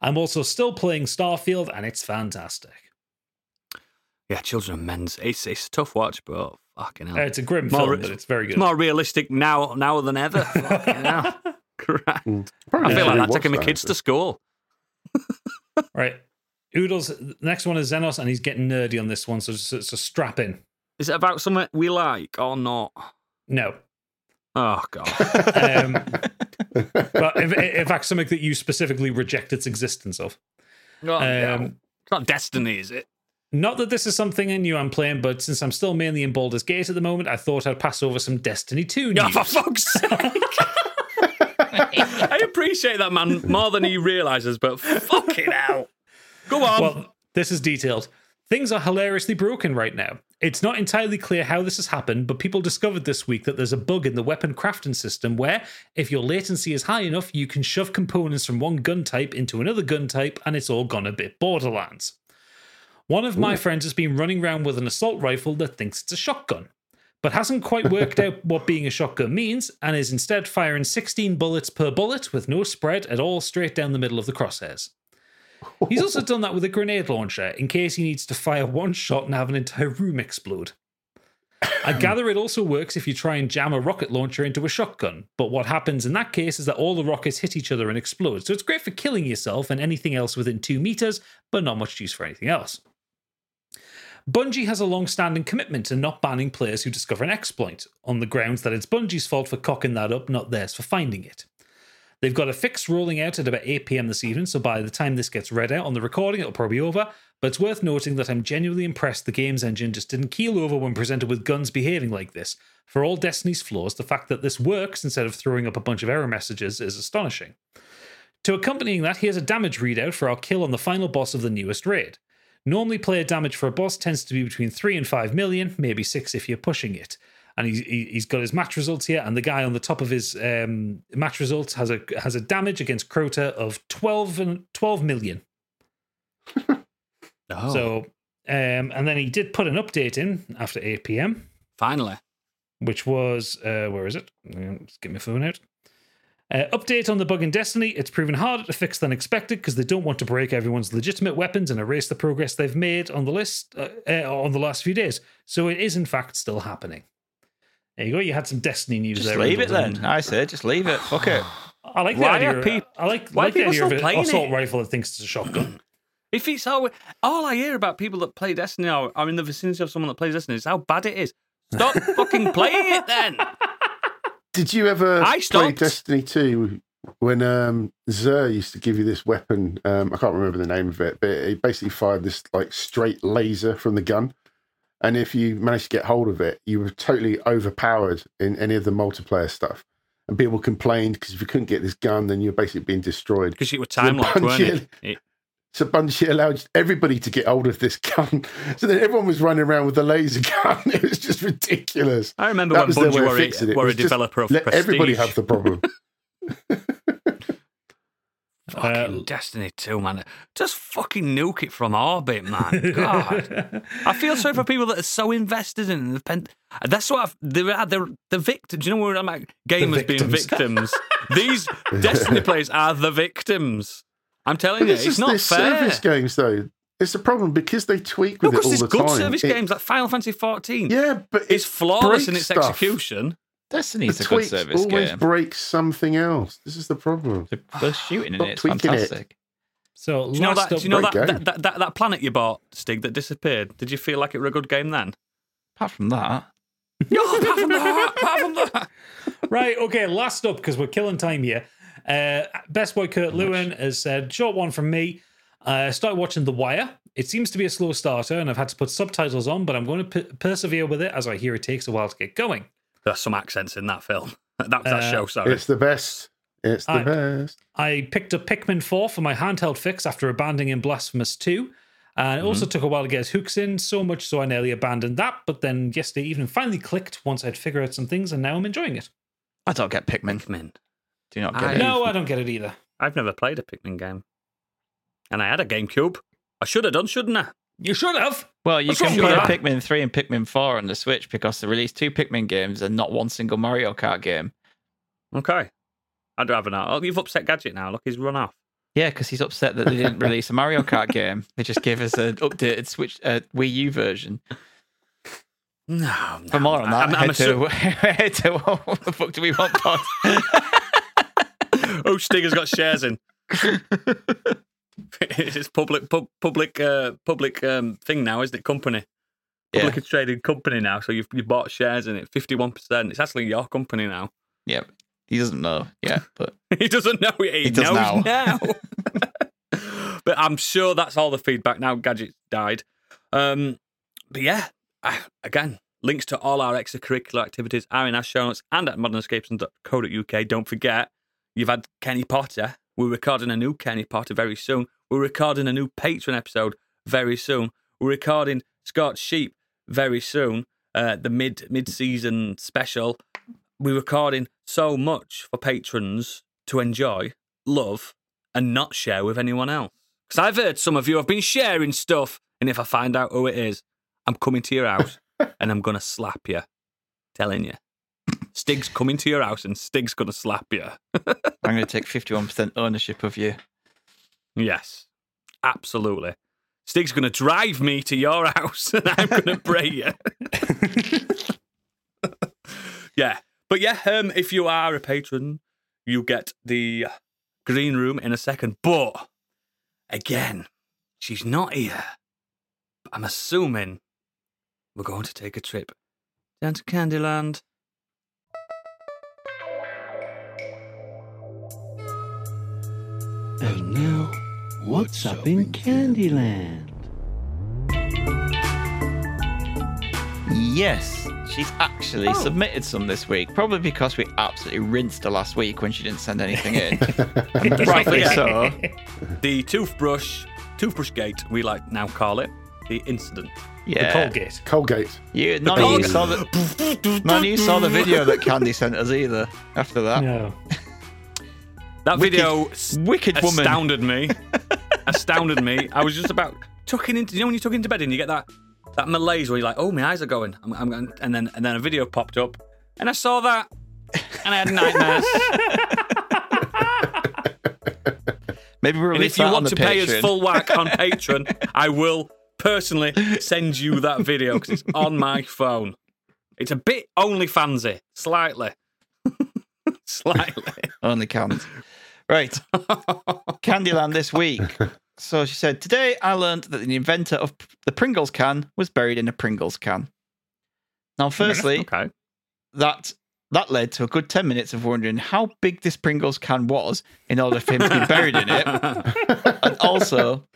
I'm also still playing Starfield, and it's fantastic. Yeah, Children of Men's. It's it's a tough watch, but fucking hell. Uh, it's a grim More- film, but it's very good. It's more realistic now now than ever. <laughs> Fucking hell. <laughs> Crap. Mm. I feel like that rewatch taking my kids to school. right. Oodles, next one is Xenos, and he's getting nerdy on this one, so it's, it's a strap in. Is it about something we like or not? No. Oh god. <laughs> Um, but in, in fact, something that you specifically reject its existence of. Oh, no. Um, It's not Destiny, is it? Not that this is something I knew I'm playing, but since I'm still mainly in Baldur's Gate at the moment, I thought I'd pass over some Destiny 2 Oh, for fuck's sake. <laughs> I appreciate that man more than he realizes, but fucking hell. Go on. well, this is detailed. Things are hilariously broken right now. It's not entirely clear how this has happened, but people discovered this week that there's a bug in the weapon crafting system where, if your latency is high enough, you can shove components from one gun type into another gun type, and it's all gone a bit Borderlands. One of my friends has been running around with an assault rifle that thinks it's a shotgun, but hasn't quite worked <laughs> out what being a shotgun means, and is instead firing 16 bullets per bullet with no spread at all straight down the middle of the crosshairs. <laughs> He's also done that with a grenade launcher in case he needs to fire one shot and have an entire room explode. I <coughs> gather it also works if you try and jam a rocket launcher into a shotgun, but what happens in that case is that all the rockets hit each other and explode. So it's great for killing yourself and anything else within two meters, but not much use for anything else. Bungie has a long standing commitment to not banning players who discover an exploit, on the grounds that it's Bungie's fault for cocking that up, not theirs for finding it. They've got a fix rolling out at about 8 pm this evening, so by the time this gets read out on the recording, it'll probably be over. But it's worth noting that I'm genuinely impressed the game's engine just didn't keel over when presented with guns behaving like this. For all Destiny's flaws, the fact that this works instead of throwing up a bunch of error messages is astonishing. To accompanying that, here's a damage readout for our kill on the final boss of the newest raid. Normally, player damage for a boss tends to be between 3 and 5 million, maybe 6 if you're pushing it and he's he- he's got his match results here, and the guy on the top of his um, match results has a has a damage against Crota of 12 and 12 million. <laughs> Oh, So, um, and then he did put an update in after 8 p.m., finally. which was uh, where is it? Let's get my phone out. Uh, update on the bug in Destiny. It's proven harder to fix than expected because they don't want to break everyone's legitimate weapons and erase the progress they've made on the list uh, uh, on the last few days. So it is in fact still happening. There you go. You had some Destiny news Just there. leave it Randall, then. I say, just leave it. Fuck it. I like the Why idea. are of- peop- I like, why are like the people idea of still an playing assault it? rifle that thinks it's a shotgun. <clears throat> If it's how all I hear about people that play Destiny are, are in the vicinity of someone that plays Destiny is how bad it is. Stop <laughs> fucking playing it then. Did you ever I play. Destiny 2 when um, Xur used to give you this weapon? Um, I can't remember the name of it, but he basically fired this like straight laser from the gun. And if you managed to get hold of it, you were totally overpowered in any of the multiplayer stuff. And people complained because if you couldn't get this gun, then you're basically being destroyed. Because it was time locked, weren't it? it? <laughs> So Bungie allowed everybody to get hold of this gun. <laughs> So then everyone was running around with a laser <laughs> gun. It was just ridiculous. I remember That when Bungie were, a, it. were a developer of Let Prestige. everybody have the problem. Fucking Uh, Destiny 2, man. Just fucking nuke it from orbit, man. <laughs> God. I feel sorry for people that are so invested in the pen. That's what I've, they're, they're the victims. Do you know where I'm at? Gamers being victims. victims. <laughs> These Destiny players are the victims. I'm telling you, This it's is not their fair. service games, though. It's a problem because they tweak No, with it because all there's the good service It- games like Final Fantasy 14. Yeah, but It's it flawless in its stuff. execution. Destiny's The a good tweaks service always game. breaks something else. This is the problem. The, the shooting in Stop it is tweaking it. fantastic. so Do you know last that? up, Do you know that, that, that, that that planet you bought, Stig, that disappeared? Did you feel like it were a good game then? Apart from that, <laughs> No, apart from that, apart from that. <laughs> Right, okay, last up because we're killing time here. Uh, Best Boy Kurt Lewin has said, short one from me. I uh, started watching The Wire. It seems to be a slow starter, and I've had to put subtitles on, but I'm going to p- persevere with it as I hear it takes a while to get going. There's some accents in that film. <laughs> That, that Uh, show, sorry. It's the best. It's the I- best. I picked up Pikmin 4 for my handheld fix after abandoning Blasphemous 2. And it also took a while to get his hooks in, so much so I nearly abandoned that. But then yesterday evening finally clicked once I'd figured out some things, and now I'm enjoying it. I don't get Pikmin. Pikmin. Do not get I- it. No, I don't get it either. I've never played a Pikmin game. And I had a GameCube. I should have done, shouldn't I? You should have. Well, you What's can wrong play with that? Pikmin 3 and Pikmin 4 on the Switch because they released two Pikmin games and not one single Mario Kart game. Okay. I'd rather not. Oh, you've upset Gadget now. Look, he's run off. Yeah, because he's upset that they didn't <laughs> release a Mario Kart game. They just gave us an updated Switch uh, Wii U version. No, no. For more on that, I'm, I'm head, to, <laughs> head to what the fuck do we want pod? <laughs> oh, Stigger's got shares in. It's public, pub, public, uh, public um, thing now, isn't it? Company, yeah, publicly traded company now. So you've you bought shares in it, fifty-one percent. It's actually your company now. yeah. He doesn't know yet, but <laughs> he doesn't know it. He, He does knows now. now. <laughs> <laughs> but I'm sure that's all the feedback now. Gadget died. Um, but yeah, ah, again, links to all our extracurricular activities are in our show notes and at modernescapes.co.uk. Don't forget, you've had Kenny Potter. We're recording a new Kenny Potter very soon. We're recording a new Patreon episode very soon. We're recording Scorched Sheep very soon. Uh, the mid mid season special. We're recording so much for patrons to enjoy, love, and not share with anyone else. Because I've heard some of you have been sharing stuff, and if I find out who it is, I'm coming to your house <laughs> and I'm gonna slap you. Telling you. Stig's coming to your house and Stig's gonna slap you. <laughs> I'm going to take 51% ownership of you. Yes, absolutely. Stig's going to drive me to your house and I'm going to pray you. yeah. But yeah, um, if you are a patron, you get the green room in a second. But again, she's not here. I'm assuming we're going to take a trip down to Candyland. And now, what's up in Candyland? Yes, she's actually Oh. submitted some this week. Probably because we absolutely rinsed her last week when she didn't send anything in. and <laughs> rightly forget. so. The toothbrush, toothbrush gate, we like now call it, the incident. The Yeah. Colgate. Colgate. You, none of you saw the none of you saw the video that Candy sent us either. After that, No. That Wicked- video wicked woman. astounded me. <laughs> astounded me. I was just about tucking into. You know when you tuck into bed and you get that that malaise where you're like, oh, my eyes are going. I'm, I'm and then and then a video popped up, and I saw that, and I had nightmares. <laughs> maybe we'll and if you want to pay us full whack on <laughs> Patreon, I will personally send you that video because it's on my phone. It's a bit only fansy, slightly, slightly. Only counts. Right. <laughs> Candyland this week. <laughs> So she said, Today I learned that the inventor of the Pringles can was buried in a Pringles can. Now, firstly, Okay. that that led to a good 10 minutes of wondering how big this Pringles can was in order for him to be buried in it. <laughs> And also,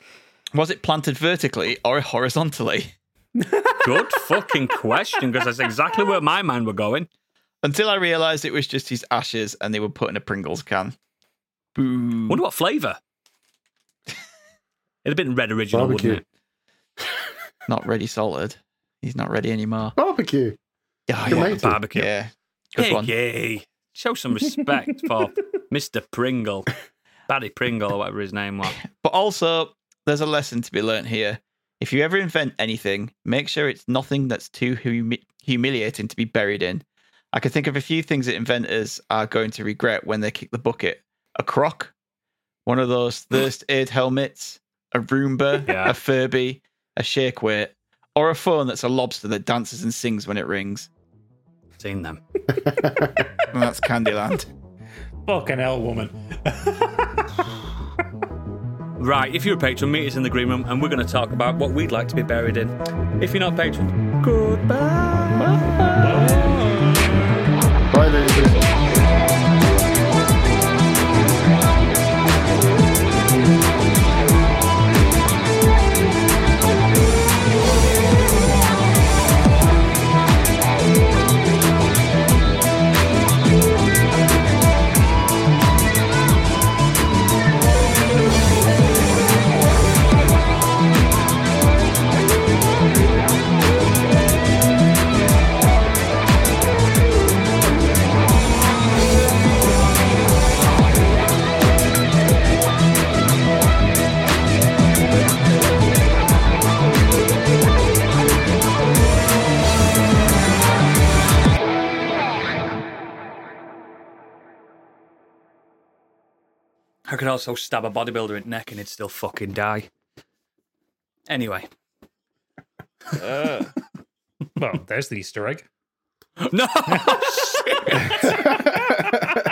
was it planted vertically or horizontally? Good fucking question, because that's exactly where my mind were going. Until I realised it was just his ashes and they were put in a Pringles can. Boo. Wonder what flavour. It'd have been red original, Barbecue. wouldn't it? <laughs> Not ready solid. He's not ready anymore. Barbecue. Yeah, yeah. Barbecue. yeah. Good Hey, one. yay. Show some respect for <laughs> Mr. Pringle. Barry Pringle, or whatever his name was. <laughs> But also, there's a lesson to be learnt here. If you ever invent anything, make sure it's nothing that's too humi- humiliating to be buried in. I can think of a few things that inventors are going to regret when they kick the bucket a croc, one of those <gasps> thirst aid helmets, a Roomba, Yeah. a Furby, a shake weight, or a phone that's a lobster that dances and sings when it rings. Seen them. And <laughs> that's Candyland. Fucking hell, woman. <laughs> Right, if you're a patron, meet us in the green room and we're going to talk about what we'd like to be buried in. If you're not a patron, goodbye. Bye, ladies could also stab a bodybuilder in the neck and he'd still fucking die. Anyway. Uh, well, there's the Easter egg. <laughs> No! <laughs>